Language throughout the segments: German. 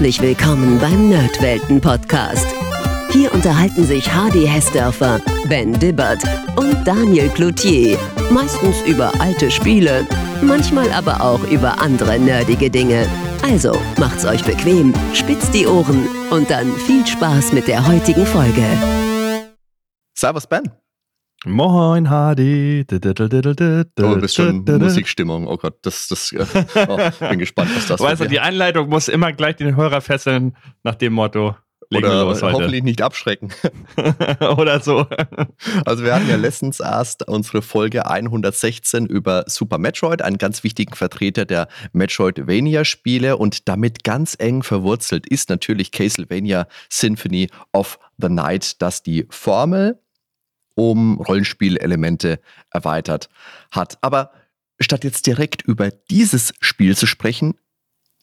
Herzlich willkommen beim Nerdwelten-Podcast. Hier unterhalten sich Hardy Hessdörfer, Ben Dibbert und Daniel Cloutier. Meistens über alte Spiele, manchmal aber auch über andere nerdige Dinge. Also macht's euch bequem, spitzt die Ohren und dann viel Spaß mit der heutigen Folge. Servus Ben. Moin, Hardy. Oh, du bist schon Musikstimmung. Oh Gott, das, das, oh, bin gespannt, was das Weißt du, die Einleitung muss immer gleich den Hörer fesseln nach dem Motto. Oder hoffentlich nicht abschrecken. Oder so. Also wir hatten ja letztens erst unsere Folge 116 über Super Metroid, einen ganz wichtigen Vertreter der Metroidvania-Spiele und damit ganz eng verwurzelt ist natürlich Castlevania Symphony of the Night, das die Formel um Rollenspielelemente erweitert hat. Aber statt jetzt direkt über dieses Spiel zu sprechen,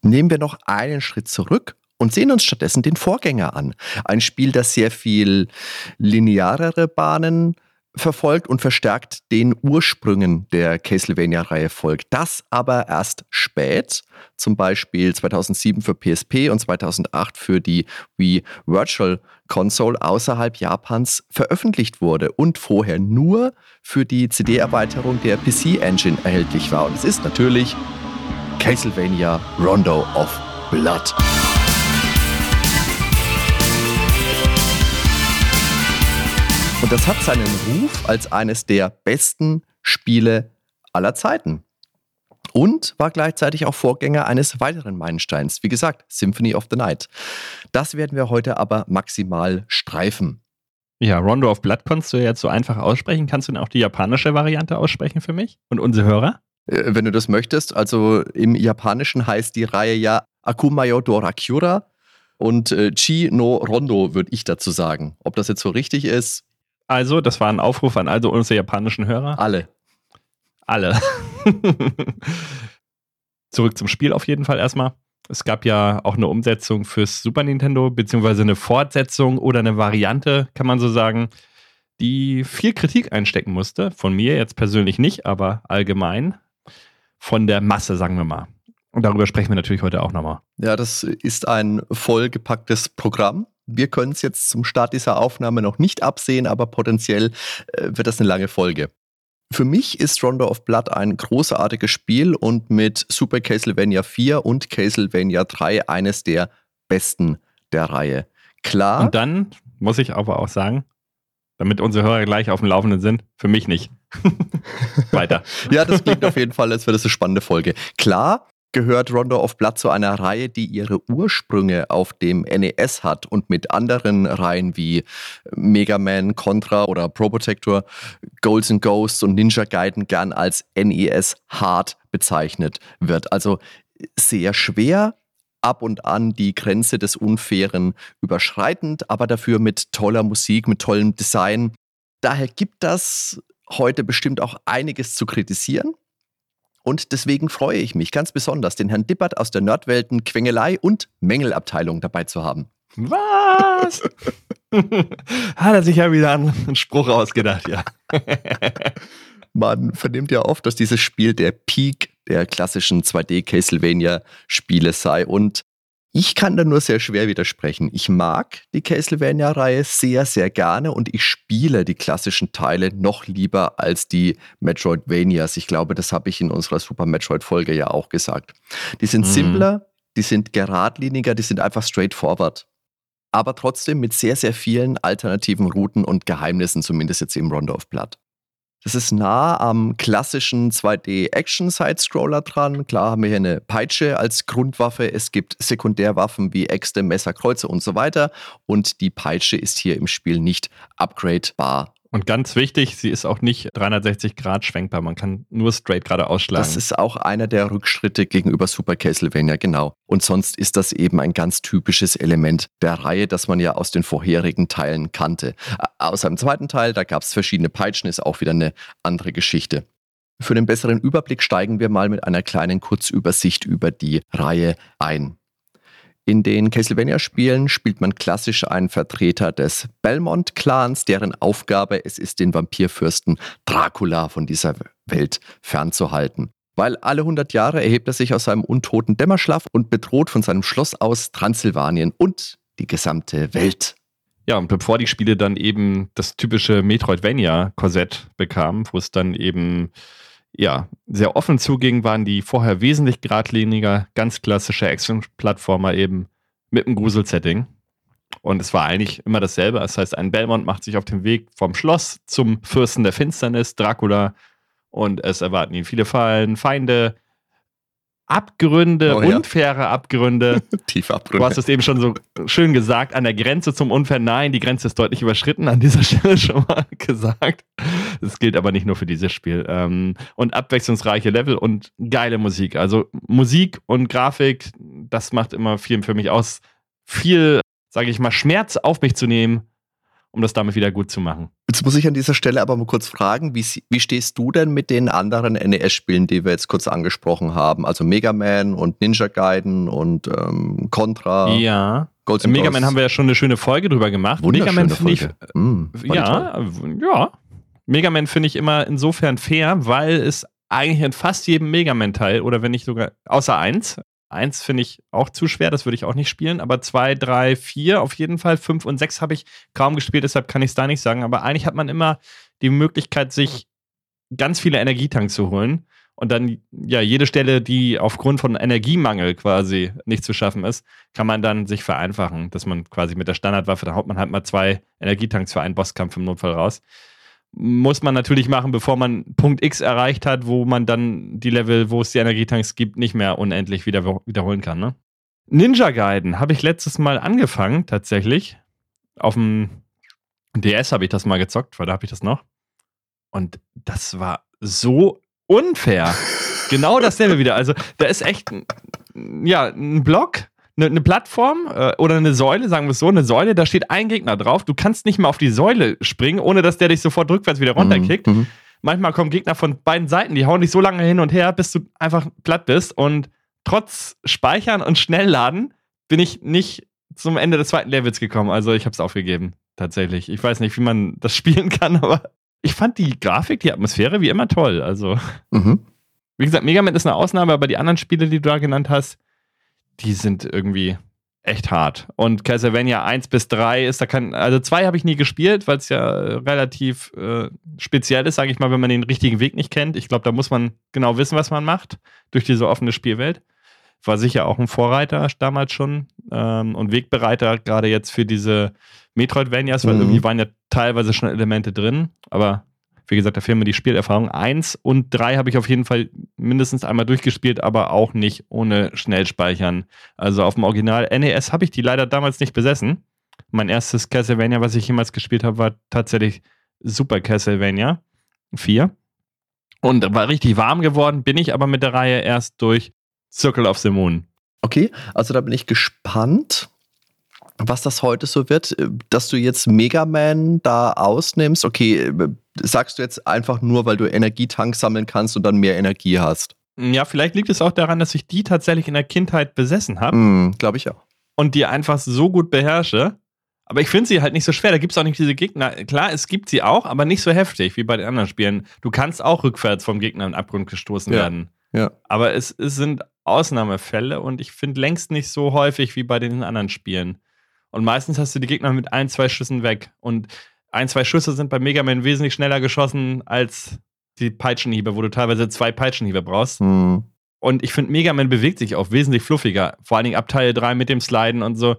nehmen wir noch einen Schritt zurück und sehen uns stattdessen den Vorgänger an. Ein Spiel, das sehr viel linearere Bahnen verfolgt und verstärkt den Ursprüngen der Castlevania-Reihe folgt. Das aber erst spät, zum Beispiel 2007 für PSP und 2008 für die Wii Virtual Console außerhalb Japans veröffentlicht wurde und vorher nur für die CD-Erweiterung der PC-Engine erhältlich war. Und es ist natürlich Castlevania Rondo of Blood. Und das hat seinen Ruf als eines der besten Spiele aller Zeiten. Und war gleichzeitig auch Vorgänger eines weiteren Meilensteins. Wie gesagt, Symphony of the Night. Das werden wir heute aber maximal streifen. Ja, Rondo of Blood konntest du jetzt so einfach aussprechen. Kannst du denn auch die japanische Variante aussprechen für mich und unsere Hörer? Äh, wenn du das möchtest. Also im Japanischen heißt die Reihe ja Akumayo Dorakyura und äh, Chi no Rondo, würde ich dazu sagen. Ob das jetzt so richtig ist, also, das war ein Aufruf an also unsere japanischen Hörer. Alle. Alle. Zurück zum Spiel auf jeden Fall erstmal. Es gab ja auch eine Umsetzung fürs Super Nintendo, beziehungsweise eine Fortsetzung oder eine Variante, kann man so sagen, die viel Kritik einstecken musste. Von mir jetzt persönlich nicht, aber allgemein. Von der Masse, sagen wir mal. Und darüber sprechen wir natürlich heute auch nochmal. Ja, das ist ein vollgepacktes Programm. Wir können es jetzt zum Start dieser Aufnahme noch nicht absehen, aber potenziell äh, wird das eine lange Folge. Für mich ist Rondo of Blood ein großartiges Spiel und mit Super Castlevania 4 und Castlevania 3 eines der besten der Reihe. Klar. Und dann muss ich aber auch sagen, damit unsere Hörer gleich auf dem Laufenden sind, für mich nicht. Weiter. ja, das klingt auf jeden Fall, als wäre das eine spannende Folge. Klar, gehört Rondo of Blood zu einer Reihe, die ihre Ursprünge auf dem NES hat und mit anderen Reihen wie Mega Man, Contra oder Pro Protector, Golds and Ghosts und Ninja Gaiden gern als NES Hard bezeichnet wird. Also sehr schwer, ab und an die Grenze des Unfairen überschreitend, aber dafür mit toller Musik, mit tollem Design. Daher gibt das heute bestimmt auch einiges zu kritisieren. Und deswegen freue ich mich ganz besonders, den Herrn Dippert aus der Nerdwelten Quengelei und Mängelabteilung dabei zu haben. Was? Hat er sich ja wieder einen Spruch ausgedacht, ja. Man vernimmt ja oft, dass dieses Spiel der Peak der klassischen 2D-Castlevania-Spiele sei. Und ich kann da nur sehr schwer widersprechen. Ich mag die Castlevania-Reihe sehr, sehr gerne und ich spiele die klassischen Teile noch lieber als die Metroidvanias. Ich glaube, das habe ich in unserer Super Metroid-Folge ja auch gesagt. Die sind mhm. simpler, die sind geradliniger, die sind einfach straightforward. Aber trotzdem mit sehr, sehr vielen alternativen Routen und Geheimnissen, zumindest jetzt im Rondo of Blood. Das ist nah am klassischen 2D-Action-Side-Scroller dran. Klar haben wir hier eine Peitsche als Grundwaffe. Es gibt Sekundärwaffen wie Äxte, Messer, Kreuze und so weiter. Und die Peitsche ist hier im Spiel nicht upgradebar und ganz wichtig, sie ist auch nicht 360 Grad schwenkbar. Man kann nur straight gerade ausschlagen. Das ist auch einer der Rückschritte gegenüber Super Castlevania, genau. Und sonst ist das eben ein ganz typisches Element der Reihe, das man ja aus den vorherigen Teilen kannte. Außer im zweiten Teil, da gab es verschiedene Peitschen, ist auch wieder eine andere Geschichte. Für den besseren Überblick steigen wir mal mit einer kleinen Kurzübersicht über die Reihe ein. In den Castlevania-Spielen spielt man klassisch einen Vertreter des Belmont-Clans, deren Aufgabe es ist, den Vampirfürsten Dracula von dieser Welt fernzuhalten. Weil alle 100 Jahre erhebt er sich aus seinem untoten Dämmerschlaf und bedroht von seinem Schloss aus Transsilvanien und die gesamte Welt. Ja, und bevor die Spiele dann eben das typische Metroidvania-Korsett bekamen, wo es dann eben ja, sehr offen zuging, waren die vorher wesentlich geradliniger, ganz klassische Action-Plattformer eben mit einem Grusel-Setting. Und es war eigentlich immer dasselbe. Das heißt, ein Belmont macht sich auf den Weg vom Schloss zum Fürsten der Finsternis, Dracula, und es erwarten ihn viele Fallen, Feinde, Abgründe, oh, ja. unfaire Abgründe. Tiefe Abgründe. Du hast es eben schon so schön gesagt, an der Grenze zum Unfair. Nein, die Grenze ist deutlich überschritten, an dieser Stelle schon mal gesagt. Das gilt aber nicht nur für dieses Spiel. Ähm, und abwechslungsreiche Level und geile Musik. Also Musik und Grafik, das macht immer viel für mich aus. Viel, sage ich mal, Schmerz auf mich zu nehmen um das damit wieder gut zu machen. Jetzt muss ich an dieser Stelle aber mal kurz fragen, wie, wie stehst du denn mit den anderen NES-Spielen, die wir jetzt kurz angesprochen haben? Also Mega Man und Ninja Gaiden und ähm, Contra. Ja. Golds Mega Man haben wir ja schon eine schöne Folge drüber gemacht. Mega Man finde ich. Mm, ja, ja. Mega Man finde ich immer insofern fair, weil es eigentlich in fast jedem Mega Man-Teil oder wenn nicht sogar, außer eins, Eins finde ich auch zu schwer, das würde ich auch nicht spielen. Aber zwei, drei, vier auf jeden Fall. Fünf und sechs habe ich kaum gespielt, deshalb kann ich es da nicht sagen. Aber eigentlich hat man immer die Möglichkeit, sich ganz viele Energietanks zu holen. Und dann, ja, jede Stelle, die aufgrund von Energiemangel quasi nicht zu schaffen ist, kann man dann sich vereinfachen, dass man quasi mit der Standardwaffe, da haut man halt mal zwei Energietanks für einen Bosskampf im Notfall raus muss man natürlich machen, bevor man Punkt X erreicht hat, wo man dann die Level, wo es die Energietanks gibt, nicht mehr unendlich wieder, wiederholen kann. Ne? Ninja Gaiden habe ich letztes Mal angefangen, tatsächlich. Auf dem DS habe ich das mal gezockt, weil da habe ich das noch. Und das war so unfair. genau dasselbe wieder. Also, da ist echt, ja, ein Block eine, eine Plattform äh, oder eine Säule, sagen wir es so, eine Säule, da steht ein Gegner drauf. Du kannst nicht mehr auf die Säule springen, ohne dass der dich sofort rückwärts wieder runterkickt. Mhm. mhm. Manchmal kommen Gegner von beiden Seiten, die hauen dich so lange hin und her, bis du einfach platt bist. Und trotz Speichern und Schnellladen bin ich nicht zum Ende des zweiten Levels gekommen. Also ich habe es aufgegeben, tatsächlich. Ich weiß nicht, wie man das spielen kann, aber ich fand die Grafik, die Atmosphäre wie immer toll. Also, mhm. wie gesagt, Mega Man ist eine Ausnahme, aber die anderen Spiele, die du da genannt hast, die sind irgendwie echt hart. Und Castlevania 1 bis 3 ist da kein, also 2 habe ich nie gespielt, weil es ja relativ äh, speziell ist, sage ich mal, wenn man den richtigen Weg nicht kennt. Ich glaube, da muss man genau wissen, was man macht durch diese offene Spielwelt. War sicher auch ein Vorreiter damals schon ähm, und Wegbereiter, gerade jetzt für diese Metroidvanias, weil mhm. irgendwie waren ja teilweise schon Elemente drin, aber wie gesagt, fehlen mir die Spielerfahrung. Eins und drei habe ich auf jeden Fall mindestens einmal durchgespielt, aber auch nicht ohne Schnellspeichern. Also auf dem Original NES habe ich die leider damals nicht besessen. Mein erstes Castlevania, was ich jemals gespielt habe, war tatsächlich Super Castlevania 4. Und war richtig warm geworden, bin ich aber mit der Reihe erst durch Circle of the Moon. Okay, also da bin ich gespannt was das heute so wird, dass du jetzt Mega Man da ausnimmst. Okay, sagst du jetzt einfach nur, weil du Energietanks sammeln kannst und dann mehr Energie hast. Ja, vielleicht liegt es auch daran, dass ich die tatsächlich in der Kindheit besessen habe. Mm, Glaube ich auch. Und die einfach so gut beherrsche. Aber ich finde sie halt nicht so schwer. Da gibt es auch nicht diese Gegner. Klar, es gibt sie auch, aber nicht so heftig wie bei den anderen Spielen. Du kannst auch rückwärts vom Gegner in den Abgrund gestoßen ja. werden. Ja. Aber es, es sind Ausnahmefälle und ich finde längst nicht so häufig wie bei den anderen Spielen. Und meistens hast du die Gegner mit ein, zwei Schüssen weg. Und ein, zwei Schüsse sind bei Mega Man wesentlich schneller geschossen als die Peitschenhiebe, wo du teilweise zwei Peitschenhiebe brauchst. Mhm. Und ich finde, Mega Man bewegt sich auch wesentlich fluffiger. Vor allen Dingen ab Teil 3 mit dem Sliden und so.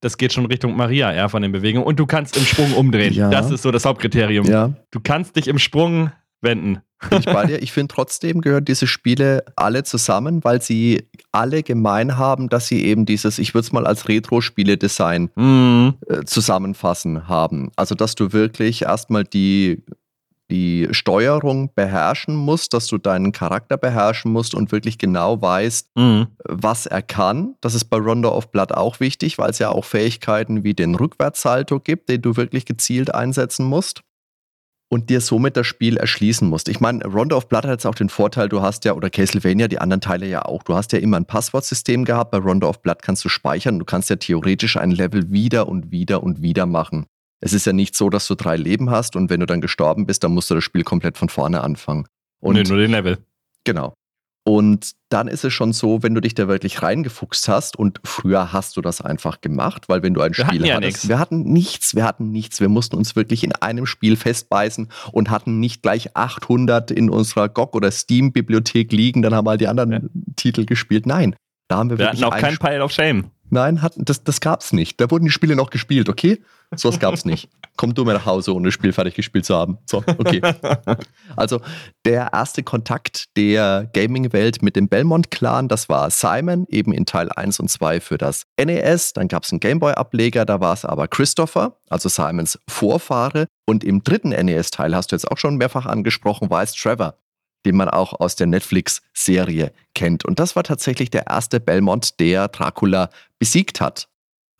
Das geht schon Richtung Maria, ja, von den Bewegungen. Und du kannst im Sprung umdrehen. Ja. Das ist so das Hauptkriterium. Ja. Du kannst dich im Sprung wenden. Bin ich bei dir. Ich finde trotzdem gehören diese Spiele alle zusammen, weil sie alle gemein haben, dass sie eben dieses, ich würde es mal als Retro-Spiele-Design mm. äh, zusammenfassen haben. Also, dass du wirklich erstmal die, die Steuerung beherrschen musst, dass du deinen Charakter beherrschen musst und wirklich genau weißt, mm. was er kann. Das ist bei Rondo of Blood auch wichtig, weil es ja auch Fähigkeiten wie den Rückwärtssalto gibt, den du wirklich gezielt einsetzen musst und dir somit das Spiel erschließen musst. Ich meine, Rondo of Blood hat jetzt auch den Vorteil, du hast ja, oder Castlevania, die anderen Teile ja auch, du hast ja immer ein Passwortsystem gehabt, bei Rondo of Blood kannst du speichern, du kannst ja theoretisch ein Level wieder und wieder und wieder machen. Es ist ja nicht so, dass du drei Leben hast und wenn du dann gestorben bist, dann musst du das Spiel komplett von vorne anfangen. Und nee, nur den Level. Genau. Und dann ist es schon so, wenn du dich da wirklich reingefuchst hast und früher hast du das einfach gemacht, weil wenn du ein Wir Spiel hatten ja hattest, nix. wir hatten nichts, wir hatten nichts, wir mussten uns wirklich in einem Spiel festbeißen und hatten nicht gleich 800 in unserer GOG oder Steam Bibliothek liegen, dann haben wir halt die anderen Titel gespielt. Nein, da haben wir, Wir wirklich hatten auch ein kein Pile of Shame. Nein, hat, das, das gab's nicht. Da wurden die Spiele noch gespielt, okay? So was gab's nicht. Komm du mir nach Hause, ohne das Spiel fertig gespielt zu haben. So, okay. Also, der erste Kontakt der Gaming-Welt mit dem Belmont-Clan, das war Simon, eben in Teil 1 und 2 für das NES. Dann gab's einen Gameboy-Ableger, da war es aber Christopher, also Simons Vorfahre. Und im dritten NES-Teil, hast du jetzt auch schon mehrfach angesprochen, war es Trevor den man auch aus der Netflix-Serie kennt. Und das war tatsächlich der erste Belmont, der Dracula besiegt hat.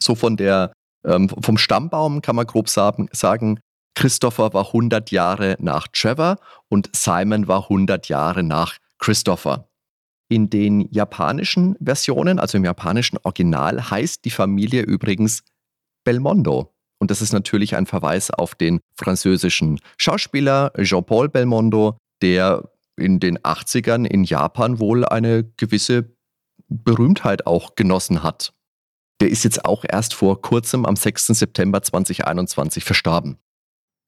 So von der, ähm, vom Stammbaum kann man grob sagen, Christopher war 100 Jahre nach Trevor und Simon war 100 Jahre nach Christopher. In den japanischen Versionen, also im japanischen Original, heißt die Familie übrigens Belmondo. Und das ist natürlich ein Verweis auf den französischen Schauspieler Jean-Paul Belmondo, der in den 80ern in Japan wohl eine gewisse Berühmtheit auch genossen hat. Der ist jetzt auch erst vor kurzem am 6. September 2021 verstorben.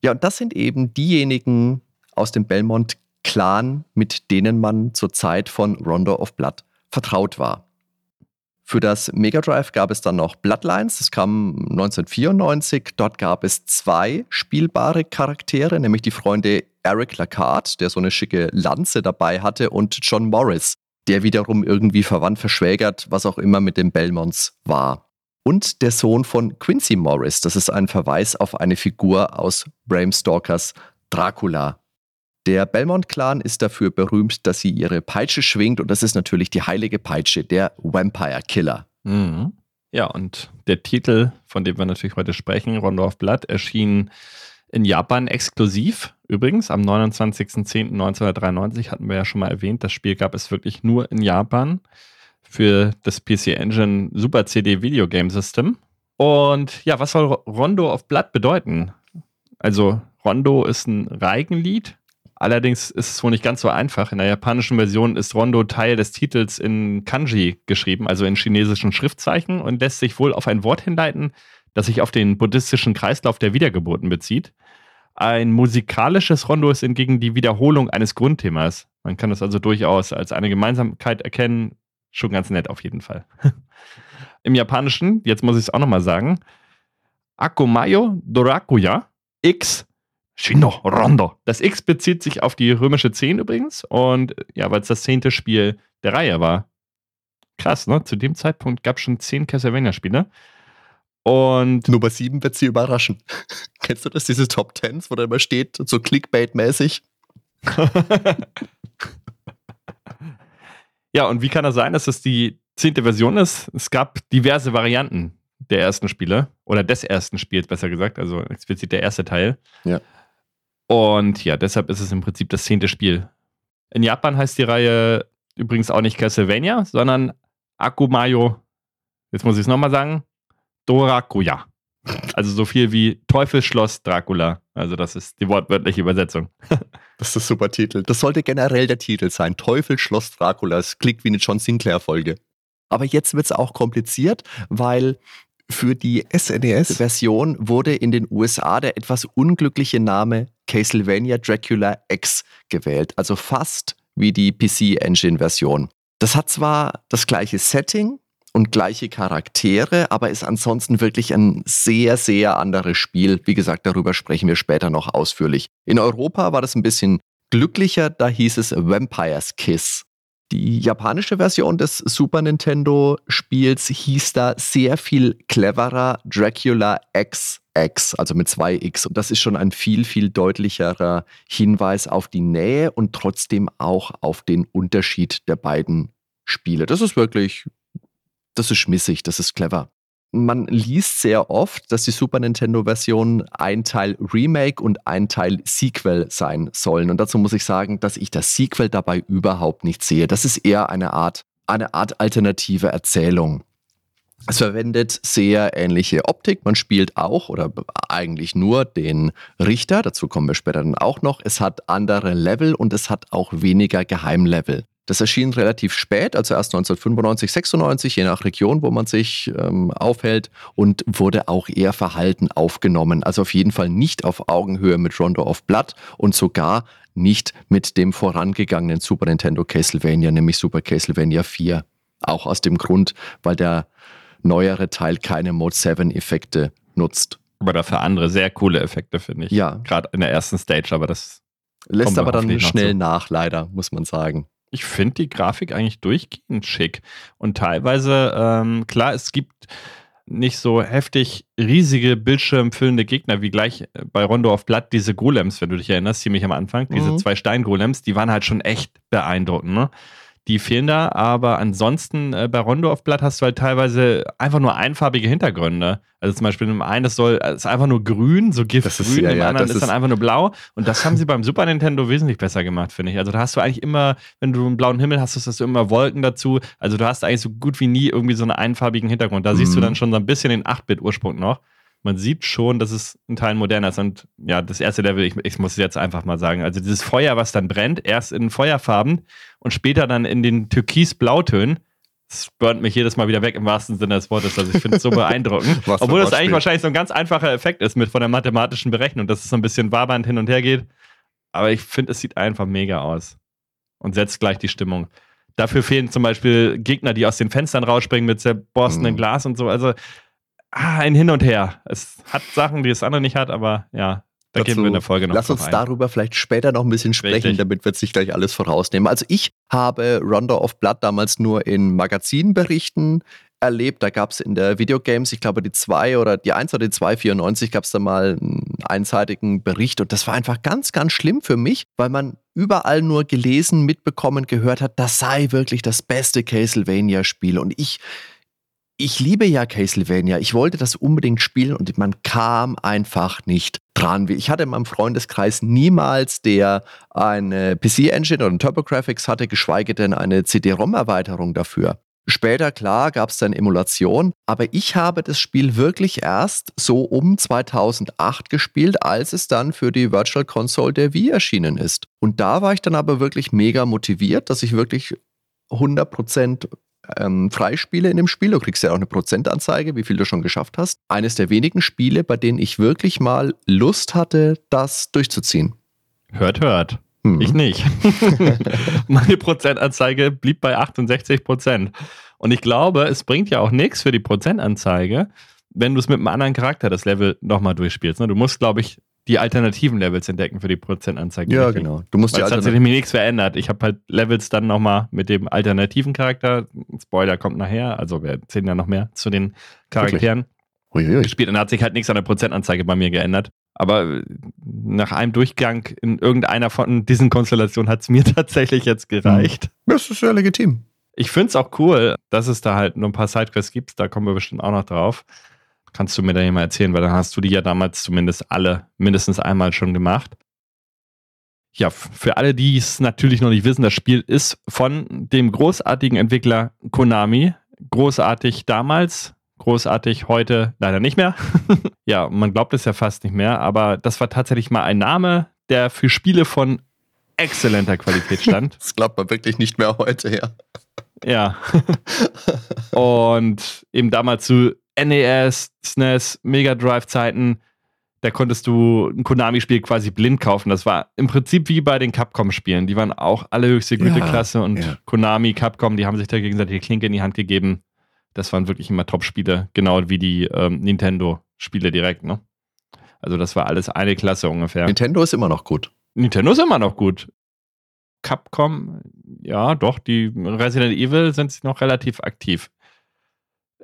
Ja, und das sind eben diejenigen aus dem Belmont-Clan, mit denen man zur Zeit von Rondo of Blood vertraut war. Für das Mega Drive gab es dann noch Bloodlines, das kam 1994. Dort gab es zwei spielbare Charaktere, nämlich die Freunde Eric Lacard, der so eine schicke Lanze dabei hatte, und John Morris, der wiederum irgendwie verwandt, verschwägert, was auch immer mit den Belmonts war. Und der Sohn von Quincy Morris, das ist ein Verweis auf eine Figur aus Bram Stalkers Dracula. Der Belmont-Clan ist dafür berühmt, dass sie ihre Peitsche schwingt und das ist natürlich die heilige Peitsche, der Vampire Killer. Mhm. Ja, und der Titel, von dem wir natürlich heute sprechen, Rondo of Blood, erschien in Japan exklusiv. Übrigens, am 29.10.1993 hatten wir ja schon mal erwähnt, das Spiel gab es wirklich nur in Japan für das PC Engine Super CD Video Game System. Und ja, was soll Rondo of Blood bedeuten? Also, Rondo ist ein Reigenlied. Allerdings ist es wohl nicht ganz so einfach. In der japanischen Version ist Rondo Teil des Titels in Kanji geschrieben, also in chinesischen Schriftzeichen, und lässt sich wohl auf ein Wort hinleiten, das sich auf den buddhistischen Kreislauf der Wiedergeburten bezieht. Ein musikalisches Rondo ist hingegen die Wiederholung eines Grundthemas. Man kann das also durchaus als eine Gemeinsamkeit erkennen. Schon ganz nett auf jeden Fall. Im Japanischen, jetzt muss ich es auch nochmal sagen, Akumayo Dorakuya X Shino Rondo. Das X bezieht sich auf die römische 10 übrigens und ja, weil es das zehnte Spiel der Reihe war. Krass, ne? Zu dem Zeitpunkt gab es schon zehn Castlevania-Spiele. Und Nummer 7 wird sie überraschen. Kennst du das, diese Top Tens, wo da immer steht, so Clickbait-mäßig? ja, und wie kann das sein, dass es die zehnte Version ist? Es gab diverse Varianten der ersten Spiele oder des ersten Spiels, besser gesagt, also explizit der erste Teil. Ja. Und ja, deshalb ist es im Prinzip das zehnte Spiel. In Japan heißt die Reihe übrigens auch nicht Castlevania, sondern Akumayo, jetzt muss ich es nochmal sagen, Dorakuya. Also so viel wie Teufelsschloss Dracula. Also das ist die wortwörtliche Übersetzung. Das ist ein super Titel. Das sollte generell der Titel sein. Teufel Schloss Dracula. Das klingt wie eine John Sinclair-Folge. Aber jetzt wird es auch kompliziert, weil für die SNES-Version wurde in den USA der etwas unglückliche Name Castlevania Dracula X gewählt. Also fast wie die PC-Engine-Version. Das hat zwar das gleiche Setting und gleiche Charaktere, aber ist ansonsten wirklich ein sehr, sehr anderes Spiel. Wie gesagt, darüber sprechen wir später noch ausführlich. In Europa war das ein bisschen glücklicher, da hieß es Vampire's Kiss. Die japanische Version des Super Nintendo Spiels hieß da sehr viel cleverer Dracula XX, also mit zwei X. Und das ist schon ein viel, viel deutlicherer Hinweis auf die Nähe und trotzdem auch auf den Unterschied der beiden Spiele. Das ist wirklich, das ist schmissig, das ist clever. Man liest sehr oft, dass die Super Nintendo-Version ein Teil Remake und ein Teil Sequel sein sollen. Und dazu muss ich sagen, dass ich das Sequel dabei überhaupt nicht sehe. Das ist eher eine Art, eine Art alternative Erzählung. Es verwendet sehr ähnliche Optik. Man spielt auch oder eigentlich nur den Richter. Dazu kommen wir später dann auch noch. Es hat andere Level und es hat auch weniger Geheimlevel. Das erschien relativ spät, also erst 1995, 96, je nach Region, wo man sich ähm, aufhält und wurde auch eher verhalten aufgenommen. Also auf jeden Fall nicht auf Augenhöhe mit Rondo of Blood und sogar nicht mit dem vorangegangenen Super Nintendo Castlevania, nämlich Super Castlevania 4. Auch aus dem Grund, weil der neuere Teil keine Mode 7 Effekte nutzt. Aber dafür andere sehr coole Effekte, finde ich. Ja. Gerade in der ersten Stage, aber das. Lässt aber dann schnell nach, leider, muss man sagen. Ich finde die Grafik eigentlich durchgehend schick. Und teilweise, ähm, klar, es gibt nicht so heftig riesige bildschirmfüllende Gegner wie gleich bei Rondo of Blood diese Golems, wenn du dich erinnerst, ziemlich am Anfang. Diese Mhm. zwei Steingolems, die waren halt schon echt beeindruckend. Ne? Die fehlen da, aber ansonsten äh, bei Rondo of Blood hast du halt teilweise einfach nur einfarbige Hintergründe. Also zum Beispiel im einen, das soll, es ist einfach nur grün, so Das ist- giftgrün, ja, im ja, anderen das ist dann ist- einfach nur blau. Und das haben sie beim Super Nintendo wesentlich besser gemacht, finde ich. Also da hast du eigentlich immer, wenn du einen blauen Himmel hast, hast du immer Wolken dazu. Also du hast eigentlich so gut wie nie irgendwie so einen einfarbigen Hintergrund. Da siehst du Mhm. dann schon so ein bisschen den 8-Bit-Ursprung noch. Man sieht schon, dass es ein Teil moderner ist. Und ja, das erste Level, ich, ich muss es jetzt einfach mal sagen, also dieses Feuer, was dann brennt, erst in Feuerfarben und später dann in den Türkis-Blautönen, das burnt mich jedes Mal wieder weg im wahrsten Sinne des Wortes. Also ich finde es so beeindruckend. Obwohl das eigentlich wahrscheinlich so ein ganz einfacher Effekt ist mit von der mathematischen Berechnung, dass es so ein bisschen wabernd hin und her geht. Aber ich finde, es sieht einfach mega aus. Und setzt gleich die Stimmung. Dafür fehlen zum Beispiel Gegner, die aus den Fenstern rausspringen mit zerborstenem Mhm. Glas und so. Also ah, ein Hin und Her. Es hat Sachen, die das andere nicht hat, aber ja, da Dazu- gehen wir in der Folge noch Lass uns ein. darüber vielleicht später noch ein bisschen sprechen, Richtig. damit wir sich gleich alles vorausnehmen. Also ich habe Rondo of Blood damals nur in Magazinberichten erlebt. Da gab es in der Videogames, ich glaube die 2 oder die 1 oder die 294 gab es da mal einen einseitigen Bericht und das war einfach ganz, ganz schlimm für mich, weil man überall nur gelesen, mitbekommen, gehört hat, das sei wirklich das beste Castlevania-Spiel und ich ich liebe ja Castlevania. Ich wollte das unbedingt spielen und man kam einfach nicht dran. Ich hatte in meinem Freundeskreis niemals, der eine PC-Engine oder ein TurboGrafx hatte, geschweige denn eine CD-ROM-Erweiterung dafür. Später, klar, gab es dann Emulation, aber ich habe das Spiel wirklich erst so um 2008 gespielt, als es dann für die Virtual Console der Wii erschienen ist. Und da war ich dann aber wirklich mega motiviert, dass ich wirklich 100% ähm, Freispiele in dem Spiel. Du kriegst ja auch eine Prozentanzeige, wie viel du schon geschafft hast. Eines der wenigen Spiele, bei denen ich wirklich mal Lust hatte, das durchzuziehen. Hört, hört. Hm. Ich nicht. Meine Prozentanzeige blieb bei 68 Prozent. Und ich glaube, es bringt ja auch nichts für die Prozentanzeige, wenn du es mit einem anderen Charakter das Level nochmal durchspielst. ne? Du musst, glaube ich, die alternativen Levels entdecken für die Prozentanzeige. Ja, genau. Du musst Weil die es hat sich nämlich nichts verändert. Ich habe halt Levels dann nochmal mit dem alternativen Charakter, Spoiler kommt nachher, also wir erzählen ja noch mehr zu den Charakteren Uiuiui. gespielt und da hat sich halt nichts an der Prozentanzeige bei mir geändert. Aber äh, nach einem Durchgang in irgendeiner von diesen Konstellationen hat es mir tatsächlich jetzt gereicht. Das ist ja legitim. Ich finde es auch cool, dass es da halt nur ein paar Sidequests gibt. Da kommen wir bestimmt auch noch drauf. Kannst du mir dann mal erzählen, weil dann hast du die ja damals zumindest alle mindestens einmal schon gemacht. Ja, für alle, die es natürlich noch nicht wissen, das Spiel ist von dem großartigen Entwickler Konami. Großartig damals, großartig heute leider nicht mehr. ja, man glaubt es ja fast nicht mehr, aber das war tatsächlich mal ein Name, der für Spiele von exzellenter Qualität stand. Das glaubt man wirklich nicht mehr heute, ja. Ja. Und eben damals zu NES, SNES, Mega Drive Zeiten, da konntest du ein Konami-Spiel quasi blind kaufen. Das war im Prinzip wie bei den Capcom-Spielen. Die waren auch alle höchste Ja, Güteklasse und ja. Konami, Capcom, die haben sich da gegenseitig die Klinke in die Hand gegeben. Das waren wirklich immer Top-Spiele, genau wie die ähm, Nintendo-Spiele direkt, ne? Also das war alles eine Klasse ungefähr. Nintendo ist immer noch gut. Nintendo ist immer noch gut. Capcom, ja, doch, die Resident Evil sind noch relativ aktiv.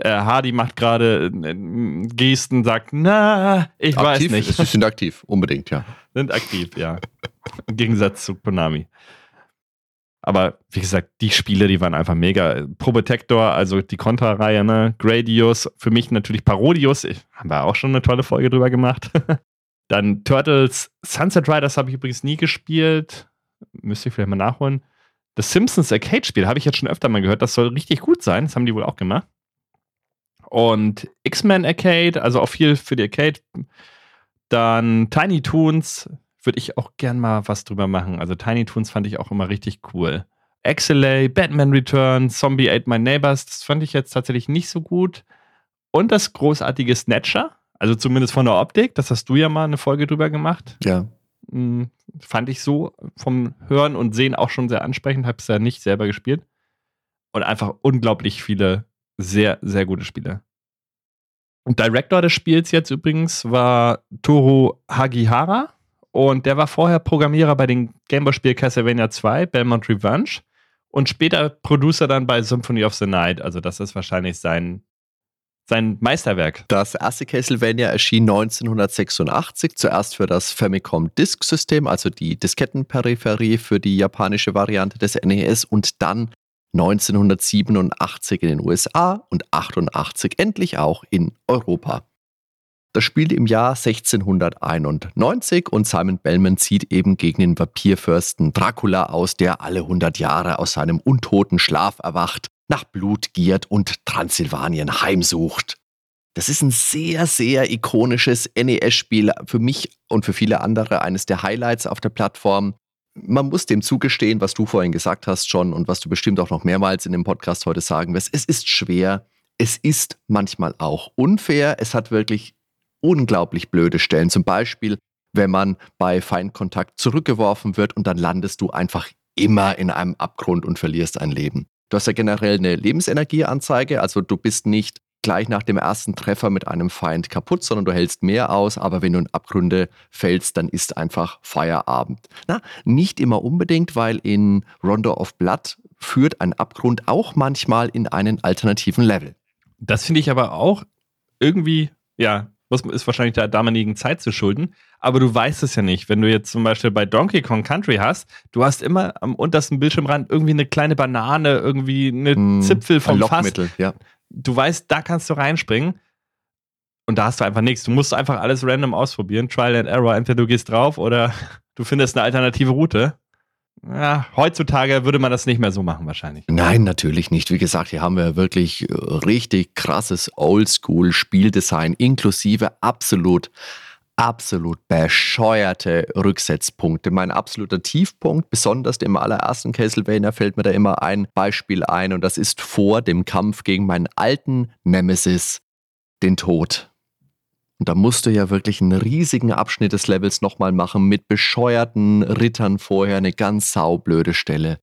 Äh, Hardy macht gerade äh, Gesten, sagt, na, ich aktiv, weiß nicht. Sie sind aktiv, unbedingt, ja. sind aktiv, ja. Im Gegensatz zu Konami. Aber wie gesagt, die Spiele, die waren einfach mega. Probotector, also die Contra-Reihe, ne? Gradius, für mich natürlich Parodius, ich, haben wir auch schon eine tolle Folge drüber gemacht. Dann Turtles, Sunset Riders habe ich übrigens nie gespielt. Müsste ich vielleicht mal nachholen. Das Simpsons Arcade-Spiel habe ich jetzt schon öfter mal gehört. Das soll richtig gut sein. Das haben die wohl auch gemacht. Und X-Men Arcade, also auch viel für die Arcade. Dann Tiny Toons, würde ich auch gern mal was drüber machen. Also Tiny Toons fand ich auch immer richtig cool. XLA, Batman Return, Zombie Ate My Neighbors, das fand ich jetzt tatsächlich nicht so gut. Und das großartige Snatcher, also zumindest von der Optik, das hast du ja mal eine Folge drüber gemacht. Ja. Hm, fand ich so vom Hören und Sehen auch schon sehr ansprechend, habe es ja nicht selber gespielt. Und einfach unglaublich viele sehr, sehr gute Spiele. Und Director des Spiels jetzt übrigens war Toru Hagihara. Und der war vorher Programmierer bei dem Gameboy-Spiel Castlevania 2, Belmont Revenge. Und später Producer dann bei Symphony of the Night. Also, das ist wahrscheinlich sein, sein Meisterwerk. Das erste Castlevania erschien 1986, zuerst für das Famicom Disk System, also die Diskettenperipherie für die japanische Variante des NES und dann 1987 in den USA und 88 endlich auch in Europa. Das spielt im Jahr 1691 und Simon Bellman zieht eben gegen den Vampirfürsten Dracula aus, der alle 100 Jahre aus seinem untoten Schlaf erwacht, nach Blut giert und Transsilvanien heimsucht. Das ist ein sehr, sehr ikonisches NES-Spiel, für mich und für viele andere eines der Highlights auf der Plattform man muss dem zugestehen, was du vorhin gesagt hast schon und was du bestimmt auch noch mehrmals in dem Podcast heute sagen wirst. Es ist schwer. Es ist manchmal auch unfair. Es hat wirklich unglaublich blöde Stellen. Zum Beispiel, wenn man bei Feindkontakt zurückgeworfen wird und dann landest du einfach immer in einem Abgrund und verlierst ein Leben. Du hast ja generell eine Lebensenergieanzeige, also du bist nicht gleich nach dem ersten Treffer mit einem Feind kaputt, sondern du hältst mehr aus, aber wenn du in Abgründe fällst, dann ist einfach Feierabend. Na, nicht immer unbedingt, weil in Rondo of Blood führt ein Abgrund auch manchmal in einen alternativen Level. Das finde ich aber auch irgendwie, ja, ist wahrscheinlich der damaligen Zeit zu schulden, aber du weißt es ja nicht. Wenn du jetzt zum Beispiel bei Donkey Kong Country hast, du hast immer am untersten Bildschirmrand irgendwie eine kleine Banane, irgendwie eine hm, Zipfel vom Fass. Ja du weißt, da kannst du reinspringen. Und da hast du einfach nichts. Du musst einfach alles random ausprobieren. Trial and Error. Entweder du gehst drauf oder du findest eine alternative Route. Ja, heutzutage würde man das nicht mehr so machen, wahrscheinlich. Nein, natürlich nicht. Wie gesagt, hier haben wir wirklich richtig krasses Oldschool-Spieldesign, inklusive absolut absolut bescheuerte Rücksetzpunkte. Mein absoluter Tiefpunkt, besonders im allerersten Castlevania, fällt mir da immer ein Beispiel ein und das ist vor dem Kampf gegen meinen alten Nemesis, den Tod. Und da musst du ja wirklich einen riesigen Abschnitt des Levels nochmal machen mit bescheuerten Rittern vorher, eine ganz saublöde Stelle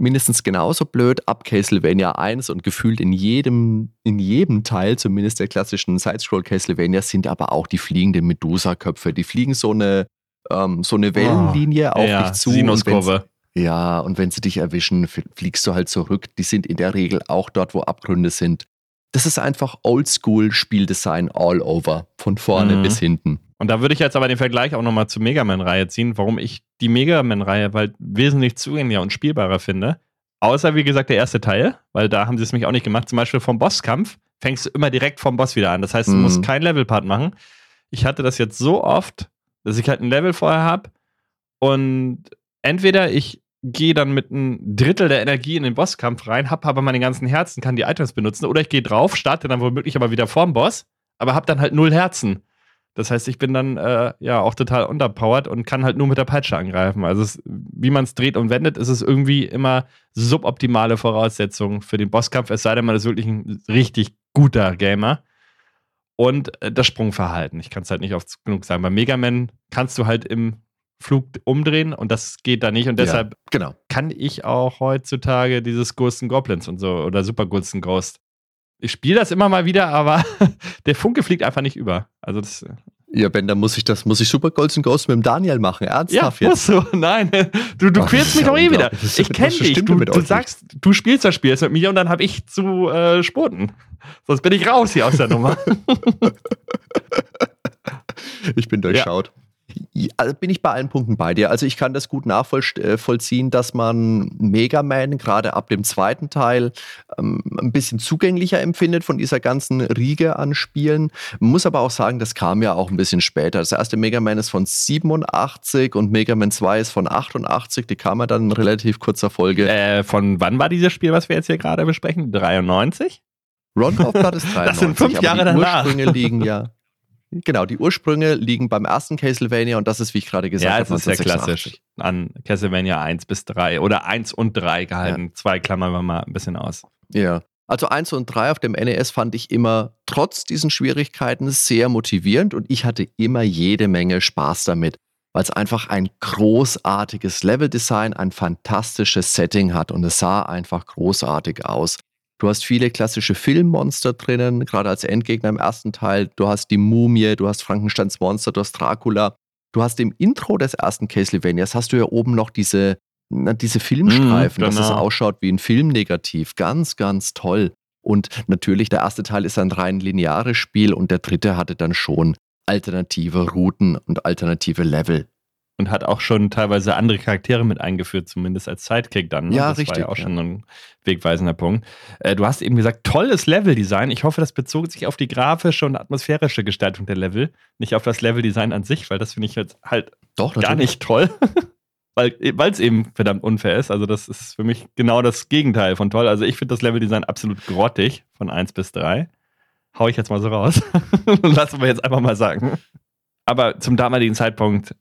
mindestens genauso blöd ab Castlevania 1 und gefühlt in jedem, in jedem Teil, zumindest der klassischen Sidescroll Castlevania, sind aber auch die fliegenden Medusa-Köpfe. Die fliegen so eine, ähm, so eine Wellenlinie oh, auf ja, dich zu. Sinuskurve. Ja, und wenn sie dich erwischen, fliegst du halt zurück. Die sind in der Regel auch dort, wo Abgründe sind. Das ist einfach Oldschool-Spieldesign all over, von vorne mhm. bis hinten. Und da würde ich jetzt aber den Vergleich auch nochmal zur Mega Man-Reihe ziehen, warum ich die Mega Man-Reihe halt wesentlich zugänglicher und spielbarer finde. Außer, wie gesagt, der erste Teil, weil da haben sie es mich auch nicht gemacht. Zum Beispiel vom Bosskampf fängst du immer direkt vom Boss wieder an. Das heißt, du mhm. musst kein Levelpart machen. Ich hatte das jetzt so oft, dass ich halt ein Level vorher habe und entweder ich gehe dann mit einem Drittel der Energie in den Bosskampf rein, habe aber meine ganzen Herzen, kann die Items benutzen, oder ich gehe drauf, starte dann womöglich aber wieder vorm Boss, aber habe dann halt null Herzen. Das heißt, ich bin dann äh, ja auch total underpowered und kann halt nur mit der Peitsche angreifen. Also es, wie man es dreht und wendet, ist es irgendwie immer suboptimale Voraussetzungen für den Bosskampf, es sei denn, man ist wirklich ein richtig guter Gamer. Und äh, das Sprungverhalten. Ich kann es halt nicht oft genug sagen. Bei Mega Man kannst du halt im Flug umdrehen und das geht da nicht. Und deshalb ja, genau. kann ich auch heutzutage dieses Ghosts and Goblins und so oder Super Ghosts and Ghost ich spiele das immer mal wieder, aber der Funke fliegt einfach nicht über. Also das. Äh, ja, Ben, dann muss ich das, muss ich Super Golden Ghost mit dem Daniel machen. Ernsthaft ja, jetzt? Musst du. Nein, du, du quälst mich doch eh wieder. Ich kenne dich. Du, du sagst, du spielst das Spiel jetzt mit mir und dann habe ich zu äh, spurten. Sonst bin ich raus hier aus der Nummer. ich bin durchschaut. Also bin ich bei allen Punkten bei dir. Also ich kann das gut nachvollziehen, äh, dass man Mega Man gerade ab dem zweiten Teil ähm, ein bisschen zugänglicher empfindet von dieser ganzen Riege an Spielen. Man muss aber auch sagen, das kam ja auch ein bisschen später. Das erste Mega Man ist von 87 und Mega Man 2 ist von 88. Die kam ja dann in relativ kurzer Folge. Äh, von wann war dieses Spiel, was wir jetzt hier gerade besprechen? 93? Ron of Blood ist 93. Das sind fünf Jahre danach. Ursprünge liegen ja Genau, die Ursprünge liegen beim ersten Castlevania und das ist, wie ich gerade gesagt habe, ja, es ist sehr klassisch an Castlevania 1 bis 3 oder 1 und 3 gehalten. Ja. Zwei klammern wir mal ein bisschen aus. Ja. Also 1 und 3 auf dem NES fand ich immer trotz diesen Schwierigkeiten sehr motivierend und ich hatte immer jede Menge Spaß damit, weil es einfach ein großartiges Leveldesign, ein fantastisches Setting hat und es sah einfach großartig aus. Du hast viele klassische Filmmonster drinnen, gerade als Endgegner im ersten Teil. Du hast die Mumie, du hast Frankensteins Monster, du hast Dracula. Du hast im Intro des ersten Castlevanias hast du ja oben noch diese, diese Filmstreifen, mm, genau. dass es genau. ausschaut wie ein Filmnegativ. Ganz, ganz toll. Und natürlich, der erste Teil ist ein rein lineares Spiel und der dritte hatte dann schon alternative Routen und alternative Level und hat auch schon teilweise andere Charaktere mit eingeführt, zumindest als Sidekick dann. Ne? Ja, das richtig. war ja auch schon ein wegweisender Punkt. Äh, du hast eben gesagt, tolles Leveldesign. Ich hoffe, das bezog sich auf die grafische und atmosphärische Gestaltung der Level, nicht auf das Leveldesign an sich, weil das finde ich jetzt halt Doch, gar nicht toll. weil es eben verdammt unfair ist. Also, das ist für mich genau das Gegenteil von toll. Also, ich finde das Leveldesign absolut grottig von 1 bis 3. Hau ich jetzt mal so raus. Lassen wir jetzt einfach mal sagen. Aber zum damaligen Zeitpunkt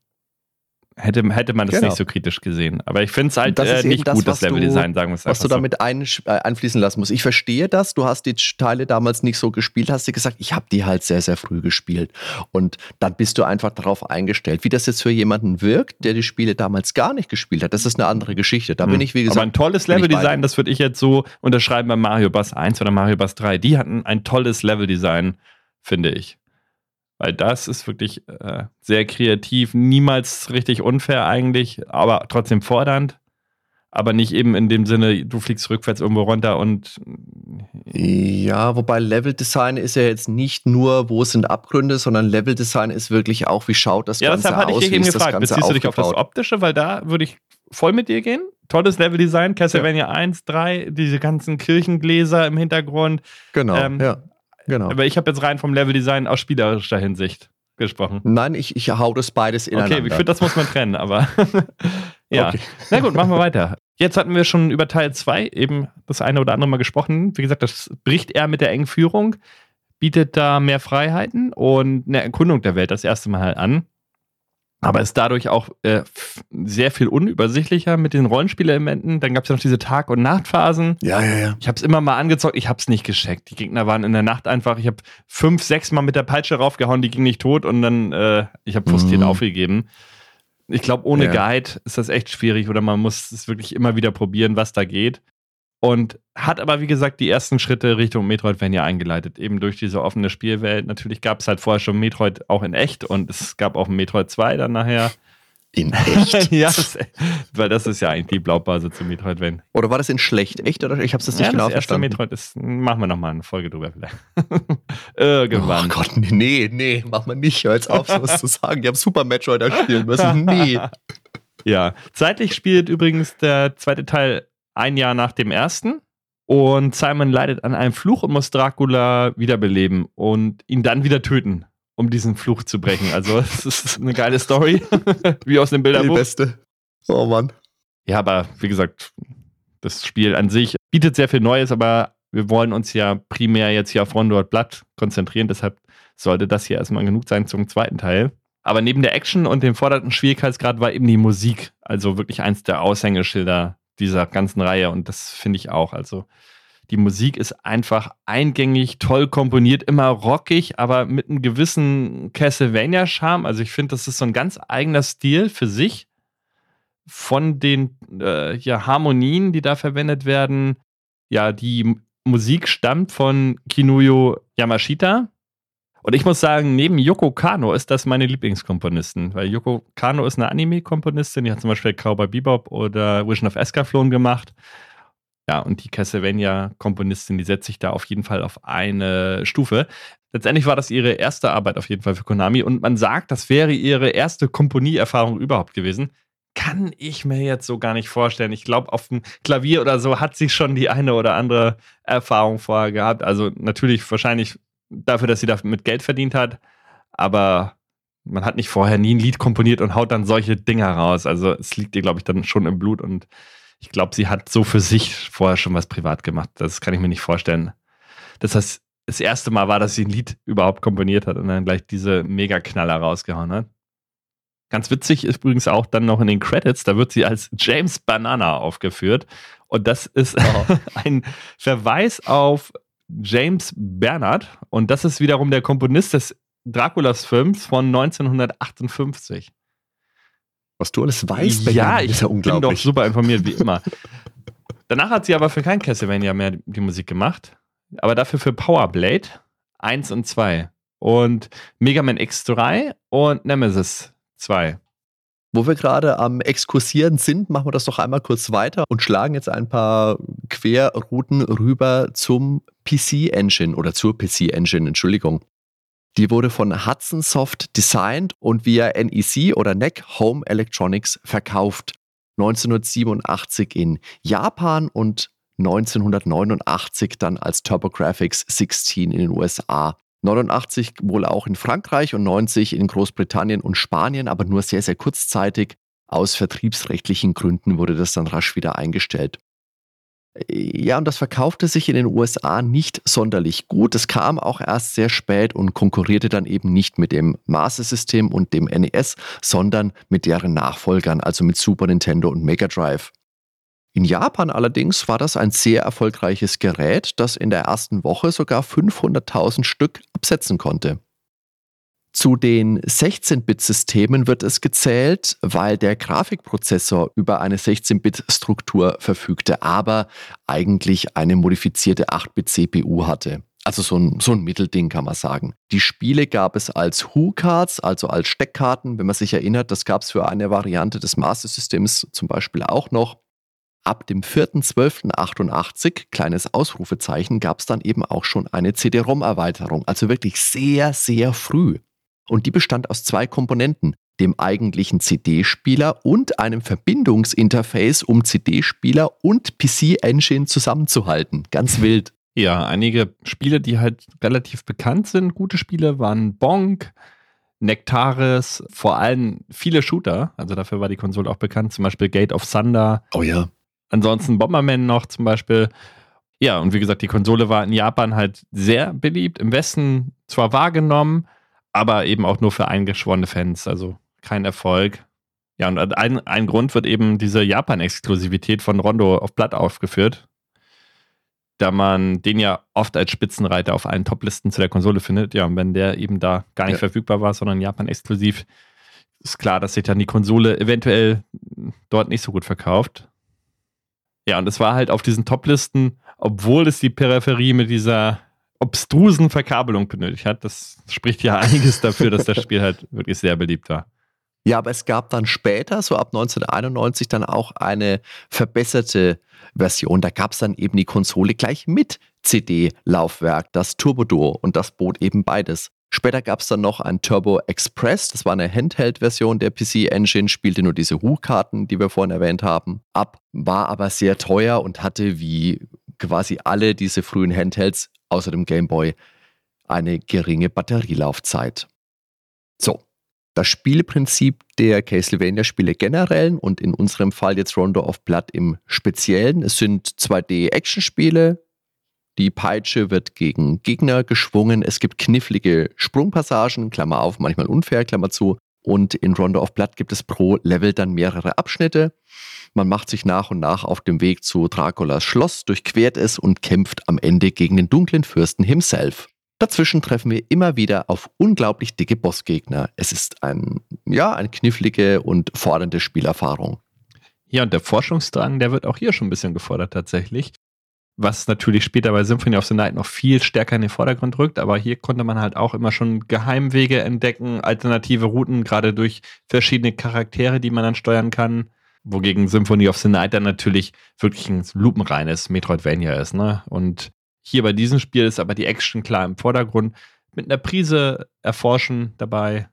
hätte, hätte man das genau. nicht so kritisch gesehen. Aber ich finde es halt äh, nicht das, gut, das Leveldesign, sagen wir es Was du damit ein, äh, einfließen lassen musst. Ich verstehe das. Du hast die Teile damals nicht so gespielt, hast du gesagt, ich habe die halt sehr, sehr früh gespielt. Und dann bist du einfach darauf eingestellt. Wie das jetzt für jemanden wirkt, der die Spiele damals gar nicht gespielt hat, das ist eine andere Geschichte. Da hm. bin ich, wie gesagt. Aber ein tolles Leveldesign, das würde ich jetzt so unterschreiben bei Mario Bros. 1 oder Mario Bros. 3. Die hatten ein tolles Leveldesign, finde ich. Weil das ist wirklich äh, sehr kreativ, niemals richtig unfair eigentlich, aber trotzdem fordernd. Aber nicht eben in dem Sinne, du fliegst rückwärts irgendwo runter und. Ja, wobei Leveldesign ist ja jetzt nicht nur, wo sind Abgründe, sondern Leveldesign ist wirklich auch, wie schaut das ja, Ganze aus. Ja, deshalb hatte ich dich eben gefragt. Beziehst du dich auf das Optische? Weil da würde ich voll mit dir gehen. Tolles Leveldesign, Castlevania ja. 1, 3, diese ganzen Kirchengläser im Hintergrund. Genau, ähm, ja. Genau. Aber ich habe jetzt rein vom Leveldesign aus spielerischer Hinsicht gesprochen. Nein, ich, ich hau das beides ineinander. Okay, ich finde, das muss man trennen, aber ja. Okay. Na gut, machen wir weiter. Jetzt hatten wir schon über Teil 2 eben das eine oder andere Mal gesprochen. Wie gesagt, das bricht eher mit der engen Führung, bietet da mehr Freiheiten und eine Erkundung der Welt das erste Mal an aber ist dadurch auch äh, sehr viel unübersichtlicher mit den Rollenspielelementen. Dann gab es ja noch diese Tag- und Nachtphasen. Ja, ja, ja. Ich habe es immer mal angezockt, ich habe es nicht gescheckt. Die Gegner waren in der Nacht einfach, ich habe fünf, sechs Mal mit der Peitsche raufgehauen, die ging nicht tot und dann, äh, ich habe frustriert mhm. aufgegeben. Ich glaube, ohne ja. Guide ist das echt schwierig oder man muss es wirklich immer wieder probieren, was da geht. Und hat aber, wie gesagt, die ersten Schritte Richtung Metroidvania eingeleitet, eben durch diese offene Spielwelt. Natürlich gab es halt vorher schon Metroid auch in echt und es gab auch Metroid 2 dann nachher. In echt? ja, das, weil das ist ja eigentlich die Blaupause zu Metroidvania. Oder war das in schlecht? Echt? Oder ich habe es nicht ja, genau das verstanden. Metroid ist, machen wir nochmal eine Folge drüber vielleicht. Irgendwann. Oh Gott, nee, nee, mach mal nicht. Hör jetzt auf, sowas zu sagen. Die haben Super Metroid spielen müssen. Nee. Ja, zeitlich spielt übrigens der zweite Teil ein Jahr nach dem ersten. Und Simon leidet an einem Fluch und muss Dracula wiederbeleben und ihn dann wieder töten, um diesen Fluch zu brechen. Also, es ist eine geile Story, wie aus dem Bilderbuch. Die beste. Oh Mann. Ja, aber wie gesagt, das Spiel an sich bietet sehr viel Neues, aber wir wollen uns ja primär jetzt hier auf Rondout Blood konzentrieren, deshalb sollte das hier erstmal genug sein zum zweiten Teil. Aber neben der Action und dem fordernden Schwierigkeitsgrad war eben die Musik, also wirklich eins der Aushängeschilder dieser ganzen Reihe. Und das finde ich auch. Also die Musik ist einfach eingängig, toll komponiert, immer rockig, aber mit einem gewissen Castlevania-Charme. Also ich finde, das ist so ein ganz eigener Stil für sich. Von den äh, ja, Harmonien, die da verwendet werden. Ja, die Musik stammt von Kinuyo Yamashita. Und ich muss sagen, neben Yoko Kano ist das meine Lieblingskomponistin, weil Yoko Kano ist eine Anime-Komponistin, die hat zum Beispiel Cowboy Bebop oder Vision of Escaflowne gemacht. Ja, und die Castlevania-Komponistin, die setzt sich da auf jeden Fall auf eine Stufe. Letztendlich war das ihre erste Arbeit auf jeden Fall für Konami und man sagt, das wäre ihre erste Komponieerfahrung überhaupt gewesen. Kann ich mir jetzt so gar nicht vorstellen. Ich glaube, auf dem Klavier oder so hat sie schon die eine oder andere Erfahrung vorher gehabt. Also natürlich wahrscheinlich dafür, dass sie damit Geld verdient hat. Aber man hat nicht vorher nie ein Lied komponiert und haut dann solche Dinger raus. Also es liegt ihr, glaube ich, dann schon im Blut und ich glaube, sie hat so für sich vorher schon was privat gemacht. Das kann ich mir nicht vorstellen. Das heißt, das erste Mal war, dass sie ein Lied überhaupt komponiert hat und dann gleich diese Mega-Knaller rausgehauen hat. Ganz witzig ist übrigens auch dann noch in den Credits, da wird sie als James Banana aufgeführt. Und das ist oh. ein Verweis auf James Bernard. Und das ist wiederum der Komponist des Draculas-Films von 1958. Was du alles weißt, ja, ich ja bin doch super informiert, wie immer. Danach hat sie aber für kein Castlevania mehr die Musik gemacht, aber dafür für Powerblade 1 und 2 und Mega Man X3 und Nemesis 2. Wo wir gerade am Exkursieren sind, machen wir das doch einmal kurz weiter und schlagen jetzt ein paar Querrouten rüber zum PC Engine oder zur PC Engine, Entschuldigung. Die wurde von Hudson Soft designt und via NEC oder NEC Home Electronics verkauft. 1987 in Japan und 1989 dann als TurboGrafx 16 in den USA. 89 wohl auch in Frankreich und 90 in Großbritannien und Spanien, aber nur sehr, sehr kurzzeitig. Aus vertriebsrechtlichen Gründen wurde das dann rasch wieder eingestellt. Ja, und das verkaufte sich in den USA nicht sonderlich gut. Es kam auch erst sehr spät und konkurrierte dann eben nicht mit dem Master-System und dem NES, sondern mit deren Nachfolgern, also mit Super Nintendo und Mega Drive. In Japan allerdings war das ein sehr erfolgreiches Gerät, das in der ersten Woche sogar 500.000 Stück absetzen konnte. Zu den 16-Bit-Systemen wird es gezählt, weil der Grafikprozessor über eine 16-Bit-Struktur verfügte, aber eigentlich eine modifizierte 8-Bit-CPU hatte. Also so ein, so ein Mittelding kann man sagen. Die Spiele gab es als Who-Cards, also als Steckkarten. Wenn man sich erinnert, das gab es für eine Variante des Master Systems zum Beispiel auch noch. Ab dem 4.12.88, kleines Ausrufezeichen, gab es dann eben auch schon eine CD-ROM-Erweiterung. Also wirklich sehr, sehr früh. Und die bestand aus zwei Komponenten, dem eigentlichen CD-Spieler und einem Verbindungsinterface, um CD-Spieler und PC-Engine zusammenzuhalten. Ganz wild. Ja, einige Spiele, die halt relativ bekannt sind, gute Spiele, waren Bonk, Nectaris, vor allem viele Shooter. Also dafür war die Konsole auch bekannt, zum Beispiel Gate of Thunder. Oh ja. Ansonsten Bomberman noch zum Beispiel. Ja, und wie gesagt, die Konsole war in Japan halt sehr beliebt, im Westen zwar wahrgenommen, aber eben auch nur für eingeschworene Fans, also kein Erfolg. Ja, und ein, ein Grund wird eben diese Japan-Exklusivität von Rondo auf Blatt aufgeführt, da man den ja oft als Spitzenreiter auf allen Toplisten zu der Konsole findet. Ja, und wenn der eben da gar nicht ja. verfügbar war, sondern Japan-exklusiv, ist klar, dass sich dann die Konsole eventuell dort nicht so gut verkauft. Ja, und es war halt auf diesen Toplisten, obwohl es die Peripherie mit dieser obstrusen Verkabelung benötigt hat. Das spricht ja einiges dafür, dass das Spiel halt wirklich sehr beliebt war. Ja, aber es gab dann später, so ab 1991, dann auch eine verbesserte Version. Da gab es dann eben die Konsole gleich mit CD-Laufwerk, das Turbo Duo und das bot eben beides. Später gab es dann noch ein Turbo Express, das war eine Handheld-Version der PC Engine, spielte nur diese Hu-Karten, die wir vorhin erwähnt haben, ab, war aber sehr teuer und hatte wie quasi alle diese frühen Handhelds außer dem Game Boy eine geringe Batterielaufzeit. So, das Spielprinzip der Castlevania-Spiele generell und in unserem Fall jetzt Rondo of Blood im Speziellen. Es sind 2D-Action-Spiele. Die Peitsche wird gegen Gegner geschwungen. Es gibt knifflige Sprungpassagen, Klammer auf, manchmal unfair, Klammer zu. Und in Rondo of Blood gibt es pro Level dann mehrere Abschnitte. Man macht sich nach und nach auf dem Weg zu Draculas Schloss, durchquert es und kämpft am Ende gegen den dunklen Fürsten himself. Dazwischen treffen wir immer wieder auf unglaublich dicke Bossgegner. Es ist ein, ja, eine knifflige und fordernde Spielerfahrung. Ja, und der Forschungsdrang, der wird auch hier schon ein bisschen gefordert tatsächlich. Was natürlich später bei Symphony of the Night noch viel stärker in den Vordergrund rückt, aber hier konnte man halt auch immer schon Geheimwege entdecken, alternative Routen, gerade durch verschiedene Charaktere, die man dann steuern kann. Wogegen Symphony of the Night dann natürlich wirklich ein lupenreines Metroidvania ist. Ne? Und hier bei diesem Spiel ist aber die Action klar im Vordergrund. Mit einer Prise Erforschen dabei.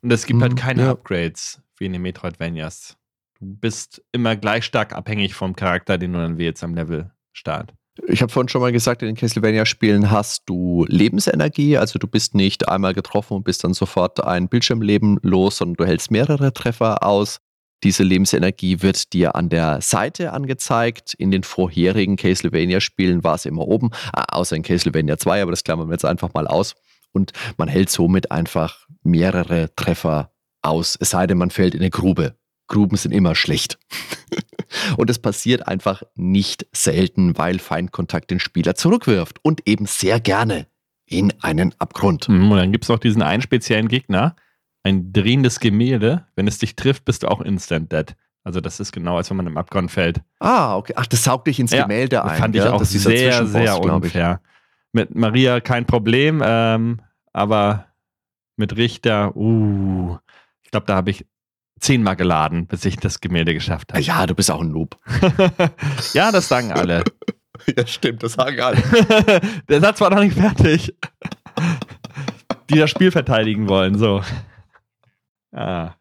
Und es gibt halt mhm, halt keine ja. Upgrades wie in den Metroidvanias. Du bist immer gleich stark abhängig vom Charakter, den du dann wählst am Levelstart. Ich habe vorhin schon mal gesagt, in den Castlevania-Spielen hast du Lebensenergie, also du bist nicht einmal getroffen und bist dann sofort ein Bildschirmleben los, sondern du hältst mehrere Treffer aus. Diese Lebensenergie wird dir an der Seite angezeigt. In den vorherigen Castlevania-Spielen war es immer oben, äh, außer in Castlevania 2, aber das klammern wir jetzt einfach mal aus. Und man hält somit einfach mehrere Treffer aus, es sei denn, man fällt in eine Grube. Gruben sind immer schlecht. und es passiert einfach nicht selten, weil Feindkontakt den Spieler zurückwirft und eben sehr gerne in einen Abgrund. Mhm, und dann gibt es noch diesen einen speziellen Gegner, ein drehendes Gemälde. Wenn es dich trifft, bist du auch instant dead. Also das ist genau, als wenn man im Abgrund fällt. Ah, okay. Ach, das saugt dich ins ja, Gemälde ein. Fand ich ja? auch sehr, sehr unfair. Mit Maria kein Problem, ähm, aber mit Richter, uh, ich glaube, da habe ich zehnmal geladen, bis ich das Gemälde geschafft habe. Ja, du bist auch ein Noob. ja, das sagen alle. ja, stimmt, das sagen alle. Der Satz war noch nicht fertig. Die das Spiel verteidigen wollen, so. Ah,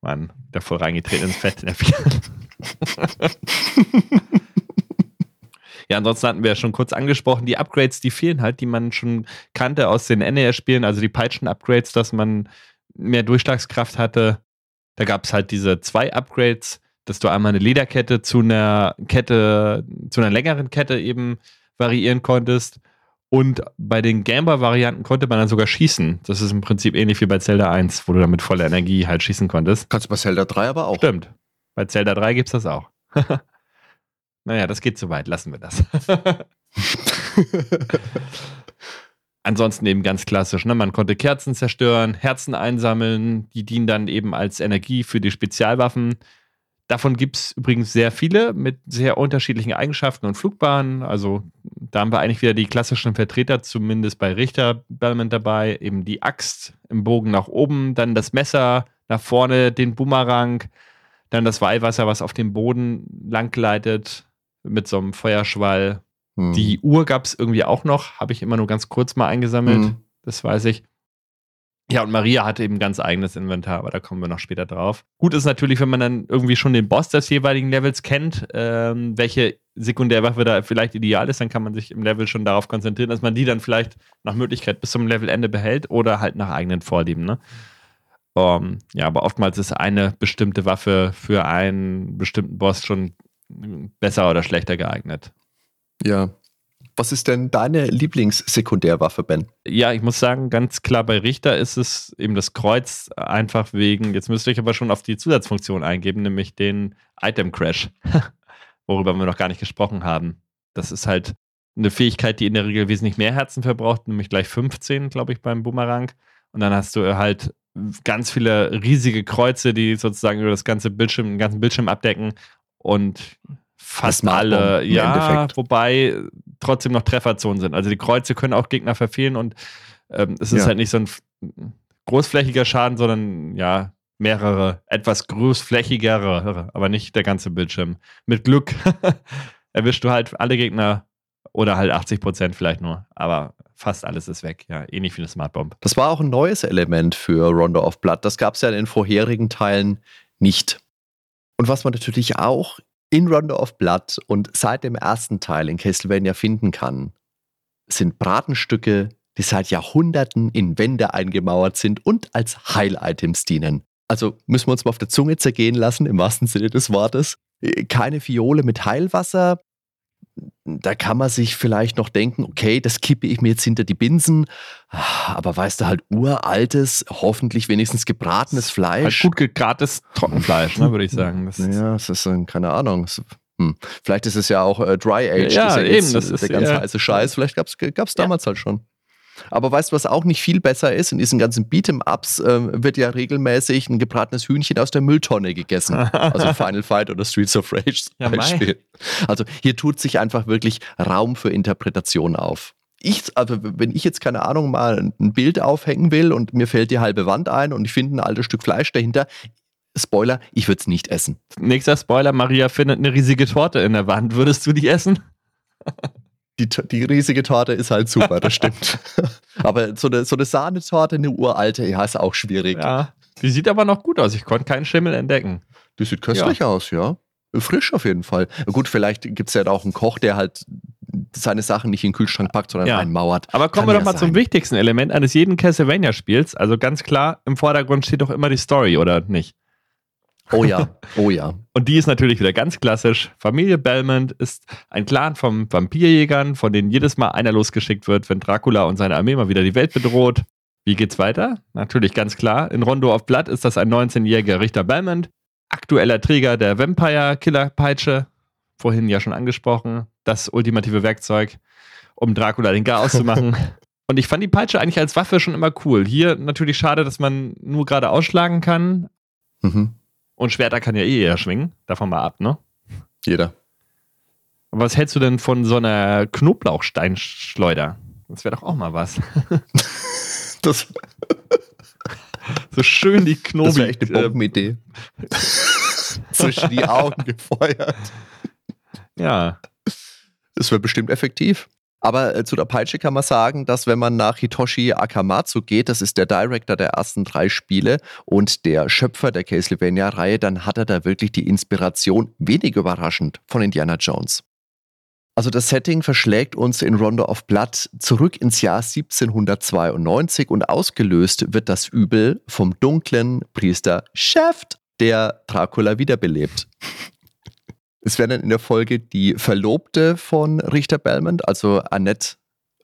Mann, der voll reingetreten ins Fettnäpfchen. ja, ansonsten hatten wir ja schon kurz angesprochen, die Upgrades, die fehlen halt, die man schon kannte aus den NES-Spielen, also die Peitschen-Upgrades, dass man mehr Durchschlagskraft hatte. Da gab es halt diese zwei Upgrades, dass du einmal eine Lederkette zu einer Kette, zu einer längeren Kette eben variieren konntest. Und bei den Gameboy-Varianten konnte man dann sogar schießen. Das ist im Prinzip ähnlich wie bei Zelda 1, wo du dann mit voller Energie halt schießen konntest. Kannst du bei Zelda 3 aber auch. Stimmt. Bei Zelda 3 gibt es das auch. naja, das geht zu weit. Lassen wir das. Ansonsten eben ganz klassisch. Ne? Man konnte Kerzen zerstören, Herzen einsammeln. Die dienen dann eben als Energie für die Spezialwaffen. Davon gibt es übrigens sehr viele mit sehr unterschiedlichen Eigenschaften und Flugbahnen. Also da haben wir eigentlich wieder die klassischen Vertreter, zumindest bei Richter Bellman dabei. Eben die Axt im Bogen nach oben, dann das Messer nach vorne, den Boomerang, dann das Weihwasser, was auf dem Boden langgleitet mit so einem Feuerschwall hm. Die Uhr gab es irgendwie auch noch, habe ich immer nur ganz kurz mal eingesammelt, hm. das weiß ich. Ja, und Maria hatte eben ganz eigenes Inventar, aber da kommen wir noch später drauf. Gut ist natürlich, wenn man dann irgendwie schon den Boss des jeweiligen Levels kennt, ähm, welche Sekundärwaffe da vielleicht ideal ist, dann kann man sich im Level schon darauf konzentrieren, dass man die dann vielleicht nach Möglichkeit bis zum Levelende behält oder halt nach eigenen Vorlieben. Ne? Um, ähm, ja, aber oftmals ist eine bestimmte Waffe für einen bestimmten Boss schon besser oder schlechter geeignet. Ja. Was ist denn deine Lieblingssekundärwaffe, Ben? Ja, ich muss sagen, ganz klar bei Richter ist es eben das Kreuz einfach wegen, jetzt müsste ich aber schon auf die Zusatzfunktion eingeben, nämlich den Item Crash, worüber wir noch gar nicht gesprochen haben. Das ist halt eine Fähigkeit, die in der Regel wesentlich mehr Herzen verbraucht, nämlich gleich 15, glaube ich, beim Boomerang. Und dann hast du halt ganz viele riesige Kreuze, die sozusagen über das ganze Bildschirm, den ganzen Bildschirm abdecken und fast alle, ja, Endeffekt. wobei trotzdem noch Trefferzonen sind. Also die Kreuze können auch Gegner verfehlen und ähm, es ist ja. halt nicht so ein großflächiger Schaden, sondern ja, mehrere, etwas großflächigere, aber nicht der ganze Bildschirm. Mit Glück erwischst du halt alle Gegner oder halt 80 Prozent vielleicht nur, aber fast alles ist weg. Ja, ähnlich wie eine Smart Bomb. Das war auch ein neues Element für Rondo of Blood. Das gab es ja in den vorherigen Teilen nicht. Und was man natürlich auch in Rondo of Blood und seit dem ersten Teil in Castlevania finden kann, sind Bratenstücke, die seit Jahrhunderten in Wände eingemauert sind und als Heil-Items dienen. Also müssen wir uns mal auf der Zunge zergehen lassen, im wahrsten Sinne des Wortes. Keine Fiole mit Heilwasser, da kann man sich vielleicht noch denken, okay, das kippe ich mir jetzt hinter die Binsen, aber weißt du halt uraltes, hoffentlich wenigstens gebratenes Fleisch. Halt gut gegartes Trockenfleisch, ne, würde ich sagen. Das ja, das ist keine Ahnung. Hm. Vielleicht ist es ja auch äh, Dry Age, ja, das ist ja eben, das ist der ganz ja. heiße Scheiß. Vielleicht gab es damals ja. halt schon. Aber weißt du, was auch nicht viel besser ist? In diesen ganzen Beat'em-Ups äh, wird ja regelmäßig ein gebratenes Hühnchen aus der Mülltonne gegessen. also Final Fight oder Streets of Rage zum ja, Beispiel. Also hier tut sich einfach wirklich Raum für Interpretation auf. Ich, also wenn ich jetzt keine Ahnung mal ein Bild aufhängen will und mir fällt die halbe Wand ein und ich finde ein altes Stück Fleisch dahinter, Spoiler, ich würde es nicht essen. Nächster Spoiler, Maria findet eine riesige Torte in der Wand. Würdest du die essen? die, die riesige Torte ist halt super, das stimmt. aber so eine, so eine Sahnetorte, eine uralte, ja, ist auch schwierig. Ja, die sieht aber noch gut aus. Ich konnte keinen Schimmel entdecken. Die sieht köstlich ja. aus, ja. Frisch auf jeden Fall. Gut, vielleicht gibt es ja auch einen Koch, der halt seine Sachen nicht in den Kühlschrank packt, sondern ja. einmauert. Aber kommen Kann wir doch ja mal sein. zum wichtigsten Element eines jeden Castlevania-Spiels. Also ganz klar, im Vordergrund steht doch immer die Story, oder nicht? Oh ja, oh ja. Und die ist natürlich wieder ganz klassisch. Familie Belmont ist ein Clan von Vampirjägern, von denen jedes Mal einer losgeschickt wird, wenn Dracula und seine Armee mal wieder die Welt bedroht. Wie geht's weiter? Natürlich ganz klar. In Rondo of Blood ist das ein 19-jähriger Richter Belmont, aktueller Träger der Vampire-Killer-Peitsche, vorhin ja schon angesprochen, das ultimative Werkzeug, um Dracula den Gar auszumachen. Und ich fand die Peitsche eigentlich als Waffe schon immer cool. Hier natürlich schade, dass man nur gerade ausschlagen kann. Mhm. Und Schwerter kann ja eh eher schwingen. Davon mal ab, ne? Jeder. Was hältst du denn von so einer Knoblauchsteinschleuder? Das wäre doch auch mal was. das. so schön die Knobi. Das wäre echt eine Bombenidee. Zwischen die Augen gefeuert. Ja. Das wäre bestimmt effektiv. Aber äh, zu der Peitsche kann man sagen, dass wenn man nach Hitoshi Akamatsu geht, das ist der Director der ersten drei Spiele und der Schöpfer der Castlevania-Reihe, dann hat er da wirklich die Inspiration, wenig überraschend, von Indiana Jones. Also das Setting verschlägt uns in Rondo of Blood zurück ins Jahr 1792 und ausgelöst wird das Übel vom dunklen Priester Shaft, der Dracula wiederbelebt. Es werden in der Folge die Verlobte von Richter Belmont, also Annette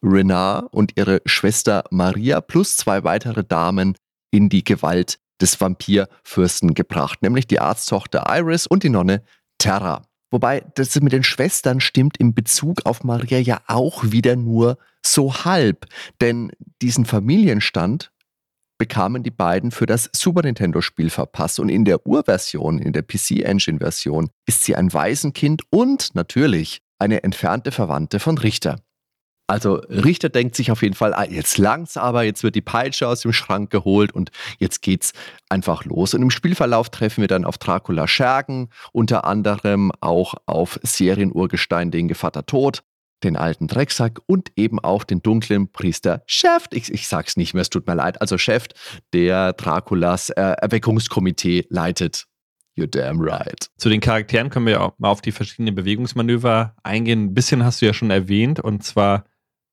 Renard und ihre Schwester Maria plus zwei weitere Damen in die Gewalt des Vampirfürsten gebracht, nämlich die Arzttochter Iris und die Nonne Terra. Wobei das mit den Schwestern stimmt im Bezug auf Maria ja auch wieder nur so halb, denn diesen Familienstand bekamen die beiden für das Super Nintendo-Spiel verpasst. Und in der Urversion, in der PC-Engine-Version, ist sie ein Waisenkind und natürlich eine entfernte Verwandte von Richter. Also Richter denkt sich auf jeden Fall, ah, jetzt langt's aber, jetzt wird die Peitsche aus dem Schrank geholt und jetzt geht's einfach los. Und im Spielverlauf treffen wir dann auf Dracula Schergen, unter anderem auch auf Serienurgestein den Gevatter Tod den alten Drecksack und eben auch den dunklen Priester Schäft. Ich, ich sag's nicht mehr, es tut mir leid. Also Schäft, der Draculas äh, Erweckungskomitee leitet. You're damn right. Zu den Charakteren können wir auch mal auf die verschiedenen Bewegungsmanöver eingehen. Ein bisschen hast du ja schon erwähnt. Und zwar,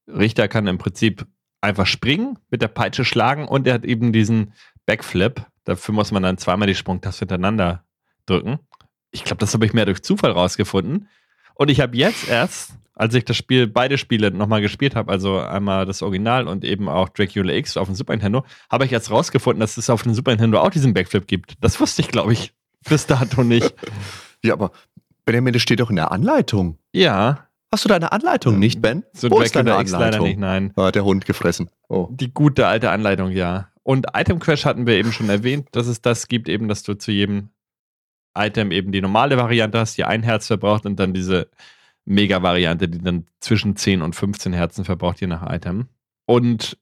Richter kann im Prinzip einfach springen, mit der Peitsche schlagen und er hat eben diesen Backflip. Dafür muss man dann zweimal die Sprungtaste hintereinander drücken. Ich glaube, das habe ich mehr durch Zufall rausgefunden. Und ich habe jetzt erst als ich das Spiel, beide Spiele nochmal gespielt habe, also einmal das Original und eben auch Dracula X auf dem Super Nintendo, habe ich jetzt rausgefunden, dass es auf dem Super Nintendo auch diesen Backflip gibt. Das wusste ich, glaube ich, bis dato nicht. ja, aber Benjamin, das steht doch in der Anleitung. Ja. Hast du deine Anleitung nicht, Ben? So Wo Dracula X leider nicht, nein. Hat der Hund gefressen. Oh. Die gute alte Anleitung, ja. Und Item Crash hatten wir eben schon erwähnt, dass es das gibt, eben, dass du zu jedem Item eben die normale Variante hast, die ein Herz verbraucht und dann diese Mega-Variante, die dann zwischen 10 und 15 Herzen verbraucht, je nach Item. Und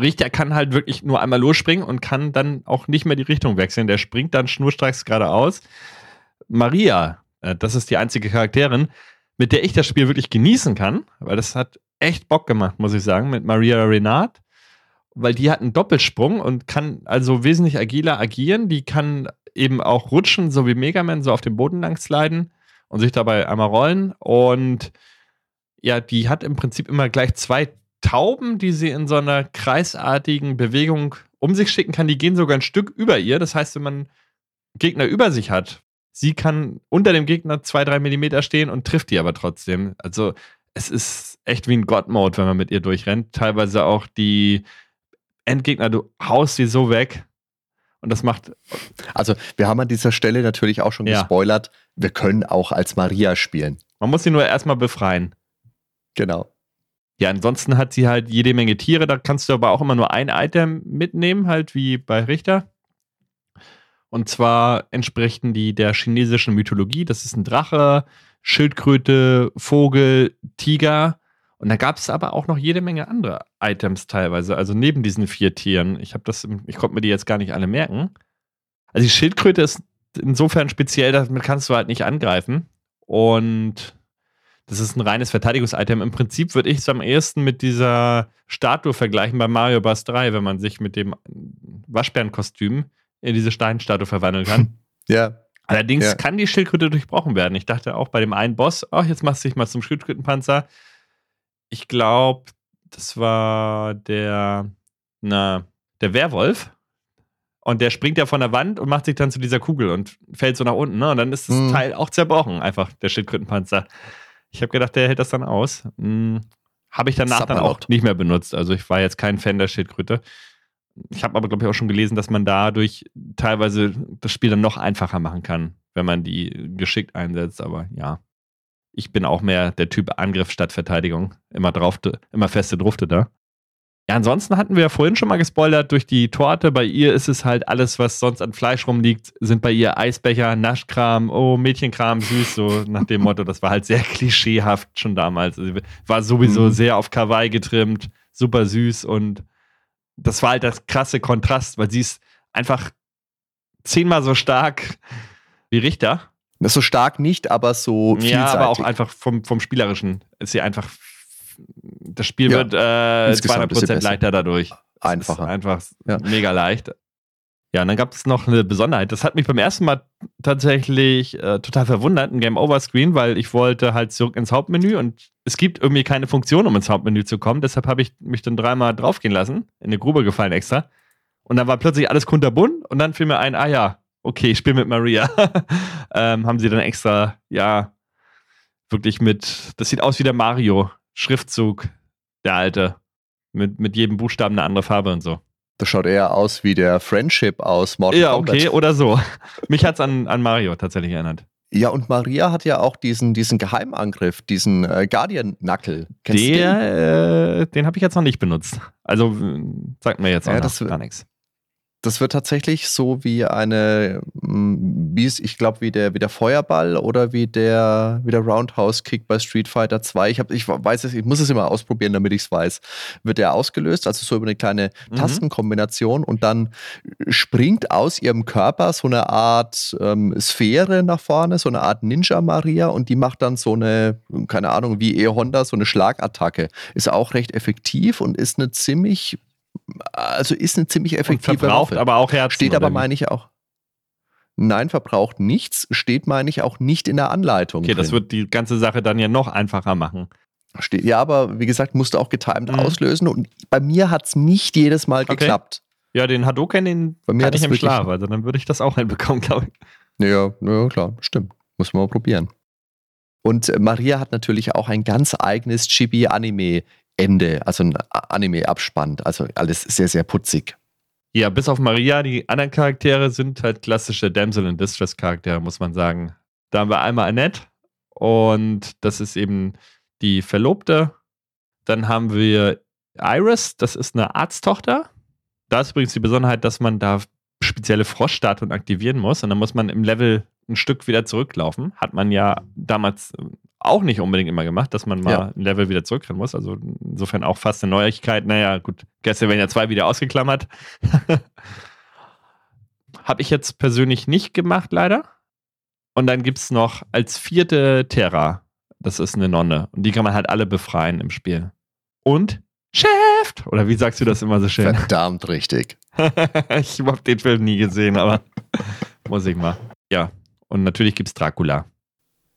Richter kann halt wirklich nur einmal losspringen und kann dann auch nicht mehr die Richtung wechseln. Der springt dann schnurstracks geradeaus. Maria, äh, das ist die einzige Charakterin, mit der ich das Spiel wirklich genießen kann, weil das hat echt Bock gemacht, muss ich sagen, mit Maria Renard. Weil die hat einen Doppelsprung und kann also wesentlich agiler agieren. Die kann eben auch rutschen, so wie Mega Man, so auf dem Boden lang sliden und sich dabei einmal rollen. Und ja, die hat im Prinzip immer gleich zwei Tauben, die sie in so einer kreisartigen Bewegung um sich schicken kann. Die gehen sogar ein Stück über ihr. Das heißt, wenn man Gegner über sich hat, sie kann unter dem Gegner zwei, drei Millimeter stehen und trifft die aber trotzdem. Also es ist echt wie ein God-Mode, wenn man mit ihr durchrennt. Teilweise auch die Endgegner, du haust sie so weg. Und das macht. Also, wir haben an dieser Stelle natürlich auch schon ja. gespoilert. Wir können auch als Maria spielen. Man muss sie nur erstmal befreien. Genau. Ja, ansonsten hat sie halt jede Menge Tiere. Da kannst du aber auch immer nur ein Item mitnehmen, halt wie bei Richter. Und zwar entsprechen die der chinesischen Mythologie. Das ist ein Drache, Schildkröte, Vogel, Tiger und da gab es aber auch noch jede Menge andere Items teilweise, also neben diesen vier Tieren. Ich habe das, ich konnte mir die jetzt gar nicht alle merken. Also die Schildkröte ist insofern speziell, damit kannst du halt nicht angreifen. Und das ist ein reines Verteidigungsitem. Im Prinzip würde ich es am ehesten mit dieser Statue vergleichen bei Mario Bros. 3, wenn man sich mit dem Waschbärenkostüm in diese Steinstatue verwandeln kann. ja. Allerdings ja. kann die Schildkröte durchbrochen werden. Ich dachte auch bei dem einen Boss, ach, jetzt machst du dich mal zum Schildkrötenpanzer ich glaube, das war der, na, der Werwolf Und der springt ja von der Wand und macht sich dann zu dieser Kugel und fällt so nach unten. Ne? Und dann ist das Mhm. Teil auch zerbrochen, einfach der Schildkrötenpanzer. Ich habe gedacht, der hält das dann aus. Hm, habe ich danach dann auch nicht mehr benutzt. Also ich war jetzt kein Fan der Schildkröte. Ich habe aber, glaube ich, auch schon gelesen, dass man dadurch teilweise das Spiel dann noch einfacher machen kann, wenn man die geschickt einsetzt. Aber ja, ich bin auch mehr der Typ Angriff statt Verteidigung. Immer drauf, immer feste Drufte da. Ja, ansonsten hatten wir ja vorhin schon mal gespoilert durch die Torte. Bei ihr ist es halt alles, was sonst an Fleisch rumliegt, sind bei ihr Eisbecher, Naschkram, oh, Mädchenkram, süß, so nach dem Motto. Das war halt sehr klischeehaft schon damals. Also, war sowieso Mhm. sehr auf Kawaii getrimmt, super süß und das war halt das krasse Kontrast, weil sie ist einfach zehnmal so stark wie Richter. So stark nicht, aber so vielseitig. Ja, aber auch einfach vom, vom Spielerischen ist sie einfach. Das Spiel Ja, wird äh, insgesamt ist sie 200% besser. leichter dadurch. Einfacher. Einfach Ja. mega leicht. Ja, und dann gab es noch eine Besonderheit. Das hat mich beim ersten Mal tatsächlich äh, total verwundert, ein Game Over Screen, weil ich wollte halt zurück ins Hauptmenü und es gibt irgendwie keine Funktion, um ins Hauptmenü zu kommen. Deshalb habe ich mich dann dreimal draufgehen lassen, in eine Grube gefallen extra. Und dann war plötzlich alles kunterbunt und dann fiel mir ein, ah ja, okay, ich spiele mit Maria. ähm, haben sie dann extra, ja, wirklich mit, das sieht aus wie der Mario, Schriftzug, der alte. Mit, mit jedem Buchstaben eine andere Farbe und so. Das schaut eher aus wie der Friendship aus Mortal Ja, Kombat. okay, oder so. Mich hat's an, an Mario tatsächlich erinnert. Ja, und Maria hat ja auch diesen, diesen Geheimangriff, diesen äh, Guardian-Knuckle. Kennst den? Äh, den habe ich jetzt noch nicht benutzt. Also äh, sagt mir jetzt auch Ja, das- gar nichts. Das wird tatsächlich so wie eine, mh, wie es, ich glaube, wie der, wie der Feuerball oder wie der, wie der Roundhouse-Kick bei Street Fighter 2. Ich, hab, ich weiß es, ich muss es immer ausprobieren, damit ich es weiß. Wird der ausgelöst, also so über eine kleine Mhm. Tastenkombination und dann springt aus ihrem Körper so eine Art ähm, Sphäre nach vorne, so eine Art Ninja Maria und die macht dann so eine, keine Ahnung, wie E-Honda, so eine Schlagattacke. Ist auch recht effektiv und ist eine ziemlich, also ist eine ziemlich Und effektive verbraucht Waffe. aber auch Herzen. Steht aber, meine ich, auch. Nein, verbraucht nichts, steht, meine ich, auch nicht in der Anleitung. Okay, das drin. wird die ganze Sache dann ja noch einfacher machen. Steht, ja, aber wie gesagt, musste auch getimed Mhm. auslösen und bei mir hat es nicht jedes Mal Okay. geklappt. Ja, den Hadoken, den Bei mir hatte hat ich das im Schlaf, also dann würde ich das auch hinbekommen, glaube ich. Ja, ja, klar, stimmt. Muss man mal probieren. Und äh, Maria hat natürlich auch ein ganz eigenes Chibi-Anime-Ende, also ein Anime-Abspann. Also alles sehr, sehr putzig. Ja, bis auf Maria, die anderen Charaktere sind halt klassische Damsel in Distress Charaktere, muss man sagen. Da haben wir einmal Annette und das ist eben die Verlobte. Dann haben wir Iris, das ist eine Arzttochter. Da ist übrigens die Besonderheit, dass man da spezielle Froschstatuen aktivieren muss und dann muss man im Level ein Stück wieder zurücklaufen. Hat man ja damals auch nicht unbedingt immer gemacht, dass man mal Ja. ein Level wieder zurückrennen muss. Also insofern auch fast eine Neuigkeit. Naja, gut, Castlevania 2 wieder ausgeklammert. Habe ich jetzt persönlich nicht gemacht, leider. Und dann gibt es noch als vierte Terra. Das ist eine Nonne. Und die kann man halt alle befreien im Spiel. Und Chef! Oder wie sagst du das immer so schön? Verdammt richtig. ich habe den Film nie gesehen, aber muss ich mal. Ja. Und natürlich gibt es Dracula.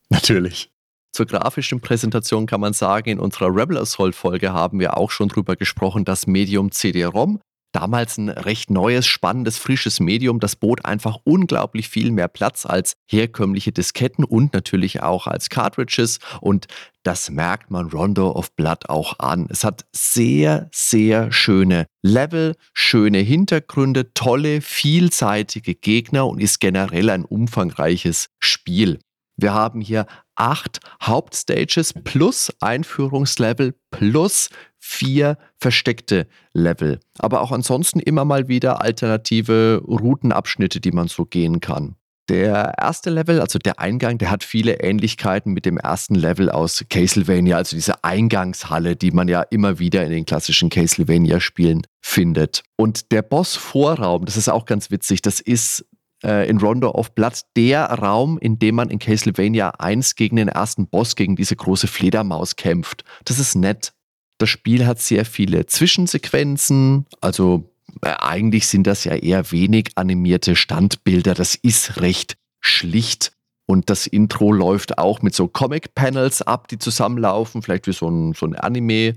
Natürlich. Zur grafischen Präsentation kann man sagen, in unserer Rebel Assault Folge haben wir auch schon drüber gesprochen, das Medium CD-ROM. Damals ein recht neues, spannendes, frisches Medium. Das bot einfach unglaublich viel mehr Platz als herkömmliche Disketten und natürlich auch als Cartridges. Und das merkt man Rondo of Blood auch an. Es hat sehr, sehr schöne Level, schöne Hintergründe, tolle, vielseitige Gegner und ist generell ein umfangreiches Spiel. Wir haben hier acht Hauptstages plus Einführungslevel plus vier versteckte Level. Aber auch ansonsten immer mal wieder alternative Routenabschnitte, die man so gehen kann. Der erste Level, also der Eingang, der hat viele Ähnlichkeiten mit dem ersten Level aus Castlevania, also diese Eingangshalle, die man ja immer wieder in den klassischen Castlevania-Spielen findet. Und der Boss-Vorraum, das ist auch ganz witzig, das ist äh, in Rondo of Blood der Raum, in dem man in Castlevania 1 gegen den ersten Boss, gegen diese große Fledermaus kämpft. Das ist nett. Das Spiel hat sehr viele Zwischensequenzen, also äh, eigentlich sind das ja eher wenig animierte Standbilder. Das ist recht schlicht. Und das Intro läuft auch mit so Comic-Panels ab, die zusammenlaufen, vielleicht wie so ein, so ein Anime.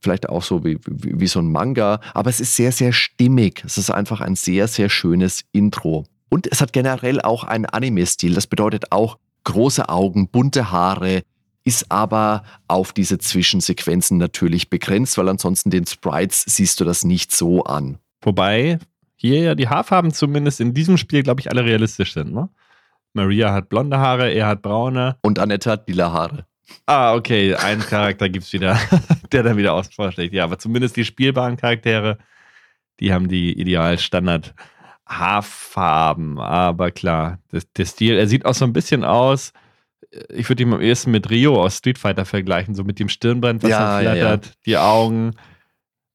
vielleicht auch so wie, wie, wie so ein Manga, aber es ist sehr, sehr stimmig. Es ist einfach ein sehr, sehr schönes Intro. Und es hat generell auch einen Anime-Stil. Das bedeutet auch große Augen, bunte Haare, ist aber auf diese Zwischensequenzen natürlich begrenzt, weil ansonsten den Sprites siehst du das nicht so an. Wobei hier ja die Haarfarben zumindest in diesem Spiel, glaube ich, alle realistisch sind. Ne? Maria hat blonde Haare, er hat braune. Und Annette hat lila Haare. Ah, okay, einen Charakter gibt es wieder, der dann wieder ausvorschlägt. Ja, aber zumindest die spielbaren Charaktere, die haben die ideal Standard Haarfarben. Aber klar, das, der Stil, er sieht auch so ein bisschen aus. Ich würde ihn am ehesten mit Rio aus Street Fighter vergleichen, so mit dem Stirnbrand, was Ja, er ja, flattert, ja. die Augen.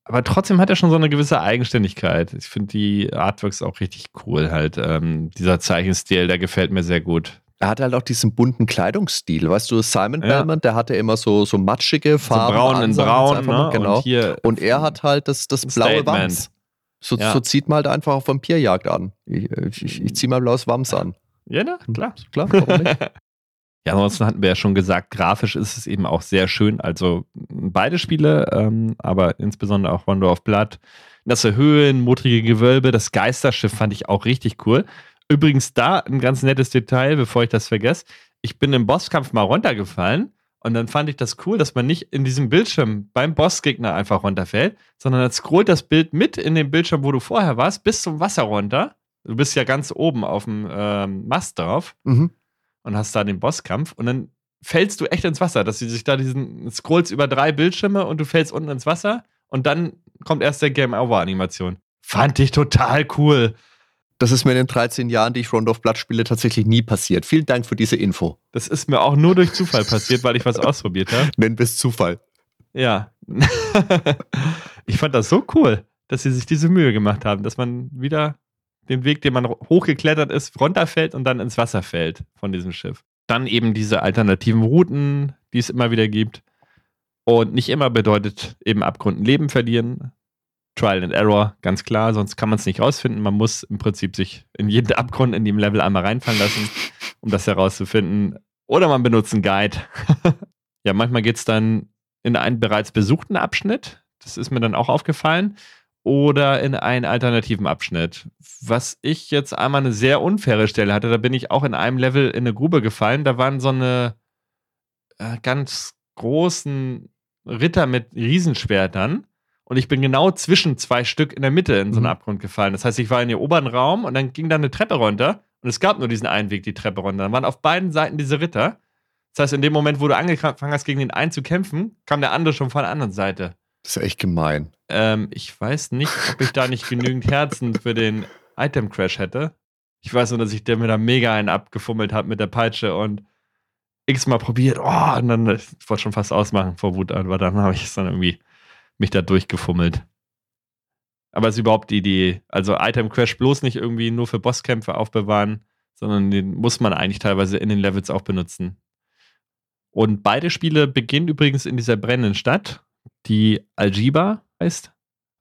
Aber trotzdem hat er schon so eine gewisse Eigenständigkeit. Ich finde die Artworks auch richtig cool halt. Ähm, dieser Zeichenstil, der gefällt mir sehr gut. Er hat halt auch diesen bunten Kleidungsstil. Weißt du, Simon Ja. Belmont, der hatte immer so, so matschige Farben. so braun in braun, mal, ne? Genau. Und hier Und er hat halt das, das blaue. Wams. So, Ja. so zieht man halt einfach auf Vampirjagd an. Ich, ich, ich ziehe mal blaues Wams an. Ja, ne? Klar. Klar, warum nicht? Ja, ansonsten hatten wir ja schon gesagt, grafisch ist es eben auch sehr schön. Also beide Spiele, ähm, aber insbesondere auch Wonder of Blood. Nasse Höhen, motrige Gewölbe, das Geisterschiff fand ich auch richtig cool. Übrigens da ein ganz nettes Detail, bevor ich das vergesse. Ich bin im Bosskampf mal runtergefallen und dann fand ich das cool, dass man nicht in diesem Bildschirm beim Bossgegner einfach runterfällt, sondern dann scrollt das Bild mit in den Bildschirm, wo du vorher warst, bis zum Wasser runter. Du bist ja ganz oben auf dem ähm, Mast drauf Mhm. und hast da den Bosskampf und dann fällst du echt ins Wasser, dass du sich da diesen scrollst über drei Bildschirme und du fällst unten ins Wasser und dann kommt erst der Game Over Animation. Fand ich total cool. Das ist mir in den 13 Jahren, die ich Round of Blood spiele, tatsächlich nie passiert. Vielen Dank für diese Info. Das ist mir auch nur durch Zufall passiert, weil ich was ausprobiert habe. Nennen wir es Zufall. Ja. ich fand das so cool, dass sie sich diese Mühe gemacht haben, dass man wieder den Weg, den man hochgeklettert ist, runterfällt und dann ins Wasser fällt von diesem Schiff. Dann eben diese alternativen Routen, die es immer wieder gibt. Und nicht immer bedeutet eben Abgrund ein Leben verlieren. Trial and Error, ganz klar, sonst kann man es nicht rausfinden. Man muss im Prinzip sich in jeden Abgrund in dem Level einmal reinfallen lassen, um das herauszufinden. Oder man benutzt einen Guide. ja, manchmal geht es dann in einen bereits besuchten Abschnitt. Das ist mir dann auch aufgefallen. Oder in einen alternativen Abschnitt. Was ich jetzt einmal eine sehr unfaire Stelle hatte, da bin ich auch in einem Level in eine Grube gefallen. Da waren so eine äh, ganz großen Ritter mit Riesenschwertern. Und ich bin genau zwischen zwei Stück in der Mitte in so einen Mhm. Abgrund gefallen. Das heißt, ich war in den oberen Raum und dann ging da eine Treppe runter. Und es gab nur diesen einen Weg, die Treppe runter. Dann waren auf beiden Seiten diese Ritter. Das heißt, in dem Moment, wo du angefangen hast, gegen den einen zu kämpfen, kam der andere schon von der anderen Seite. Das ist echt gemein. Ähm, ich weiß nicht, ob ich da nicht genügend Herzen für den Item Crash hätte. Ich weiß nur, dass ich der mir da mega einen abgefummelt habe mit der Peitsche und x-mal probiert. Oh, und dann ich wollte schon fast ausmachen vor Wut, aber dann habe ich es dann irgendwie mich da durchgefummelt. Aber es ist überhaupt die Idee. Also Item Crash bloß nicht irgendwie nur für Bosskämpfe aufbewahren, sondern den muss man eigentlich teilweise in den Levels auch benutzen. Und beide Spiele beginnen übrigens in dieser brennenden Stadt, die Algiba heißt.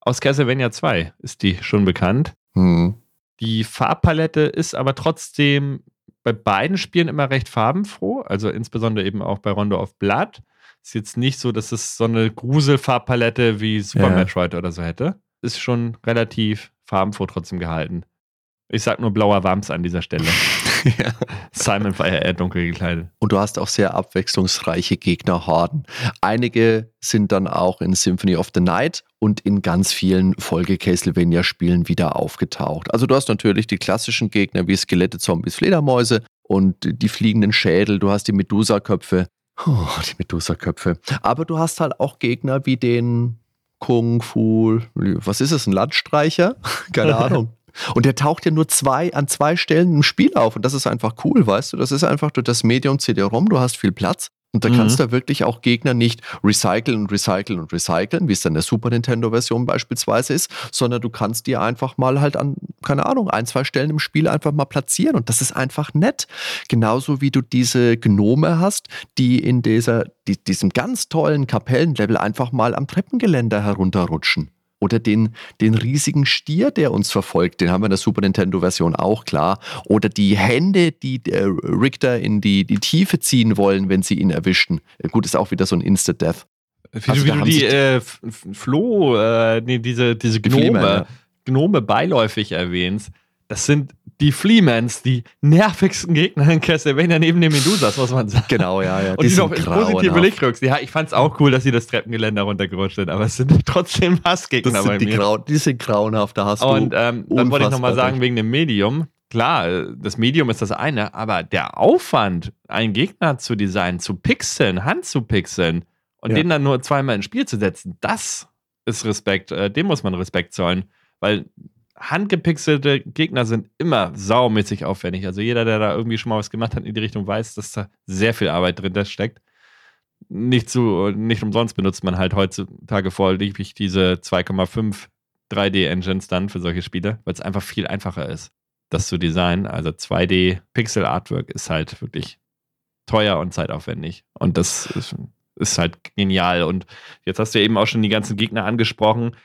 Aus Castlevania 2 ist die schon bekannt. Hm. Die Farbpalette ist aber trotzdem bei beiden Spielen immer recht farbenfroh, also insbesondere eben auch bei Rondo of Blood. Ist jetzt nicht so, dass es so eine Gruselfarbpalette wie Super Ja. Metroid oder so hätte. Ist schon relativ farbenfroh trotzdem gehalten. Ich sag nur blauer Wams an dieser Stelle. ja. Simon war ja eher dunkel gekleidet. Und du hast auch sehr abwechslungsreiche Gegnerhorden. Einige sind dann auch in Symphony of the Night und in ganz vielen Folge-Castlevania-Spielen wieder aufgetaucht. Also du hast natürlich die klassischen Gegner wie Skelette, Zombies, Fledermäuse und die fliegenden Schädel. Du hast die Medusa-Köpfe. Oh, die Medusa-Köpfe. Aber du hast halt auch Gegner wie den Kung Fu, was ist es, ein Landstreicher? Keine Ahnung. Und der taucht ja nur zwei an zwei Stellen im Spiel auf. Und das ist einfach cool, weißt du? Das ist einfach durch das Medium CD-ROM, du hast viel Platz. Und da Mhm. kannst du wirklich auch Gegner nicht recyceln und recyceln und recyceln, wie es dann in der Super Nintendo-Version beispielsweise ist, sondern du kannst die einfach mal halt an, keine Ahnung, ein, zwei Stellen im Spiel einfach mal platzieren. Und das ist einfach nett. Genauso wie du diese Gnome hast, die in dieser, die, diesem ganz tollen Kapellenlevel einfach mal am Treppengeländer herunterrutschen. Oder den, den riesigen Stier, der uns verfolgt, den haben wir in der Super Nintendo-Version auch, klar. Oder die Hände, die äh, Richter in die, die Tiefe ziehen wollen, wenn sie ihn erwischten. Äh, Gut, ist auch wieder so ein Instant-Death. Wie, also, wie du die äh, Flo, äh, nee, diese, diese Gnome, ja. Gnome beiläufig erwähnst. Das sind die Fleemans, die nervigsten Gegner in Castlevania neben den Medusas, muss man sagen. Genau, ja, ja. Und die, die noch ins positive Licht rückst. Ja, ich fand's auch cool, dass sie das Treppengeländer runtergerutscht sind, aber es sind trotzdem Hassgegner das sind bei die mir. Grau, die sind grauenhaft, da hast Und ähm, dann wollte ich nochmal sagen, wegen dem Medium. Klar, das Medium ist das eine, aber der Aufwand, einen Gegner zu designen, zu pixeln, Hand zu pixeln und ja. den dann nur zweimal ins Spiel zu setzen, das ist Respekt. Äh, dem muss man Respekt zollen. Weil handgepixelte Gegner sind immer saumäßig aufwendig. Also jeder, der da irgendwie schon mal was gemacht hat in die Richtung, weiß, dass da sehr viel Arbeit drin steckt. Nicht, zu, nicht umsonst benutzt man halt heutzutage vorliebig diese 2,5 3D-Engines dann für solche Spiele, weil es einfach viel einfacher ist, das zu designen. Also 2D-Pixel-Artwork ist halt wirklich teuer und zeitaufwendig. Und das ist, ist halt genial. Und jetzt hast du eben auch schon die ganzen Gegner angesprochen.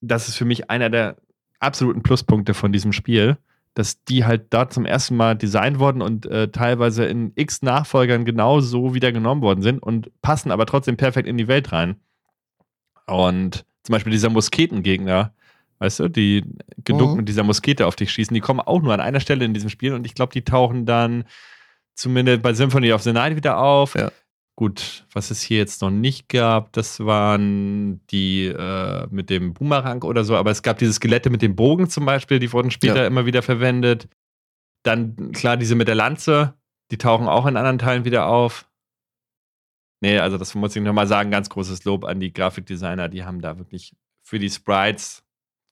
Das ist für mich einer der absoluten Pluspunkte von diesem Spiel, dass die halt da zum ersten Mal designt worden und äh, teilweise in x Nachfolgern genau so wieder genommen worden sind und passen aber trotzdem perfekt in die Welt rein. Und zum Beispiel dieser Musketengegner, weißt du, die geduckt mhm. mit dieser Muskete auf dich schießen, die kommen auch nur an einer Stelle in diesem Spiel und ich glaube, die tauchen dann zumindest bei Symphony of the Night wieder auf. Ja. Gut, was es hier jetzt noch nicht gab, das waren die äh, mit dem Boomerang oder so, aber es gab diese Skelette mit dem Bogen zum Beispiel, die wurden später ja. immer wieder verwendet. Dann, klar, diese mit der Lanze, die tauchen auch in anderen Teilen wieder auf. Nee, also das muss ich nochmal sagen, ganz großes Lob an die Grafikdesigner, die haben da wirklich für die Sprites,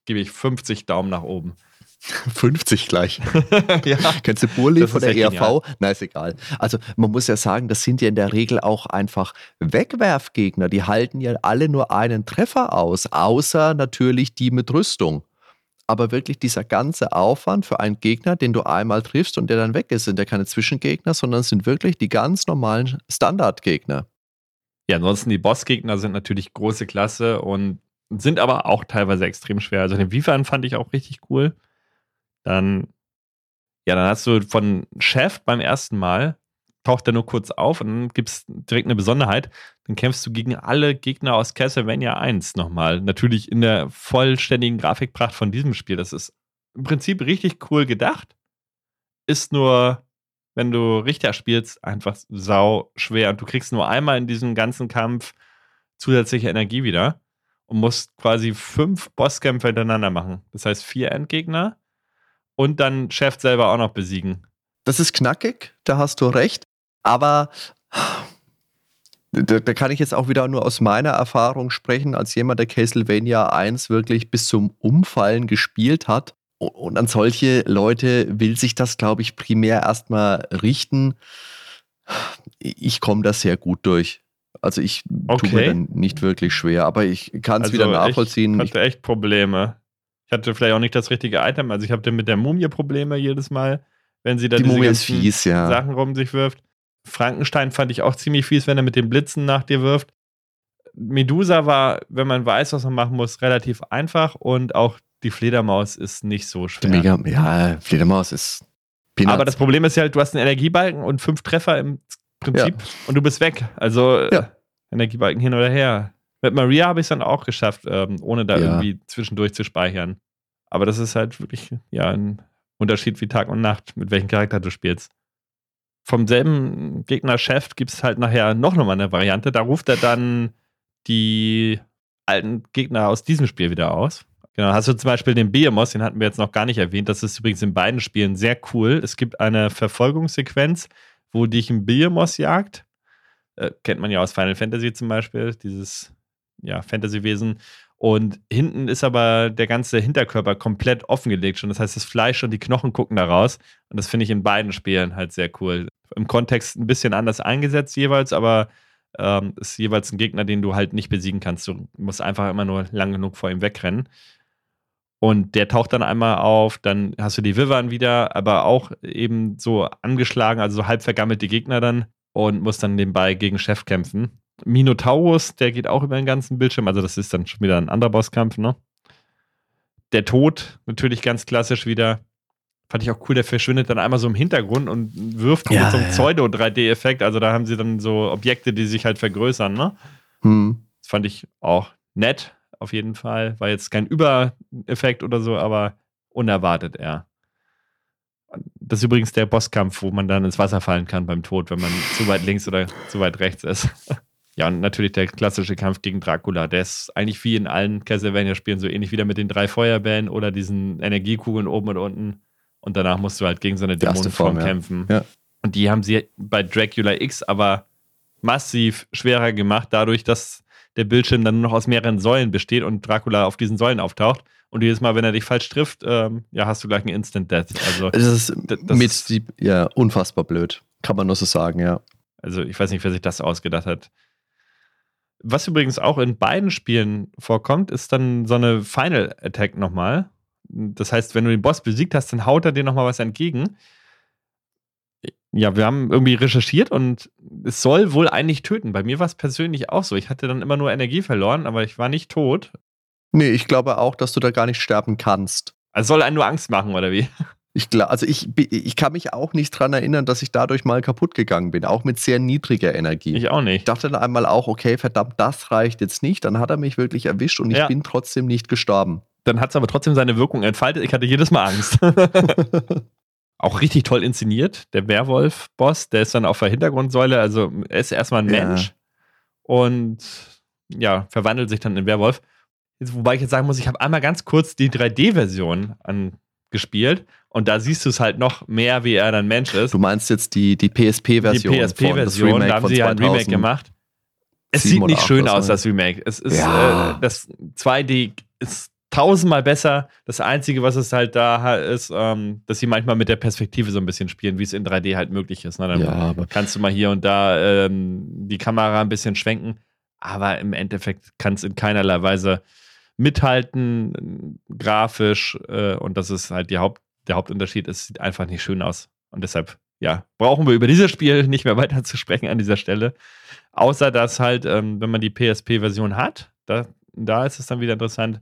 gebe ich 50 Daumen nach oben. 50 gleich. ja. Kennst du Burli von der ERV? Genial. Na, ist egal. Also man muss ja sagen, das sind ja in der Regel auch einfach Wegwerfgegner. Die halten ja alle nur einen Treffer aus, außer natürlich die mit Rüstung. Aber wirklich dieser ganze Aufwand für einen Gegner, den du einmal triffst und der dann weg ist, sind ja keine Zwischengegner, sondern sind wirklich die ganz normalen Standardgegner. Ja, ansonsten die Bossgegner sind natürlich große Klasse und sind aber auch teilweise extrem schwer. Also den Wiefern fand ich auch richtig cool. Dann, ja, dann hast du von Chef beim ersten Mal, taucht er nur kurz auf und dann gibt es direkt eine Besonderheit. Dann kämpfst du gegen alle Gegner aus Castlevania 1 nochmal. Natürlich in der vollständigen Grafikpracht von diesem Spiel. Das ist im Prinzip richtig cool gedacht. Ist nur, wenn du Richter spielst, einfach sau schwer. Und du kriegst nur einmal in diesem ganzen Kampf zusätzliche Energie wieder und musst quasi fünf Bosskämpfe hintereinander machen. Das heißt, vier Endgegner und dann Chef selber auch noch besiegen. Das ist knackig, da hast du recht. Aber da, da, kann ich jetzt auch wieder nur aus meiner Erfahrung sprechen, als jemand, der Castlevania 1 wirklich bis zum Umfallen gespielt hat. Und an solche Leute will sich das, glaube ich, primär erstmal richten. Ich komme da sehr gut durch. Also ich okay. tue mir dann nicht wirklich schwer, aber ich kann es also wieder nachvollziehen. Ich hatte echt Probleme. Ich hatte vielleicht auch nicht das richtige Item. Also ich habe mit der Mumie Probleme jedes Mal, wenn sie da Die diese fies, ja. Sachen rum sich wirft. Frankenstein fand ich auch ziemlich fies, wenn er mit den Blitzen nach dir wirft. Medusa war, wenn man weiß, was man machen muss, relativ einfach und auch die Fledermaus ist nicht so schwer. Mega, ja, Fledermaus ist Peanuts. Aber das Problem ist ja halt, du hast einen Energiebalken und fünf Treffer im Prinzip ja. und du bist weg. Also ja. Energiebalken hin oder her. Mit Maria habe ich es dann auch geschafft, ähm, ohne da ja. irgendwie zwischendurch zu speichern. Aber das ist halt wirklich ja ein Unterschied wie Tag und Nacht, mit welchem Charakter du spielst. Vom selben Gegner-Chef gibt es halt nachher noch nochmal eine Variante. Da ruft er dann die alten Gegner aus diesem Spiel wieder aus. Genau, hast du zum Beispiel den Behemoth, den hatten wir jetzt noch gar nicht erwähnt. Das ist übrigens in beiden Spielen sehr cool. Es gibt eine Verfolgungssequenz, wo dich ein Behemoth jagt. Äh, kennt man ja aus Final Fantasy zum Beispiel, dieses ja, Fantasy-Wesen. Und hinten ist aber der ganze Hinterkörper komplett offengelegt schon. Das heißt, das Fleisch und die Knochen gucken da raus. Und das finde ich in beiden Spielen halt sehr cool. Im Kontext ein bisschen anders eingesetzt jeweils, aber ähm, ist jeweils ein Gegner, den du halt nicht besiegen kannst. Du musst einfach immer nur lang genug vor ihm wegrennen. Und der taucht dann einmal auf, dann hast du die Vivern wieder, aber auch eben so angeschlagen, also so halb vergammelte Gegner dann und musst dann nebenbei gegen Chef kämpfen. Minotaurus, der geht auch über den ganzen Bildschirm, also das ist dann schon wieder ein anderer Bosskampf, ne? Der Tod, natürlich ganz klassisch wieder. Fand ich auch cool, der verschwindet dann einmal so im Hintergrund und wirft ja, mit so einem ja. Pseudo-3D-Effekt. Also da haben sie dann so Objekte, die sich halt vergrößern, ne? Hm. Das fand ich auch nett, auf jeden Fall. War jetzt kein Übereffekt oder so, aber unerwartet eher. Das ist übrigens der Bosskampf, wo man dann ins Wasser fallen kann beim Tod, wenn man zu weit links oder zu weit rechts ist. ja, und natürlich der klassische Kampf gegen Dracula. Der ist eigentlich wie in allen Castlevania-Spielen so ähnlich wieder mit den drei Feuerbällen oder diesen Energiekugeln oben und unten. Und danach musst du halt gegen so eine Dämonenform ja. kämpfen. Ja. Und die haben sie bei Dracula X aber massiv schwerer gemacht, dadurch, dass der Bildschirm dann nur noch aus mehreren Säulen besteht und Dracula auf diesen Säulen auftaucht. Und jedes Mal, wenn er dich falsch trifft, ähm, ja, hast du gleich einen Instant Death. Also das ist das mit ist, die, ja unfassbar blöd, kann man nur so sagen, ja. Also ich weiß nicht, wer sich das ausgedacht hat. Was übrigens auch in beiden Spielen vorkommt, ist dann so eine Final Attack nochmal. Das heißt, wenn du den Boss besiegt hast, dann haut er dir nochmal was entgegen. Ja, wir haben irgendwie recherchiert und es soll wohl eigentlich töten. Bei mir war es persönlich auch so. Ich hatte dann immer nur Energie verloren, aber ich war nicht tot. Nee, ich glaube auch, dass du da gar nicht sterben kannst. Also soll einen nur Angst machen, oder wie? Ich glaube, also ich, ich kann mich auch nicht dran erinnern, dass ich dadurch mal kaputt gegangen bin, auch mit sehr niedriger Energie. Ich auch nicht. Ich dachte dann einmal auch, okay, verdammt, das reicht jetzt nicht. Dann hat er mich wirklich erwischt und ich ja. bin trotzdem nicht gestorben. Dann hat es aber trotzdem seine Wirkung entfaltet. Ich hatte jedes Mal Angst. auch richtig toll inszeniert. Der Werwolf-Boss, der ist dann auf der Hintergrundsäule, also er ist erstmal ein Mensch ja. und ja, verwandelt sich dann in Werwolf. Jetzt, wobei ich jetzt sagen muss, ich habe einmal ganz kurz die 3D-Version angespielt und da siehst du es halt noch mehr, wie er dann Mensch ist. Du meinst jetzt die, die PSP-Version? Die PSP-Version, da haben sie ja ein Remake gemacht. Es sieht nicht schön aus, das Remake. Es ist ja. äh, das 2D ist tausendmal besser. Das Einzige, was es halt da ist, ähm, dass sie manchmal mit der Perspektive so ein bisschen spielen, wie es in 3D halt möglich ist. Ne? Dann ja, kannst du mal hier und da ähm, die Kamera ein bisschen schwenken, aber im Endeffekt kann es in keinerlei Weise mithalten, grafisch. Äh, und das ist halt Haupt, der Hauptunterschied. Es sieht einfach nicht schön aus. Und deshalb, ja, brauchen wir über dieses Spiel nicht mehr weiter zu sprechen an dieser Stelle. Außer dass halt, ähm, wenn man die PSP-Version hat, da, da ist es dann wieder interessant,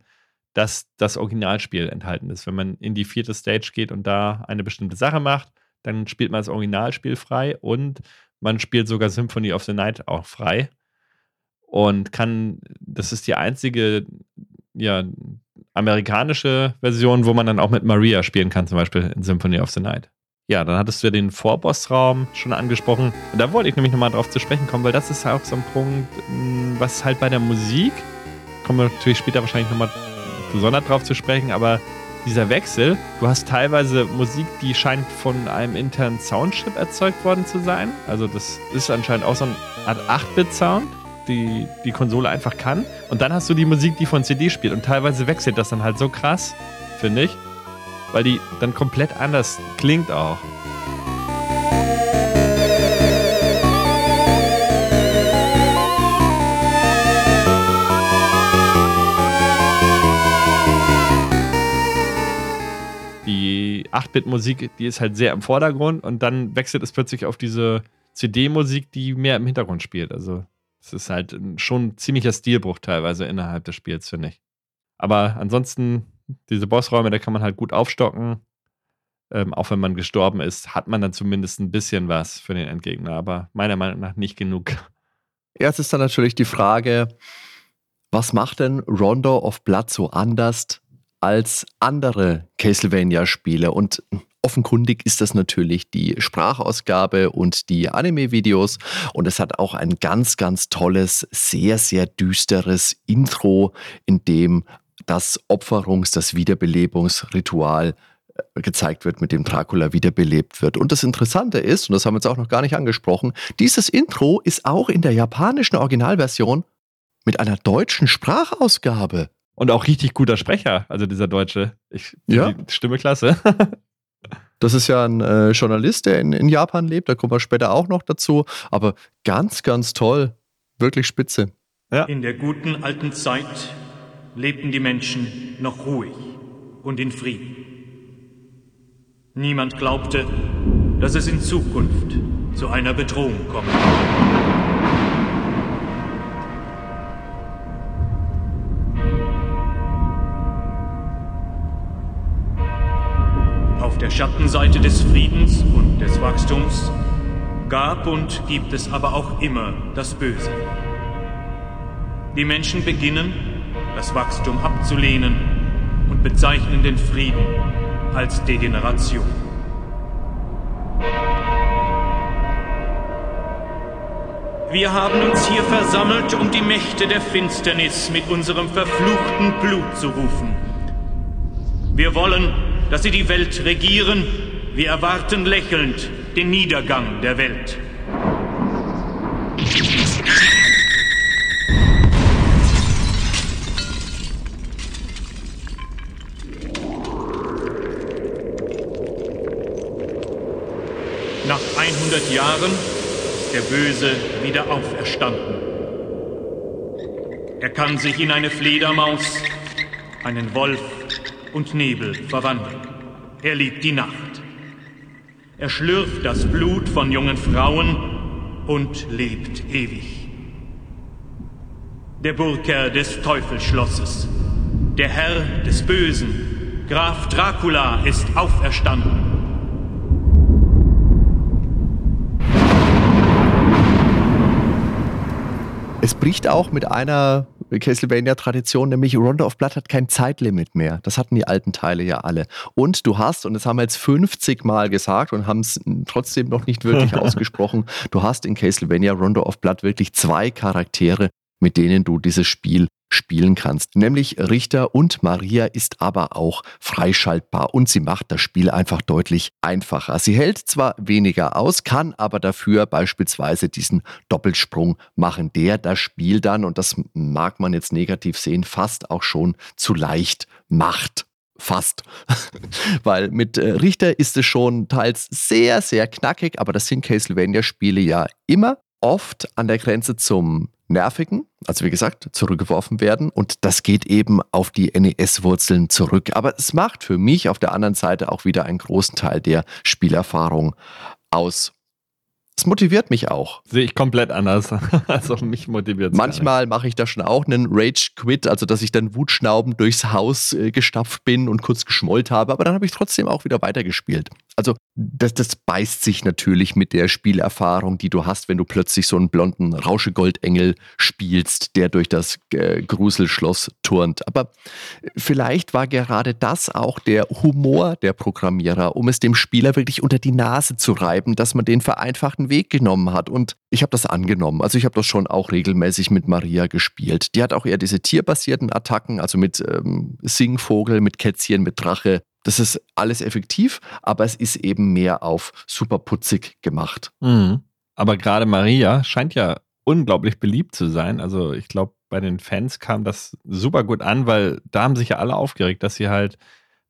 dass das Originalspiel enthalten ist. Wenn man in die vierte Stage geht und da eine bestimmte Sache macht, dann spielt man das Originalspiel frei und man spielt sogar Symphony of the Night auch frei und kann, das ist die einzige ja, amerikanische Version, wo man dann auch mit Maria spielen kann, zum Beispiel in Symphony of the Night. Ja, dann hattest du ja den Vorbossraum schon angesprochen. Und da wollte ich nämlich nochmal drauf zu sprechen kommen, weil das ist auch so ein Punkt, hm, was halt bei der Musik, kommen wir natürlich später wahrscheinlich nochmal gesondert drauf zu sprechen, aber dieser Wechsel, du hast teilweise Musik, die scheint von einem internen Soundchip erzeugt worden zu sein. Also das ist anscheinend auch so eine Art 8-Bit-Sound die, die Konsole einfach kann. Und dann hast du die Musik, die von CD spielt. Und teilweise wechselt das dann halt so krass, finde ich. Weil die dann komplett anders klingt auch. Die 8-Bit-Musik, die ist halt sehr im Vordergrund und dann wechselt es plötzlich auf diese CD-Musik, die mehr im Hintergrund spielt. Also es ist halt schon ein ziemlicher Stilbruch teilweise innerhalb des Spiels, finde ich. Aber ansonsten, diese Bossräume, da kann man halt gut aufstocken. Ähm, auch wenn man gestorben ist, hat man dann zumindest ein bisschen was für den Endgegner, aber meiner Meinung nach nicht genug. Erst ist dann natürlich die Frage, was macht denn Rondo of Blood so anders als andere Castlevania-Spiele? Und Offenkundig ist das natürlich die Sprachausgabe und die Anime-Videos. Und es hat auch ein ganz, ganz tolles, sehr, sehr düsteres Intro, in dem das Opferungs-, das Wiederbelebungsritual äh, gezeigt wird, mit dem Dracula wiederbelebt wird. Und das Interessante ist, und das haben wir jetzt auch noch gar nicht angesprochen, dieses Intro ist auch in der japanischen Originalversion mit einer deutschen Sprachausgabe. Und auch richtig guter Sprecher, also dieser Deutsche. Ich ja. Stimme klasse. Das ist ja ein äh, Journalist, der in, in Japan lebt, da kommen wir später auch noch dazu. Aber ganz, ganz toll. Wirklich spitze. Ja. In der guten alten Zeit lebten die Menschen noch ruhig und in Frieden. Niemand glaubte, dass es in Zukunft zu einer Bedrohung kommen der Schattenseite des Friedens und des Wachstums gab und gibt es aber auch immer das Böse. Die Menschen beginnen, das Wachstum abzulehnen und bezeichnen den Frieden als Degeneration. Wir haben uns hier versammelt, um die Mächte der Finsternis mit unserem verfluchten Blut zu rufen. Wir wollen, dass sie die Welt regieren. Wir erwarten lächelnd den Niedergang der Welt. Nach 100 Jahren ist der Böse wieder auferstanden. Er kann sich in eine Fledermaus, einen Wolf und Nebel verwandeln. Er liebt die Nacht. Er schlürft das Blut von jungen Frauen und lebt ewig. Der Burgherr des Teufelsschlosses, der Herr des Bösen, Graf Dracula ist auferstanden. Es bricht auch mit einer Castlevania-Tradition, nämlich Rondo of Blood hat kein Zeitlimit mehr. Das hatten die alten Teile ja alle. Und du hast, und das haben wir jetzt 50 Mal gesagt und haben es trotzdem noch nicht wirklich ausgesprochen, du hast in Castlevania Rondo of Blood wirklich zwei Charaktere, mit denen du dieses Spiel spielen kannst. Nämlich Richter und Maria ist aber auch freischaltbar und sie macht das Spiel einfach deutlich einfacher. Sie hält zwar weniger aus, kann aber dafür beispielsweise diesen Doppelsprung machen, der das Spiel dann, und das mag man jetzt negativ sehen, fast auch schon zu leicht macht. Fast. Weil mit äh, Richter ist es schon teils sehr, sehr knackig, aber das sind Castlevania-Spiele ja immer oft an der Grenze zum Nervigen, also wie gesagt, zurückgeworfen werden. Und das geht eben auf die NES-Wurzeln zurück. Aber es macht für mich auf der anderen Seite auch wieder einen großen Teil der Spielerfahrung aus. Es motiviert mich auch. Sehe ich komplett anders. also mich motiviert es. Manchmal mache ich da schon auch einen Rage-Quit, also dass ich dann wutschnaubend durchs Haus äh, gestapft bin und kurz geschmollt habe, aber dann habe ich trotzdem auch wieder weitergespielt. Also das, das beißt sich natürlich mit der Spielerfahrung, die du hast, wenn du plötzlich so einen blonden Rauschegoldengel spielst, der durch das äh, Gruselschloss turnt. Aber vielleicht war gerade das auch der Humor der Programmierer, um es dem Spieler wirklich unter die Nase zu reiben, dass man den vereinfachten Weg genommen hat. Und ich habe das angenommen. Also ich habe das schon auch regelmäßig mit Maria gespielt. Die hat auch eher diese tierbasierten Attacken, also mit ähm, Singvogel, mit Kätzchen, mit Drache. Das ist alles effektiv, aber es ist eben mehr auf super putzig gemacht. Mhm. Aber gerade Maria scheint ja unglaublich beliebt zu sein. Also ich glaube, bei den Fans kam das super gut an, weil da haben sich ja alle aufgeregt, dass sie halt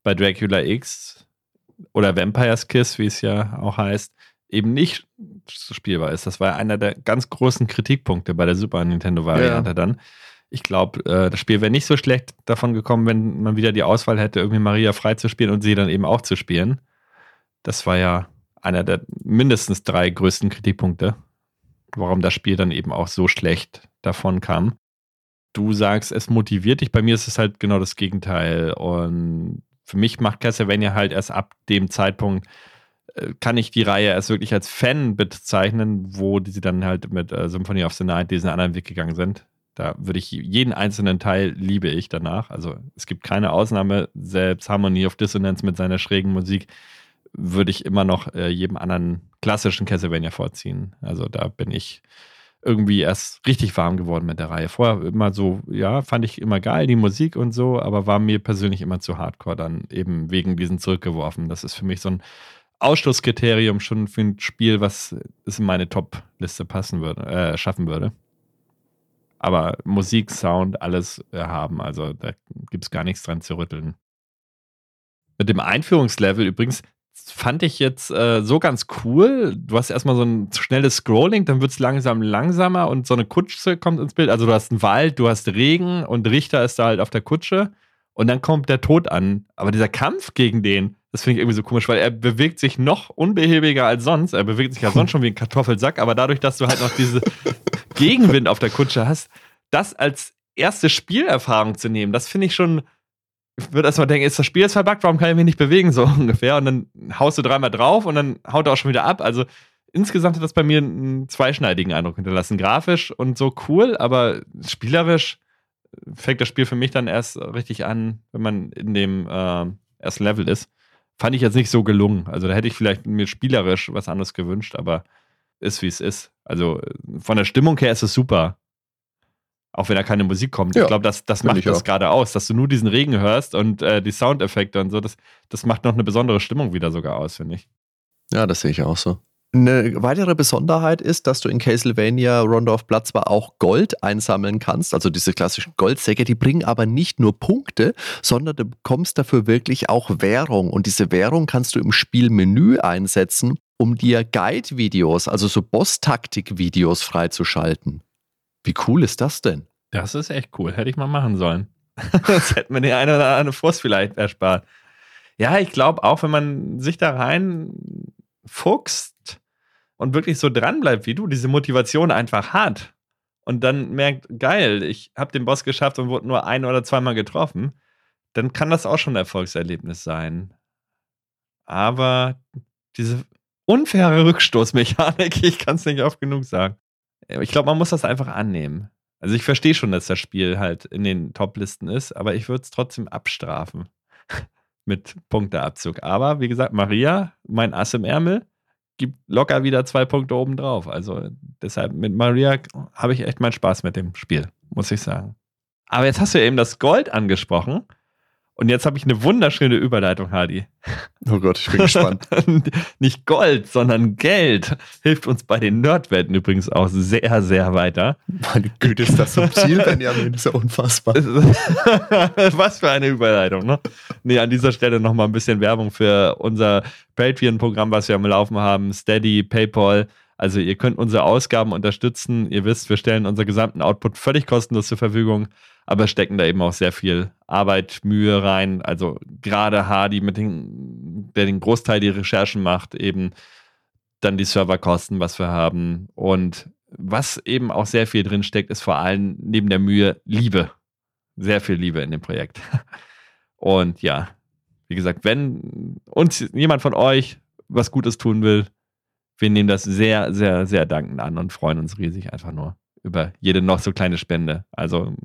bei Dracula X oder Vampire's Kiss, wie es ja auch heißt, eben nicht spielbar ist. Das war einer der ganz großen Kritikpunkte bei der Super Nintendo-Variante ja. dann. Ich glaube, äh, das Spiel wäre nicht so schlecht davon gekommen, wenn man wieder die Auswahl hätte, irgendwie Maria frei zu spielen und sie dann eben auch zu spielen. Das war ja einer der mindestens drei größten Kritikpunkte, warum das Spiel dann eben auch so schlecht davon kam. Du sagst, es motiviert dich. Bei mir ist es halt genau das Gegenteil. Und für mich macht Castlevania halt erst ab dem Zeitpunkt, äh, kann ich die Reihe erst wirklich als Fan bezeichnen, wo sie dann halt mit äh, Symphony of the Night diesen anderen Weg gegangen sind. Da würde ich jeden einzelnen Teil liebe ich danach. Also es gibt keine Ausnahme. Selbst Harmony of Dissonance mit seiner schrägen Musik würde ich immer noch äh, jedem anderen klassischen Castlevania vorziehen. Also da bin ich irgendwie erst richtig warm geworden mit der Reihe. Vorher immer so, ja, fand ich immer geil, die Musik und so, aber war mir persönlich immer zu hardcore dann eben wegen diesen zurückgeworfen. Das ist für mich so ein Ausschlusskriterium schon für ein Spiel, was es in meine Top-Liste passen würde, äh, schaffen würde aber Musik, Sound, alles äh, haben. Also da gibt es gar nichts dran zu rütteln. Mit dem Einführungslevel übrigens fand ich jetzt äh, so ganz cool. Du hast erstmal so ein schnelles Scrolling, dann wird es langsam langsamer und so eine Kutsche kommt ins Bild. Also du hast einen Wald, du hast Regen und Richter ist da halt auf der Kutsche und dann kommt der Tod an. Aber dieser Kampf gegen den, das finde ich irgendwie so komisch, weil er bewegt sich noch unbehäbiger als sonst. Er bewegt sich ja sonst schon wie ein Kartoffelsack, aber dadurch, dass du halt noch diese Gegenwind auf der Kutsche hast, das als erste Spielerfahrung zu nehmen, das finde ich schon. Ich würde erstmal denken, ist das Spiel jetzt verbuggt, warum kann ich mich nicht bewegen, so ungefähr? Und dann haust du dreimal drauf und dann haut er auch schon wieder ab. Also, insgesamt hat das bei mir einen zweischneidigen Eindruck hinterlassen. Grafisch und so cool, aber spielerisch fängt das Spiel für mich dann erst richtig an, wenn man in dem äh, ersten Level ist. Fand ich jetzt nicht so gelungen. Also da hätte ich vielleicht mir spielerisch was anderes gewünscht, aber ist wie es ist. Also von der Stimmung her ist es super. Auch wenn da keine Musik kommt. Ja, ich glaube, das, das macht das gerade aus, dass du nur diesen Regen hörst und äh, die Soundeffekte und so. Das, das macht noch eine besondere Stimmung wieder sogar aus, finde ich. Ja, das sehe ich auch so. Eine weitere Besonderheit ist, dass du in Castlevania Rondo of Blood zwar auch Gold einsammeln kannst, also diese klassischen Goldsäcke, die bringen aber nicht nur Punkte, sondern du bekommst dafür wirklich auch Währung. Und diese Währung kannst du im Spielmenü einsetzen, um dir Guide-Videos, also so Boss-Taktik-Videos freizuschalten. Wie cool ist das denn? Das ist echt cool. Hätte ich mal machen sollen. das hätte mir die eine oder andere Frust vielleicht erspart. Ja, ich glaube auch, wenn man sich da rein fuchst und wirklich so dranbleibt wie du, diese Motivation einfach hat und dann merkt, geil, ich habe den Boss geschafft und wurde nur ein oder zweimal getroffen, dann kann das auch schon ein Erfolgserlebnis sein. Aber diese unfaire Rückstoßmechanik, ich kann es nicht oft genug sagen. Ich glaube, man muss das einfach annehmen. Also ich verstehe schon, dass das Spiel halt in den Top-Listen ist, aber ich würde es trotzdem abstrafen mit Punkteabzug. Aber wie gesagt, Maria, mein Ass im Ärmel, gibt locker wieder zwei Punkte oben drauf. Also deshalb mit Maria habe ich echt meinen Spaß mit dem Spiel, muss ich sagen. Aber jetzt hast du ja eben das Gold angesprochen. Und jetzt habe ich eine wunderschöne Überleitung, Hardy. Oh Gott, ich bin gespannt. Nicht Gold, sondern Geld hilft uns bei den Nerdwelten übrigens auch sehr, sehr weiter. Meine Güte, ist das subtil, Benjamin. Das ist ja unfassbar. Was für eine Überleitung, ne? Nee, an dieser Stelle nochmal ein bisschen Werbung für unser Patreon-Programm, was wir am Laufen haben. Steady, PayPal. Also ihr könnt unsere Ausgaben unterstützen. Ihr wisst, wir stellen unseren gesamten Output völlig kostenlos zur Verfügung aber stecken da eben auch sehr viel Arbeit, Mühe rein. Also gerade Hardy, mit den, der den Großteil der Recherchen macht, eben dann die Serverkosten, was wir haben. Und was eben auch sehr viel drin steckt, ist vor allem neben der Mühe Liebe. Sehr viel Liebe in dem Projekt. Und ja, wie gesagt, wenn uns jemand von euch was Gutes tun will, wir nehmen das sehr, sehr, sehr dankend an und freuen uns riesig einfach nur über jede noch so kleine Spende. Also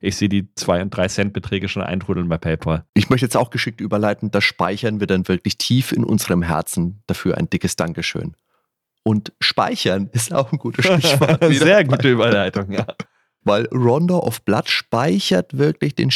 ich sehe die 2 und 3 Cent Beträge schon eintrudeln bei PayPal. Ich möchte jetzt auch geschickt überleiten, das speichern wir dann wirklich tief in unserem Herzen. Dafür ein dickes Dankeschön. Und speichern ist auch ein gutes Stichwort. Sehr gute Überleitung, ja. Weil Rondo of Blood speichert wirklich den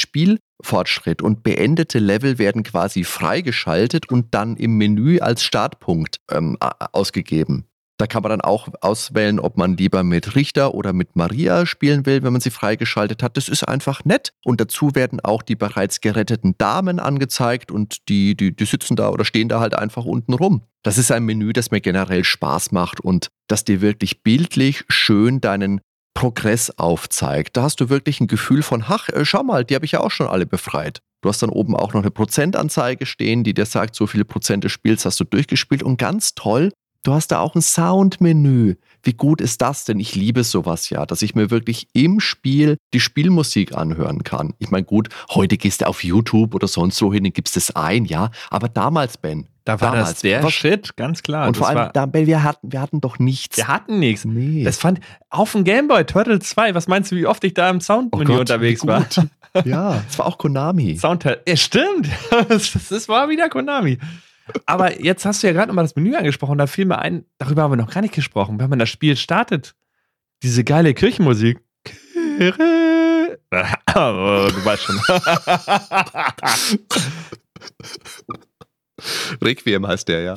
Spielfortschritt und beendete Level werden quasi freigeschaltet und dann im Menü als Startpunkt ähm, ausgegeben. Da kann man dann auch auswählen, ob man lieber mit Richter oder mit Maria spielen will, wenn man sie freigeschaltet hat. Das ist einfach nett. Und dazu werden auch die bereits geretteten Damen angezeigt und die, die, die sitzen da oder stehen da halt einfach unten rum. Das ist ein Menü, das mir generell Spaß macht und das dir wirklich bildlich schön deinen Progress aufzeigt. Da hast du wirklich ein Gefühl von, ach, äh, schau mal, die habe ich ja auch schon alle befreit. Du hast dann oben auch noch eine Prozentanzeige stehen, die dir sagt, so viele Prozent des Spiels hast du durchgespielt. Und ganz toll, Du hast da auch ein Soundmenü. Wie gut ist das denn? Ich liebe sowas ja, dass ich mir wirklich im Spiel die Spielmusik anhören kann. Ich meine, gut, heute gehst du auf YouTube oder sonst wo hin und gibst es ein, ja. Aber damals, Ben. Da war damals, das der was, Shit, ganz klar. Und vor allem, da, Ben, wir hatten, wir hatten doch nichts. Wir hatten nichts. Nee. Das fand auf dem Gameboy Turtle 2. Was meinst du, wie oft ich da im Soundmenü Oh unterwegs war? Ja, es war auch Konami. Soundteil. Ja, stimmt. Das, das war wieder Konami. Aber jetzt hast du ja gerade nochmal das Menü angesprochen. Da fiel mir ein, darüber haben wir noch gar nicht gesprochen. Wenn man das Spiel startet, diese geile Kirchenmusik. Kirche. Du weißt schon. Requiem heißt der, ja.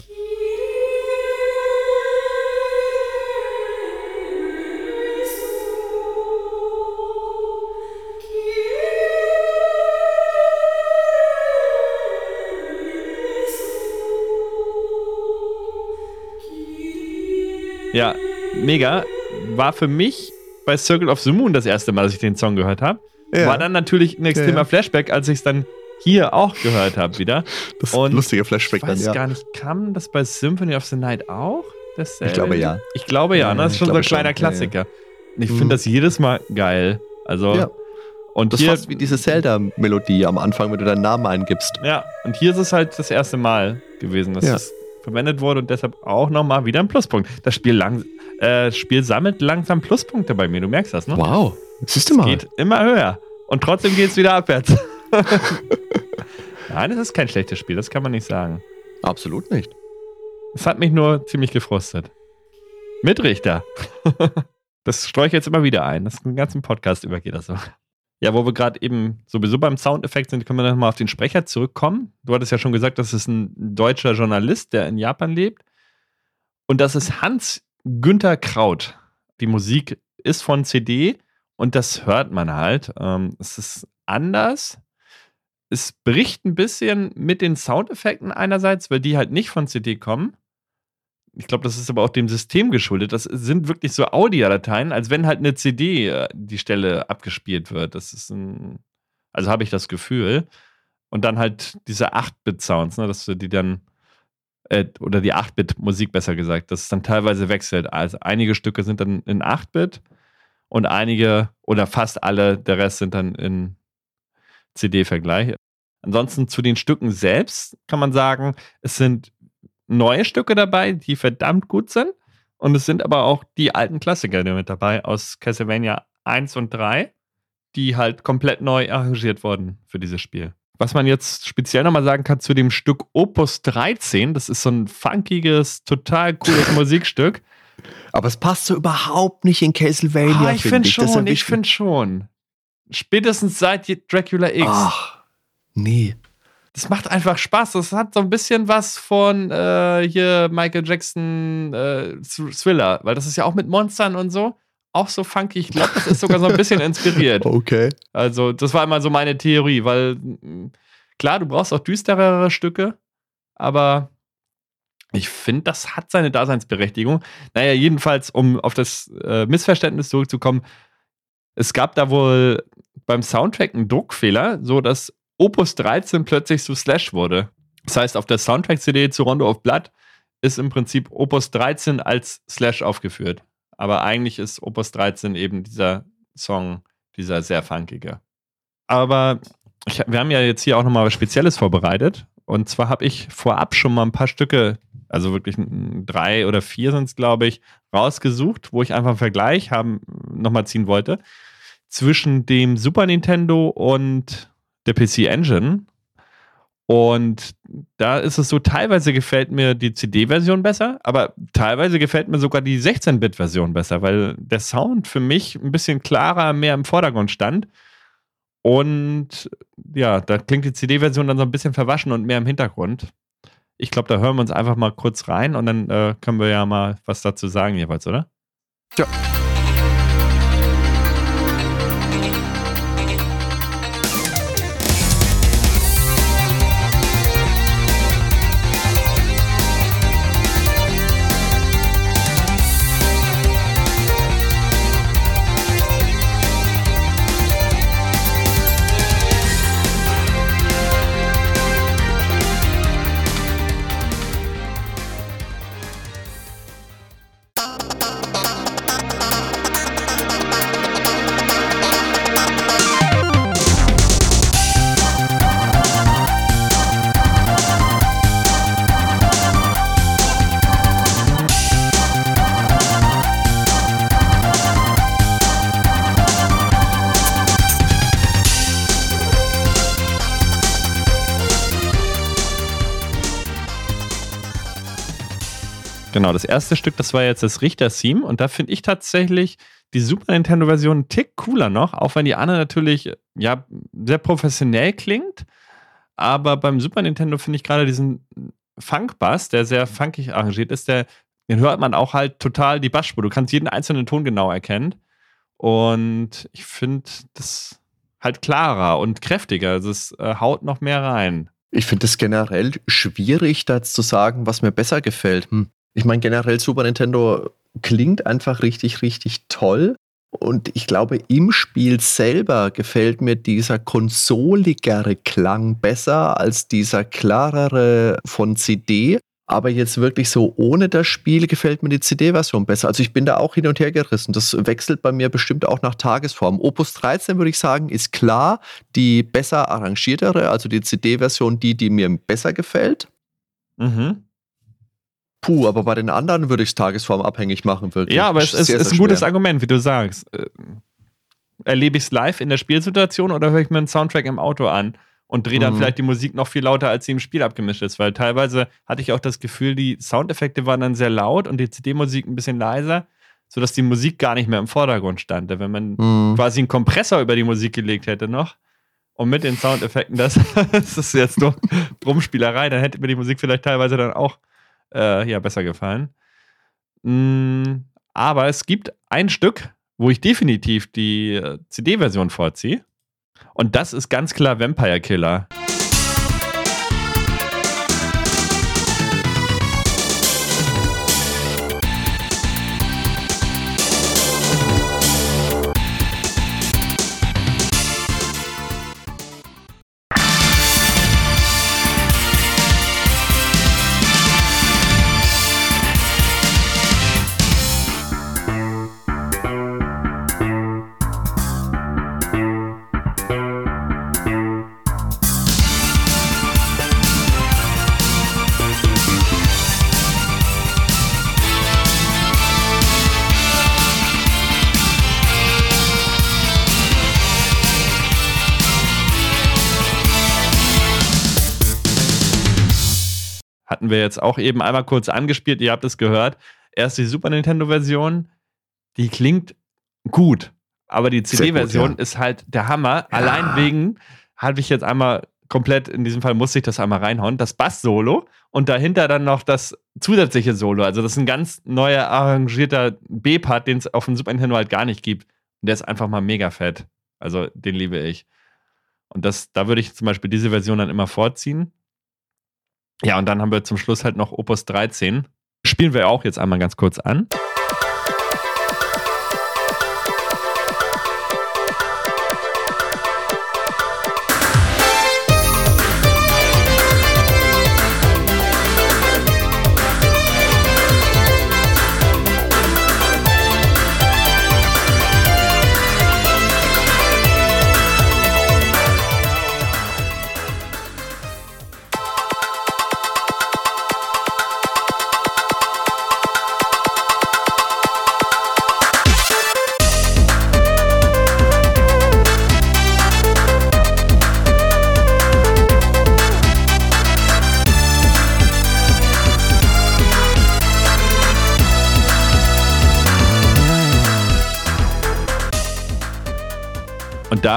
Ja, mega. War für mich bei Circle of the Moon das erste Mal, dass ich den Song gehört habe. Ja. War dann natürlich ein extremer Ja, ja. Flashback, als ich es dann hier auch gehört habe wieder. Das Und lustige Flashback Ich weiß dann, ja. gar nicht, kam das bei Symphony of the Night auch? Dasselbe? Ich glaube, ja. Ich glaube ja, Ja, ne? das ist ich schon so ein kleiner schon. Ja, Klassiker. Und ich finde Mhm. das jedes Mal geil. Also, Ja. und Das ist hier, fast wie diese Zelda-Melodie am Anfang, wenn du deinen Namen eingibst. ja, und hier ist es halt das erste Mal gewesen, dass Ja. ich es verwendet wurde und deshalb auch nochmal wieder ein Pluspunkt. Das Spiel, lang, äh, Spiel sammelt langsam Pluspunkte bei mir, du merkst das, ne? Wow, siehst du mal. Es geht immer höher und trotzdem geht es wieder abwärts. Nein, es ist kein schlechtes Spiel, das kann man nicht sagen. Absolut nicht. Es hat mich nur ziemlich gefrustet. Mitrichter. das streue ich jetzt immer wieder ein. Das den ganzen Podcast über geht das so. Ja, wo wir gerade eben sowieso beim Soundeffekt sind, können wir nochmal auf den Sprecher zurückkommen. Du hattest ja schon gesagt, das ist ein deutscher Journalist, der in Japan lebt. Und das ist Hans Günther Kraut. Die Musik ist von CD und das hört man halt. Ähm, es ist anders. Es bricht ein bisschen mit den Soundeffekten einerseits, weil die halt nicht von CD kommen ich glaube, das ist aber auch dem System geschuldet. Das sind wirklich so Audiodateien, als wenn halt eine CD äh, die Stelle abgespielt wird. Das ist ein, also habe ich das Gefühl. Und dann halt diese 8-Bit-Sounds, ne, dass du die dann, äh, oder die 8-Bit-Musik besser gesagt, dass es dann teilweise wechselt. Also einige Stücke sind dann in 8-Bit und einige oder fast alle, der Rest sind dann in CD-Vergleich. Ansonsten zu den Stücken selbst kann man sagen, es sind neue Stücke dabei, die verdammt gut sind. Und es sind aber auch die alten Klassiker mit dabei aus Castlevania 1 und 3, die halt komplett neu arrangiert wurden für dieses Spiel. Was man jetzt speziell nochmal sagen kann zu dem Stück Opus 13, das ist so ein funkiges, total cooles Musikstück. Aber es passt so überhaupt nicht in Castlevania. Ah, ich finde find schon, ich finde schon. Spätestens seit Dracula X. Ach, nee das macht einfach Spaß. Das hat so ein bisschen was von äh, hier Michael Jackson äh, Thriller, weil das ist ja auch mit Monstern und so. Auch so funky. Ich glaube, das ist sogar so ein bisschen inspiriert. Okay. Also, das war immer so meine Theorie, weil mm, klar, du brauchst auch düsterere Stücke, aber ich finde, das hat seine Daseinsberechtigung. Naja, jedenfalls, um auf das äh, Missverständnis zurückzukommen, es gab da wohl beim Soundtrack einen Druckfehler, so dass Opus 13 plötzlich zu Slash wurde. Das heißt, auf der Soundtrack-CD zu Rondo of Blood ist im Prinzip Opus 13 als Slash aufgeführt. Aber eigentlich ist Opus 13 eben dieser Song, dieser sehr funkige. Aber ich, wir haben ja jetzt hier auch nochmal was Spezielles vorbereitet. Und zwar habe ich vorab schon mal ein paar Stücke, also wirklich drei oder vier sind es, glaube ich, rausgesucht, wo ich einfach einen Vergleich nochmal ziehen wollte zwischen dem Super Nintendo und der PC Engine. Und da ist es so, teilweise gefällt mir die CD-Version besser, aber teilweise gefällt mir sogar die 16-Bit-Version besser, weil der Sound für mich ein bisschen klarer, mehr im Vordergrund stand. Und ja, da klingt die CD-Version dann so ein bisschen verwaschen und mehr im Hintergrund. Ich glaube, da hören wir uns einfach mal kurz rein und dann äh, können wir ja mal was dazu sagen jeweils, oder? Ja. Genau, das erste Stück, das war jetzt das Richter-Theme und da finde ich tatsächlich die Super Nintendo-Version einen Tick cooler noch, auch wenn die andere natürlich ja sehr professionell klingt. Aber beim Super Nintendo finde ich gerade diesen Funk-Bass, der sehr funkig arrangiert ist, der, den hört man auch halt total die Bassspur. Du kannst jeden einzelnen Ton genau erkennen. Und ich finde das halt klarer und kräftiger. Also es äh, haut noch mehr rein. Ich finde es generell schwierig, da zu sagen, was mir besser gefällt. Hm. Ich meine, generell Super Nintendo klingt einfach richtig, richtig toll. Und ich glaube, im Spiel selber gefällt mir dieser konsoligere Klang besser als dieser klarere von CD. Aber jetzt wirklich so ohne das Spiel gefällt mir die CD-Version besser. Also ich bin da auch hin und her gerissen. Das wechselt bei mir bestimmt auch nach Tagesform. Opus 13 würde ich sagen, ist klar die besser arrangiertere, also die CD-Version, die, die mir besser gefällt. Mhm. Puh, aber bei den anderen würde ich es tagesformabhängig machen. Wirklich. Ja, aber es ist, Sehr, ist ein gutes schwer. Argument, wie du sagst. Äh, Erlebe ich es live in der Spielsituation oder höre ich mir einen Soundtrack im Auto an und drehe dann Mhm. vielleicht die Musik noch viel lauter, als sie im Spiel abgemischt ist? Weil teilweise hatte ich auch das Gefühl, die Soundeffekte waren dann sehr laut und die CD-Musik ein bisschen leiser, sodass die Musik gar nicht mehr im Vordergrund stand. Wenn man Mhm. quasi einen Kompressor über die Musik gelegt hätte noch und mit den Soundeffekten, das, das ist jetzt nur Rumspielerei, dann hätte mir die Musik vielleicht teilweise dann auch äh, ja, besser gefallen. Mm, aber es gibt ein Stück, wo ich definitiv die äh, CD-Version vorziehe. Und das ist ganz klar Vampire Killer. Hatten wir jetzt auch eben einmal kurz angespielt, ihr habt es gehört. Erst die Super Nintendo-Version, die klingt gut, aber die CD-Version ja. ist halt der Hammer. Allein wegen habe ich jetzt einmal komplett, in diesem Fall musste ich das einmal reinhauen, das Bass-Solo und dahinter dann noch das zusätzliche Solo. Also das ist ein ganz neuer, arrangierter B-Part, den es auf dem Super Nintendo halt gar nicht gibt. Und der ist einfach mal mega fett. Also den liebe ich. Und das, da würde ich zum Beispiel diese Version dann immer vorziehen. Ja, und dann haben wir zum Schluss halt noch Opus 13. Spielen wir auch jetzt einmal ganz kurz an.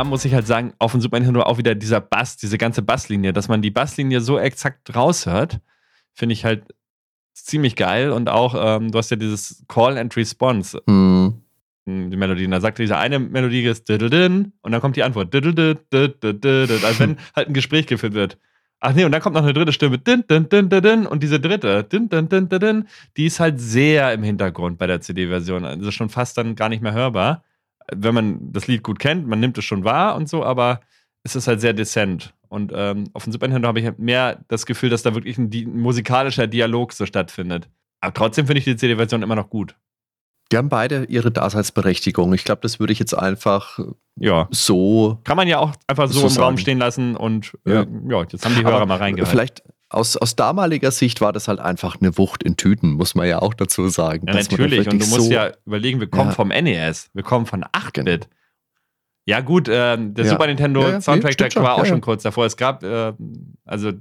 Da muss ich halt sagen, auf dem Super Nintendo auch wieder dieser Bass, diese ganze Basslinie, dass man die Basslinie so exakt raushört, finde ich halt ziemlich geil. Und auch, ähm, du hast ja dieses Call and Response, Mhm. mh, die Melodie. Und da sagt diese eine Melodie ist und dann kommt die Antwort. Als wenn halt ein Gespräch geführt wird. Ach nee, und dann kommt noch eine dritte Stimme. Und diese dritte, die ist halt sehr im Hintergrund bei der CD-Version. Also schon fast dann gar nicht mehr hörbar. Wenn man das Lied gut kennt, man nimmt es schon wahr und so, aber es ist halt sehr dezent. Und ähm, auf dem Super Nintendo habe ich halt mehr das Gefühl, dass da wirklich ein, di musikalischer Dialog so stattfindet. Aber trotzdem finde ich die CD-Version immer noch gut. Die haben beide ihre Daseinsberechtigung. Ich glaube, das würde ich jetzt einfach Ja. so. Kann man ja auch einfach so, So im Raum sagen. stehen lassen und äh, Ja. ja. jetzt haben die Hörer Aber mal reingehört. Vielleicht aus, aus damaliger Sicht war das halt einfach eine Wucht in Tüten, muss man ja auch dazu sagen. Ja, natürlich. Und du musst so- ja überlegen, wir kommen Ja. vom NES. Wir kommen von 8-Bit. Ja, gut, ähm, der Ja. Super Nintendo Soundtrack schon, war auch schon kurz davor. Es gab, äh, also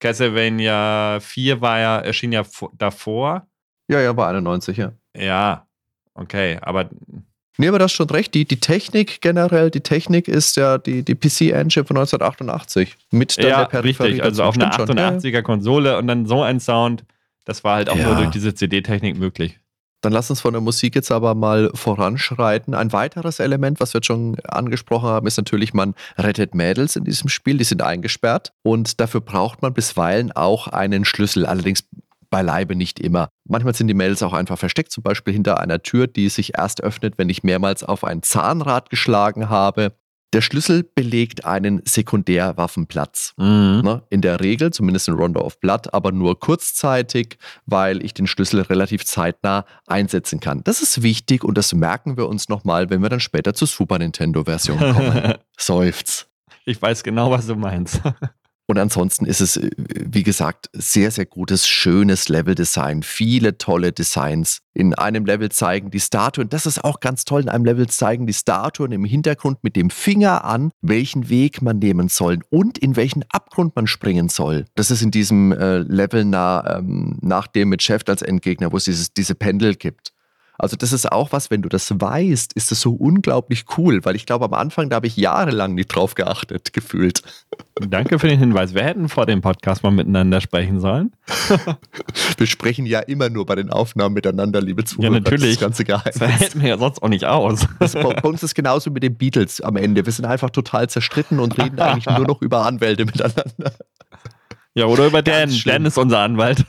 Castlevania 4 war ja, erschien ja vo- davor. Ja, ja, war 91, ja. Ja, okay, aber Nee, aber du hast schon recht. Die, die Technik generell, die Technik ist ja die, die PC-Engine von 1988. Mit dann ja, der Peripherie richtig. Also auf einer Stimmt schon, ja, ja. 88er Konsole und dann so ein Sound, das war halt auch Ja. nur durch diese CD-Technik möglich. Dann lass uns von der Musik jetzt aber mal voranschreiten. Ein weiteres Element, was wir jetzt schon angesprochen haben, ist natürlich, man rettet Mädels in diesem Spiel, die sind eingesperrt und dafür braucht man bisweilen auch einen Schlüssel, allerdings beileibe nicht immer. Manchmal sind die Mädels auch einfach versteckt, zum Beispiel hinter einer Tür, die sich erst öffnet, wenn ich mehrmals auf ein Zahnrad geschlagen habe. Der Schlüssel belegt einen Sekundärwaffenplatz. Ne? In der Regel, zumindest in Rondo of Blood, aber nur kurzzeitig, weil ich den Schlüssel relativ zeitnah einsetzen kann. Das ist wichtig und das merken wir uns nochmal, wenn wir dann später zur Super Nintendo-Version kommen. Seufz. ich weiß genau, was du meinst. Und ansonsten ist es, wie gesagt, sehr, sehr gutes, schönes Leveldesign. Viele tolle Designs. In einem Level zeigen die Statuen, das ist auch ganz toll, in einem Level zeigen die Statuen im Hintergrund mit dem Finger an, welchen Weg man nehmen soll und in welchen Abgrund man springen soll. Das ist in diesem äh, Level nah, ähm, nach dem mit Chef als Endgegner, wo es dieses, diese Pendel gibt. Also das ist auch was, wenn du das weißt, ist das so unglaublich cool, weil ich glaube, am Anfang, da habe ich jahrelang nicht drauf geachtet, gefühlt. Danke für den Hinweis. Wir hätten vor dem Podcast mal miteinander sprechen sollen. wir sprechen ja immer nur bei den Aufnahmen miteinander, liebe Zuhörer. Ja, natürlich. Das ganze Geheimnis. Das hätten wir ja sonst auch nicht aus. Das, bei uns ist genauso mit den Beatles am Ende. Wir sind einfach total zerstritten und reden eigentlich nur noch über Anwälte miteinander. Ja, oder über Dan. Dan ist unser Anwalt.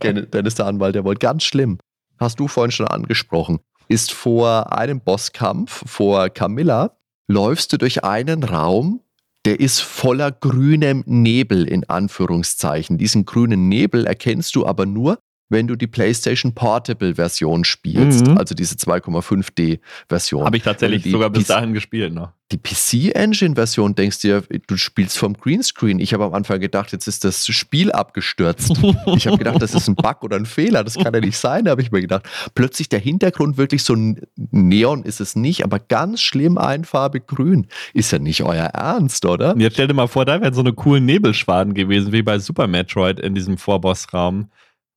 Dan ist der Anwalt, der wollte ganz schlimm hast du vorhin schon angesprochen, ist vor einem Bosskampf, vor Camilla, läufst du durch einen Raum, der ist voller grünem Nebel in Anführungszeichen. Diesen grünen Nebel erkennst du aber nur, wenn du die PlayStation Portable Version spielst, mhm. also diese 2,5D Version. Habe ich tatsächlich sogar bis dahin gespielt noch. Die PC Engine Version denkst dir, du spielst vom Greenscreen. Ich habe am Anfang gedacht, jetzt ist das Spiel abgestürzt. ich habe gedacht, das ist ein Bug oder ein Fehler, das kann ja nicht sein, habe ich mir gedacht. Plötzlich der Hintergrund wirklich so ein Neon ist es nicht, aber ganz schlimm einfarbig grün. Ist ja nicht euer Ernst, oder? Jetzt stell dir mal vor, da wären so eine coolen Nebelschwaden gewesen, wie bei Super Metroid in diesem Vorbossraum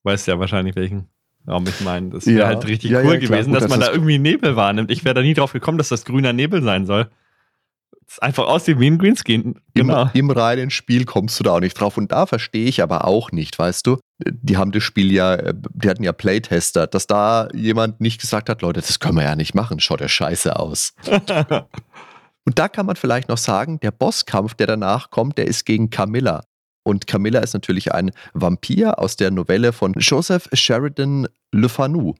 weißt ja wahrscheinlich, welchen Raum ich meine. Das wäre ja. halt richtig ja, cool ja, gewesen, Gut, dass man da irgendwie Nebel wahrnimmt. Ich wäre da nie drauf gekommen, dass das grüner Nebel sein soll. Das einfach aussieht wie ein Greenscreen. Genau. Im, Im reinen Spiel kommst du da auch nicht drauf. Und da verstehe ich aber auch nicht, weißt du? Die haben das Spiel ja, die hatten ja Playtester, dass da jemand nicht gesagt hat, Leute, das können wir ja nicht machen, schaut ja scheiße aus. Und da kann man vielleicht noch sagen, der Bosskampf, der danach kommt, der ist gegen Camilla. Und Camilla ist natürlich ein Vampir aus der Novelle von Joseph Sheridan Le Fanu.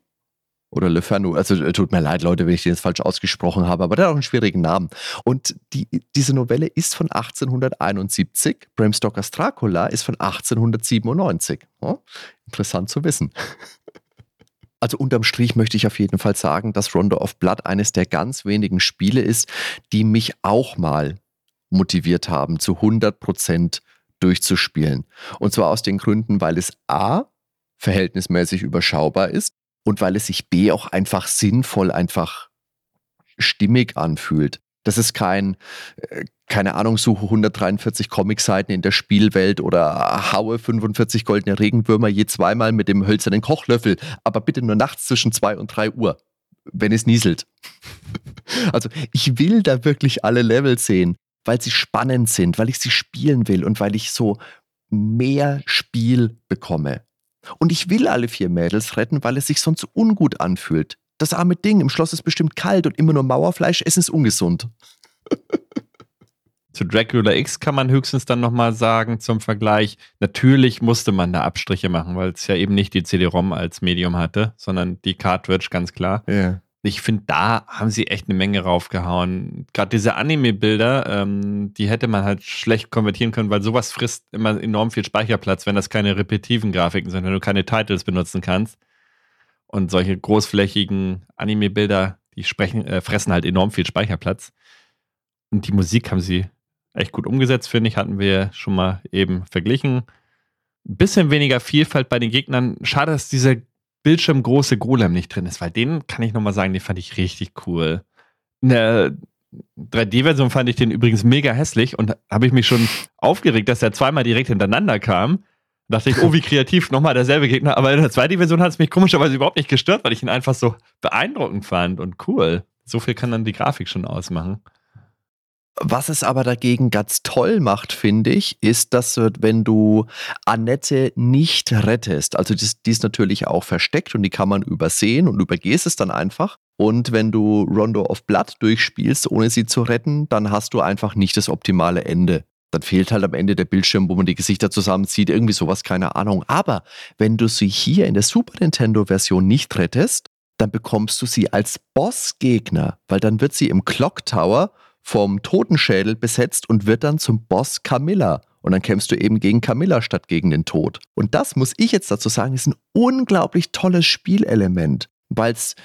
Oder Le Fanu. Also äh, tut mir leid, Leute, wenn ich den jetzt falsch ausgesprochen habe, aber der hat auch einen schwierigen Namen. Und die, diese Novelle ist von 1871. Bram Stokers Dracula ist von 1897. Oh, interessant zu wissen. Also unterm Strich möchte ich auf jeden Fall sagen, dass Rondo of Blood eines der ganz wenigen Spiele ist, die mich auch mal motiviert haben, zu 100 Prozent durchzuspielen. Und zwar aus den Gründen, weil es A verhältnismäßig überschaubar ist und weil es sich B auch einfach sinnvoll, einfach stimmig anfühlt. Das ist kein, äh, keine Ahnung, suche 143 Comicseiten in der Spielwelt oder haue 45 goldene Regenwürmer je zweimal mit dem hölzernen Kochlöffel, aber bitte nur nachts zwischen 2 und 3 Uhr, wenn es nieselt. Also ich will da wirklich alle Level sehen weil sie spannend sind, weil ich sie spielen will und weil ich so mehr Spiel bekomme. Und ich will alle vier Mädels retten, weil es sich sonst ungut anfühlt. Das arme Ding im Schloss ist bestimmt kalt und immer nur Mauerfleisch essen ist ungesund. Zu Dracula X kann man höchstens dann nochmal sagen zum Vergleich, natürlich musste man da Abstriche machen, weil es ja eben nicht die CD-ROM als Medium hatte, sondern die Cartridge, ganz klar. Ja. Ich finde, da haben sie echt eine Menge raufgehauen. Gerade diese Anime-Bilder, ähm, die hätte man halt schlecht konvertieren können, weil sowas frisst immer enorm viel Speicherplatz, wenn das keine repetitiven Grafiken sind, wenn du keine Titles benutzen kannst. Und solche großflächigen Anime-Bilder, die sprechen, äh, fressen halt enorm viel Speicherplatz. Und die Musik haben sie echt gut umgesetzt, finde ich, hatten wir schon mal eben verglichen. Ein bisschen weniger Vielfalt bei den Gegnern. Schade, dass diese bildschirmgroße Golem nicht drin ist, weil den kann ich nochmal sagen, den fand ich richtig cool. In der 3D-Version fand ich den übrigens mega hässlich und habe ich mich schon aufgeregt, dass er zweimal direkt hintereinander kam. Da dachte ich, oh, wie kreativ, nochmal derselbe Gegner. Aber in der 2D-Version hat es mich komischerweise überhaupt nicht gestört, weil ich ihn einfach so beeindruckend fand und cool. So viel kann dann die Grafik schon ausmachen. Was es aber dagegen ganz toll macht, finde ich, ist, dass wenn du Annette nicht rettest, also die, die ist natürlich auch versteckt und die kann man übersehen und übergehst es dann einfach. Und wenn du Rondo of Blood durchspielst, ohne sie zu retten, dann hast du einfach nicht das optimale Ende. Dann fehlt halt am Ende der Bildschirm, wo man die Gesichter zusammenzieht, irgendwie sowas, keine Ahnung. Aber wenn du sie hier in der Super Nintendo-Version nicht rettest, dann bekommst du sie als Bossgegner, weil dann wird sie im Clock Tower vom Totenschädel besetzt und wird dann zum Boss Camilla. Und dann kämpfst du eben gegen Camilla statt gegen den Tod. Und das muss ich jetzt dazu sagen, ist ein unglaublich tolles Spielelement, weil es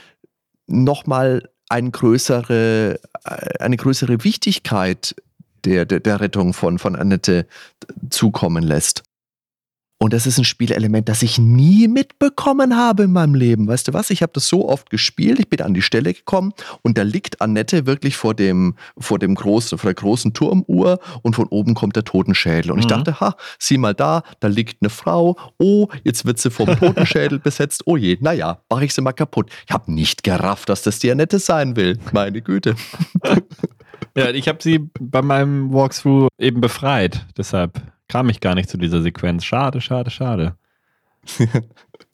nochmal eine größere, äh, eine größere Wichtigkeit der, der, der Rettung von, von Annette zukommen lässt. Und das ist ein Spielelement, das ich nie mitbekommen habe in meinem Leben. Weißt du was? Ich habe das so oft gespielt, ich bin an die Stelle gekommen und da liegt Annette wirklich vor dem, vor dem großen, vor der großen Turmuhr und von oben kommt der Totenschädel. Und ich mhm. dachte, ha, sieh mal da, da liegt eine Frau. Oh, jetzt wird sie vom Totenschädel besetzt. Oh je, naja, mache ich sie mal kaputt. Ich habe nicht gerafft, dass das die Annette sein will. Meine Güte. ja, ich habe sie bei meinem Walkthrough eben befreit. Deshalb kam ich gar nicht zu dieser Sequenz. Schade, schade, schade.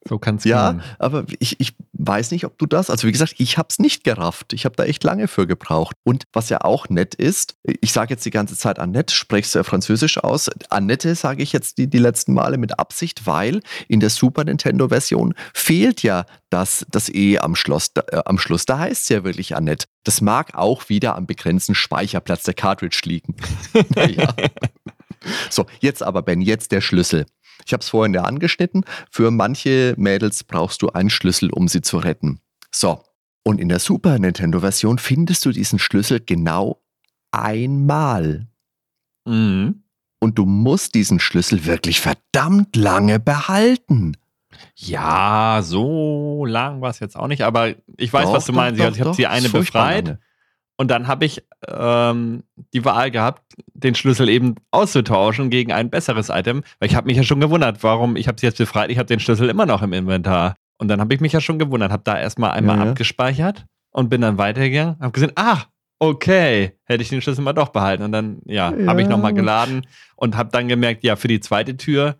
So kann es Ja, gehen. aber ich, ich weiß nicht, ob du das, also wie gesagt, ich habe es nicht gerafft. Ich habe da echt lange für gebraucht. Und was ja auch nett ist, ich sage jetzt die ganze Zeit Annette, sprichst du ja Französisch aus. Annette sage ich jetzt die, die letzten Male mit Absicht, weil in der Super Nintendo-Version fehlt ja das, das E am, Schloss, äh, am Schluss. Da heißt es ja wirklich Annette. Das mag auch wieder am begrenzten Speicherplatz der Cartridge liegen. naja. So, jetzt aber, Ben, jetzt der Schlüssel. Ich habe es vorhin ja angeschnitten. Für manche Mädels brauchst du einen Schlüssel, um sie zu retten. So, und in der Super Nintendo-Version findest du diesen Schlüssel genau einmal. Mhm. Und du musst diesen Schlüssel wirklich verdammt lange behalten. Ja, so lang war es jetzt auch nicht, aber ich weiß, doch, was du meinst. Doch, ich habe sie eine befreit. Lange. Und dann habe ich ähm, die Wahl gehabt, den Schlüssel eben auszutauschen gegen ein besseres Item, weil ich habe mich ja schon gewundert, warum ich habe es jetzt befreit, ich habe den Schlüssel immer noch im Inventar. Und dann habe ich mich ja schon gewundert, habe da erstmal einmal ja, abgespeichert und bin dann weitergegangen, habe gesehen, ah, okay, hätte ich den Schlüssel mal doch behalten. Und dann, ja, ja. habe ich nochmal geladen und habe dann gemerkt, ja, für die zweite Tür,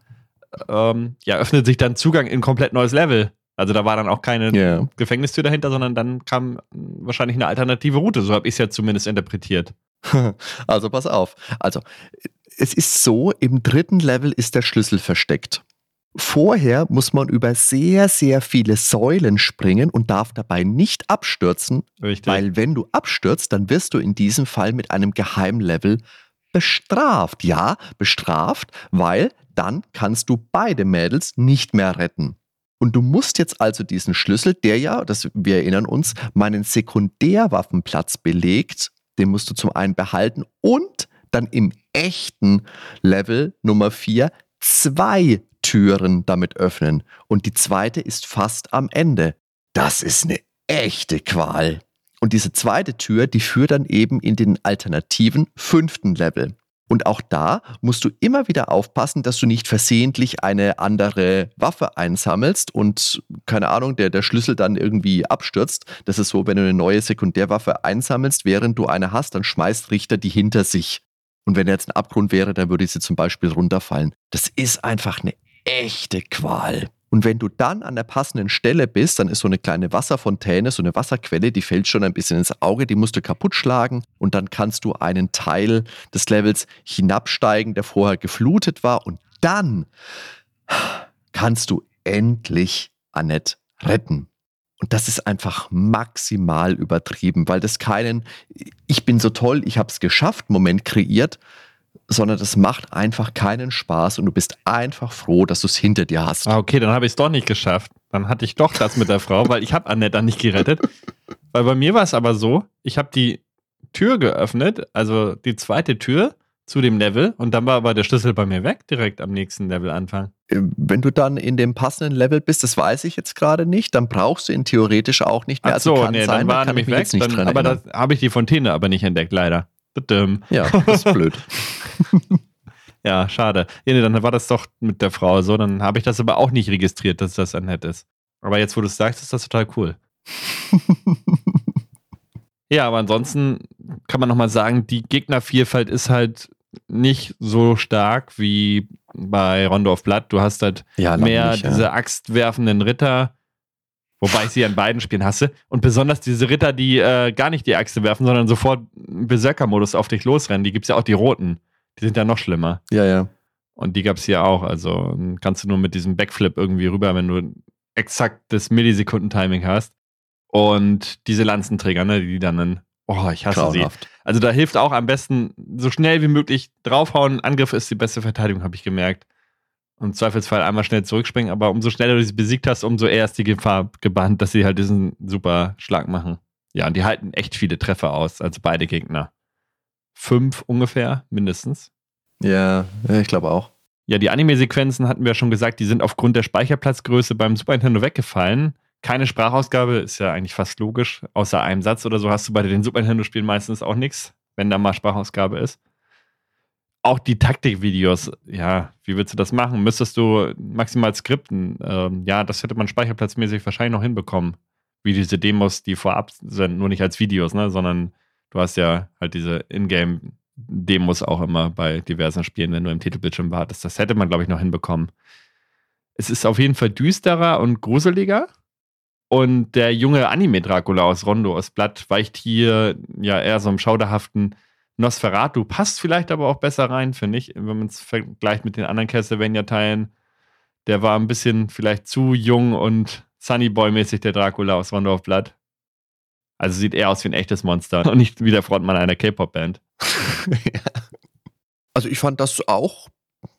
ähm, ja, öffnet sich dann Zugang in ein komplett neues Level. Also da war dann auch keine yeah. Gefängnistür dahinter, sondern dann kam wahrscheinlich eine alternative Route. So habe ich es ja zumindest interpretiert. Also pass auf. Also es ist so, im dritten Level ist der Schlüssel versteckt. Vorher muss man über sehr, sehr viele Säulen springen und darf dabei nicht abstürzen, Richtig. weil wenn du abstürzt, dann wirst du in diesem Fall mit einem Geheimlevel bestraft. Ja, bestraft, weil dann kannst du beide Mädels nicht mehr retten. Und du musst jetzt also diesen Schlüssel, der ja, das, wir erinnern uns, meinen Sekundärwaffenplatz belegt, den musst du zum einen behalten und dann im echten Level Nummer 4 zwei Türen damit öffnen. Und die zweite ist fast am Ende. Das ist eine echte Qual. Und diese zweite Tür, die führt dann eben in den alternativen fünften Level. Und auch da musst du immer wieder aufpassen, dass du nicht versehentlich eine andere Waffe einsammelst und, keine Ahnung, der, der Schlüssel dann irgendwie abstürzt. Das ist so, wenn du eine neue Sekundärwaffe einsammelst, während du eine hast, dann schmeißt Richter die hinter sich. Und wenn jetzt ein Abgrund wäre, dann würde sie zum Beispiel runterfallen. Das ist einfach eine echte Qual. Und wenn du dann an der passenden Stelle bist, dann ist so eine kleine Wasserfontäne, so eine Wasserquelle, die fällt schon ein bisschen ins Auge, die musst du kaputt schlagen und dann kannst du einen Teil des Levels hinabsteigen, der vorher geflutet war und dann kannst du endlich Annette retten. Und das ist einfach maximal übertrieben, weil das keinen Ich bin so toll, ich habe es geschafft Moment kreiert, sondern das macht einfach keinen Spaß und du bist einfach froh, dass du es hinter dir hast. Ah, okay, dann habe ich es doch nicht geschafft. Dann hatte ich doch das mit der Frau, weil ich habe Annette dann nicht gerettet. weil bei mir war es aber so, ich habe die Tür geöffnet, also die zweite Tür zu dem Level und dann war aber der Schlüssel bei mir weg, direkt am nächsten Level anfangen. Ähm, wenn du dann in dem passenden Level bist, das weiß ich jetzt gerade nicht, dann brauchst du ihn theoretisch auch nicht mehr. Ach so, also nee, sein, dann war er nämlich weg, dann, aber da habe ich die Fontäne aber nicht entdeckt, leider. Ja, das ist blöd. ja, schade. Ja, nee, dann war das doch mit der Frau so. Dann habe ich das aber auch nicht registriert, dass das ein Nett ist. Aber jetzt, wo du es sagst, ist das total cool. ja, aber ansonsten kann man nochmal sagen, die Gegnervielfalt ist halt nicht so stark wie bei Rondo of Blood. Du hast halt ja, mehr nicht, diese ja. axtwerfenden Ritter Wobei ich sie an beiden Spielen hasse. Und besonders diese Ritter, die äh, gar nicht die Achse werfen, sondern sofort Berserker-Modus auf dich losrennen. Die gibt es ja auch die roten. Die sind ja noch schlimmer. Ja, ja. Und die gab es hier auch. Also kannst du nur mit diesem Backflip irgendwie rüber, wenn du exakt das Millisekunden-Timing hast. Und diese Lanzenträger, ne, die dann, oh, ich hasse Grauenhaft. sie. Also da hilft auch am besten so schnell wie möglich draufhauen. Angriff ist die beste Verteidigung, habe ich gemerkt im Zweifelsfall einmal schnell zurückspringen, aber umso schneller du sie besiegt hast, umso eher ist die Gefahr gebannt, dass sie halt diesen super Schlag machen. Ja, und die halten echt viele Treffer aus, also beide Gegner. fünf ungefähr, mindestens. Ja, ich glaube auch. Ja, die Anime-Sequenzen hatten wir schon gesagt, die sind aufgrund der Speicherplatzgröße beim Super Nintendo weggefallen. Keine Sprachausgabe, ist ja eigentlich fast logisch. Außer einem Satz oder so hast du bei den Super Nintendo-Spielen meistens auch nichts, wenn da mal Sprachausgabe ist. Auch die Taktikvideos, ja, wie willst du das machen? Müsstest du maximal skripten? Ähm, ja, das hätte man speicherplatzmäßig wahrscheinlich noch hinbekommen. Wie diese Demos, die vorab sind, nur nicht als Videos, ne, sondern du hast ja halt diese Ingame-Demos auch immer bei diversen Spielen, wenn du im Titelbildschirm wartest. Das hätte man, glaube ich, noch hinbekommen. Es ist auf jeden Fall düsterer und gruseliger. Und der junge Anime-Dracula aus Rondo aus Blatt weicht hier ja eher so einem schauderhaften Nosferatu. Passt vielleicht aber auch besser rein, finde ich, wenn man es vergleicht mit den anderen Castlevania-Teilen. Der war ein bisschen vielleicht zu jung und Sunnyboy-mäßig, der Dracula aus Rondo of Blood. Also sieht eher aus wie ein echtes Monster und nicht wie der Frontmann einer K-Pop-Band. ja. Also ich fand das auch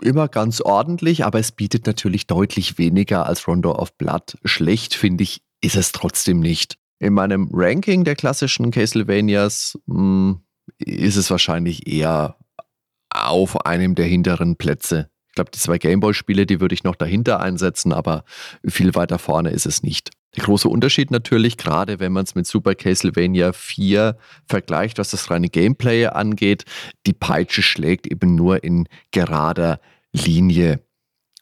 immer ganz ordentlich, aber es bietet natürlich deutlich weniger als Rondo of Blood. Schlecht, finde ich, ist es trotzdem nicht. In meinem Ranking der klassischen Castlevanias mh, hm, ist es wahrscheinlich eher auf einem der hinteren Plätze. Ich glaube, die zwei Gameboy-Spiele, die würde ich noch dahinter einsetzen, aber viel weiter vorne ist es nicht. Der große Unterschied natürlich, gerade wenn man es mit Super Castlevania 4 vergleicht, was das reine Gameplay angeht, die Peitsche schlägt eben nur in gerader Linie.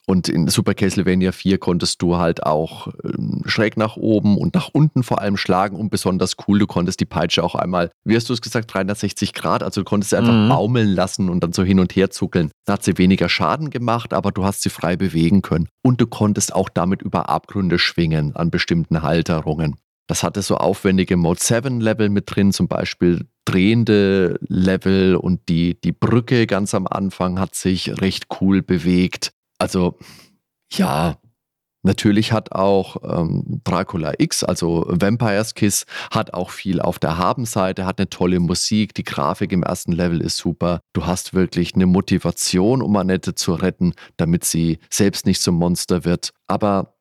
Und in Super Castlevania 4 konntest du halt auch ähm, schräg nach oben und nach unten vor allem schlagen und besonders cool, du konntest die Peitsche auch einmal, wie hast du es gesagt, 360 Grad, also du konntest sie einfach mhm. baumeln lassen und dann so hin und her zuckeln. Da hat sie weniger Schaden gemacht, aber du hast sie frei bewegen können. Und du konntest auch damit über Abgründe schwingen an bestimmten Halterungen. Das hatte so aufwendige Mode 7 Level mit drin, zum Beispiel drehende Level und die, die Brücke ganz am Anfang hat sich recht cool bewegt. Also ja, Natürlich hat auch ähm, Dracula X, also Vampire's Kiss, hat auch viel auf der Habenseite, hat eine tolle Musik, die Grafik im ersten Level ist super. Du hast wirklich eine Motivation, um Annette zu retten, damit sie selbst nicht zum Monster wird. Aber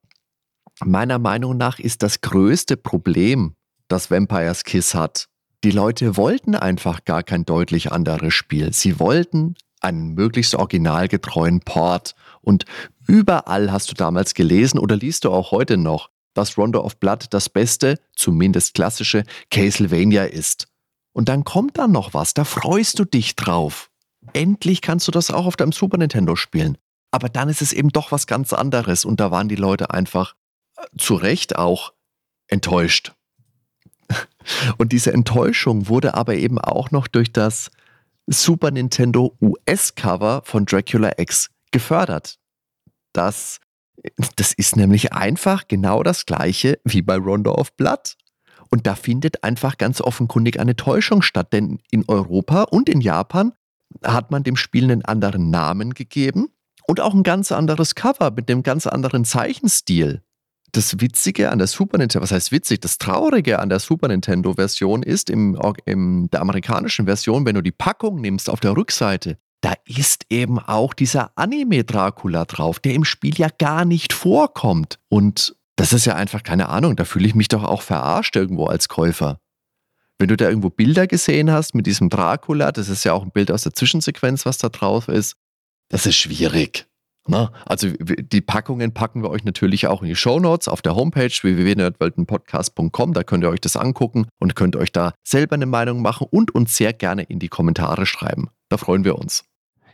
meiner Meinung nach ist das größte Problem, das Vampire's Kiss hat. Die Leute wollten einfach gar kein deutlich anderes Spiel. Sie wollten einen möglichst originalgetreuen Port. Und überall hast du damals gelesen oder liest du auch heute noch, dass Rondo of Blood das beste, zumindest klassische Castlevania ist. Und dann kommt dann noch was, da freust du dich drauf. Endlich kannst du das auch auf deinem Super Nintendo spielen. Aber dann ist es eben doch was ganz anderes und da waren die Leute einfach äh, zu Recht auch enttäuscht. Und diese Enttäuschung wurde aber eben auch noch durch das Super Nintendo US-Cover von Dracula X gefördert. Das, das ist nämlich einfach genau das gleiche wie bei Rondo of Blood. Und da findet einfach ganz offenkundig eine Täuschung statt, denn in Europa und in Japan hat man dem Spiel einen anderen Namen gegeben und auch ein ganz anderes Cover mit einem ganz anderen Zeichenstil das Witzige an der Super Nintendo, was heißt witzig, das Traurige an der Super Nintendo-Version ist, im, in der amerikanischen Version, wenn du die Packung nimmst auf der Rückseite, da ist eben auch dieser Anime-Dracula drauf, der im Spiel ja gar nicht vorkommt. Und das ist ja einfach keine Ahnung, da fühle ich mich doch auch verarscht irgendwo als Käufer. Wenn du da irgendwo Bilder gesehen hast mit diesem Dracula, das ist ja auch ein Bild aus der Zwischensequenz, was da drauf ist, das ist schwierig. Na, also die Packungen packen wir euch natürlich auch in die Show Notes auf der Homepage www.nerdweltenpodcast.com. Da könnt ihr euch das angucken und könnt euch da selber eine Meinung machen und uns sehr gerne in die Kommentare schreiben. Da freuen wir uns.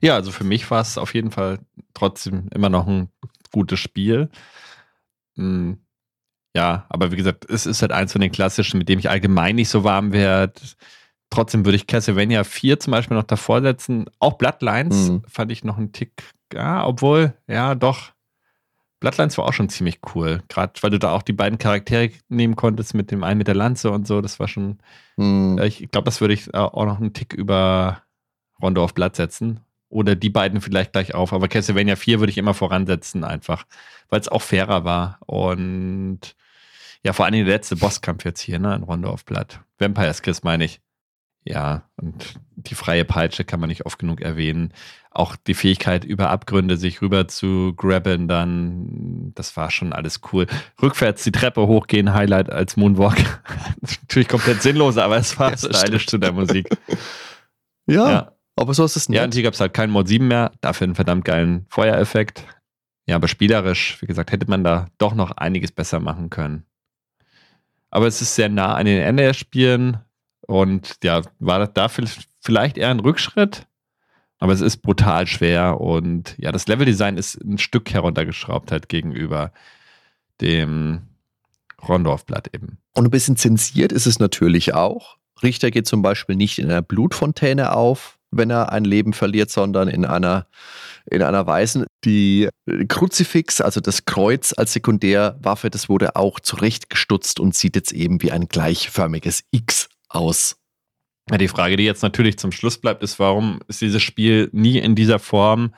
Ja, also für mich war es auf jeden Fall trotzdem immer noch ein gutes Spiel. Hm, ja, aber wie gesagt, es ist halt eins von den klassischen, mit dem ich allgemein nicht so warm werde. Trotzdem würde ich Castlevania 4 zum Beispiel noch davor setzen. Auch Bloodlines mhm. fand ich noch einen Tick ja, obwohl, ja, doch. Bloodlines war auch schon ziemlich cool. Gerade weil du da auch die beiden Charaktere nehmen konntest mit dem einen mit der Lanze und so. Das war schon. Hm. Ich glaube, das würde ich auch noch einen Tick über Rondo auf Blatt setzen. Oder die beiden vielleicht gleich auf. Aber Castlevania 4 würde ich immer voransetzen, einfach. Weil es auch fairer war. Und ja, vor allem der letzte Bosskampf jetzt hier, ne? In Rondo auf Blatt. Vampire's Kiss meine ich. Ja, und die freie Peitsche kann man nicht oft genug erwähnen. Auch die Fähigkeit, über Abgründe sich rüber zu grabben, dann, das war schon alles cool. Rückwärts die Treppe hochgehen, Highlight als Moonwalk. Natürlich komplett sinnlos, aber es war ja, stylisch zu der Musik. Ja, ja. aber so ist es nicht. Ja, und hier gab es halt keinen Mod 7 mehr, dafür einen verdammt geilen Feuereffekt. Ja, aber spielerisch, wie gesagt, hätte man da doch noch einiges besser machen können. Aber es ist sehr nah an den NES-Spielen und ja, war da vielleicht eher ein Rückschritt, aber es ist brutal schwer und ja, das Leveldesign ist ein Stück heruntergeschraubt halt gegenüber dem Rondorfblatt eben. Und ein bisschen zensiert ist es natürlich auch. Richter geht zum Beispiel nicht in einer Blutfontäne auf, wenn er ein Leben verliert, sondern in einer, in einer weißen. Die Kruzifix, also das Kreuz als Sekundärwaffe, das wurde auch zurechtgestutzt und sieht jetzt eben wie ein gleichförmiges X aus. Die Frage, die jetzt natürlich zum Schluss bleibt, ist, warum ist dieses Spiel nie in dieser Form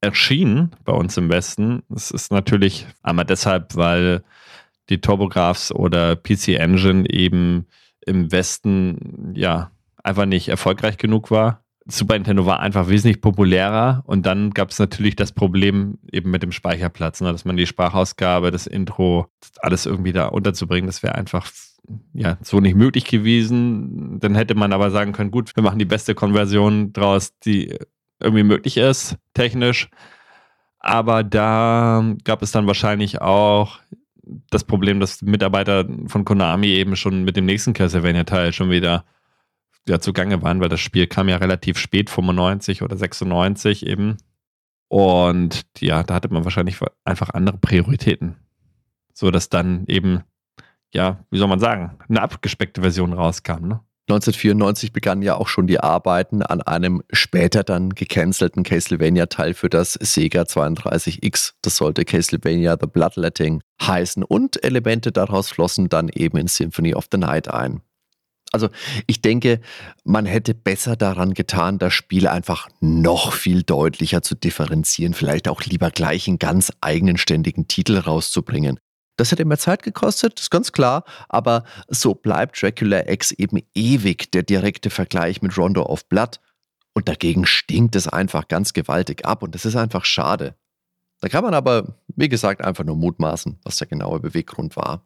erschienen bei uns im Westen? Es ist natürlich einmal deshalb, weil die TurboGrafx oder PC Engine eben im Westen ja einfach nicht erfolgreich genug war. Super Nintendo war einfach wesentlich populärer und dann gab es natürlich das Problem eben mit dem Speicherplatz, ne, dass man die Sprachausgabe, das Intro, alles irgendwie da unterzubringen, das wäre einfach ja, so nicht möglich gewesen. Dann hätte man aber sagen können, gut, wir machen die beste Konversion draus, die irgendwie möglich ist, technisch. Aber da gab es dann wahrscheinlich auch das Problem, dass Mitarbeiter von Konami eben schon mit dem nächsten Castlevania-Teil schon wieder ja, zugange waren, weil das Spiel kam ja relativ spät, 95 oder 96 eben. Und ja, da hatte man wahrscheinlich einfach andere Prioritäten. So dass dann eben ja, wie soll man sagen, eine abgespeckte Version rauskam. Ne? 1994 begannen ja auch schon die Arbeiten an einem später dann gecancelten Castlevania-Teil für das Sega 32X. Das sollte Castlevania The Bloodletting heißen und Elemente daraus flossen dann eben in Symphony of the Night ein. Also ich denke, man hätte besser daran getan, das Spiel einfach noch viel deutlicher zu differenzieren, vielleicht auch lieber gleich einen ganz eigenständigen Titel rauszubringen. Das hätte mehr Zeit gekostet, ist ganz klar, aber so bleibt Dracula X eben ewig der direkte Vergleich mit Rondo of Blood. Und dagegen stinkt es einfach ganz gewaltig ab und das ist einfach schade. Da kann man aber, wie gesagt, einfach nur mutmaßen, was der genaue Beweggrund war.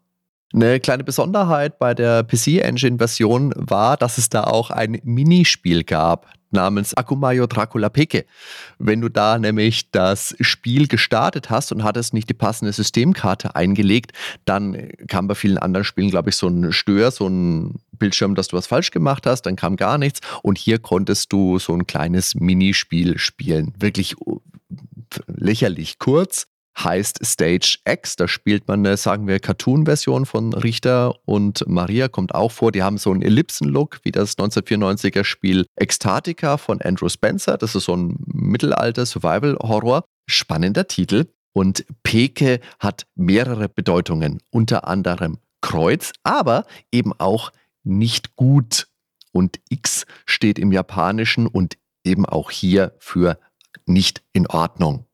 Eine kleine Besonderheit bei der PC Engine Version war, dass es da auch ein Minispiel gab namens Akumayo Dracula Peke. Wenn du da nämlich das Spiel gestartet hast und hattest nicht die passende Systemkarte eingelegt, dann kam bei vielen anderen Spielen, glaube ich, so ein Stör, so ein Bildschirm, dass du was falsch gemacht hast, dann kam gar nichts und hier konntest du so ein kleines Minispiel spielen. Wirklich lächerlich kurz, heißt Stage X. Da spielt man eine, sagen wir, Cartoon-Version von Richter und Maria kommt auch vor. Die haben so einen Ellipsen-Look wie das 1994er Spiel Ekstatica von Andrew Spencer. Das ist so ein Mittelalter-Survival-Horror. Spannender Titel. Und Peke hat mehrere Bedeutungen, unter anderem Kreuz, aber eben auch nicht gut. Und X steht im Japanischen und eben auch hier für nicht in Ordnung.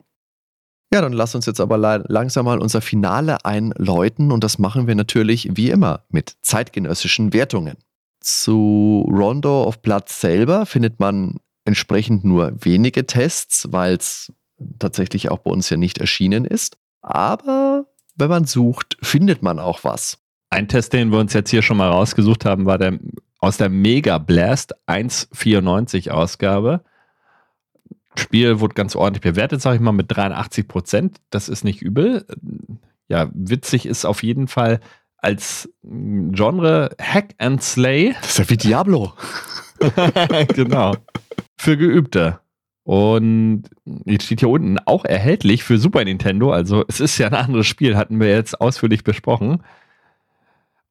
Ja, dann lass uns jetzt aber langsam mal unser Finale einläuten und das machen wir natürlich wie immer mit zeitgenössischen Wertungen. Zu Rondo of Blood selber findet man entsprechend nur wenige Tests, weil es tatsächlich auch bei uns ja nicht erschienen ist. Aber wenn man sucht, findet man auch was. Ein Test, den wir uns jetzt hier schon mal rausgesucht haben, war der aus der Mega Blast 1.94 Ausgabe. Spiel wurde ganz ordentlich bewertet, sage ich mal, mit 83 Prozent. Das ist nicht übel. Ja, witzig ist auf jeden Fall als Genre Hack and Slay. Das ist ja wie Diablo. genau. Für Geübte. Und jetzt steht hier unten auch erhältlich für Super Nintendo. Also es ist ja ein anderes Spiel, hatten wir jetzt ausführlich besprochen.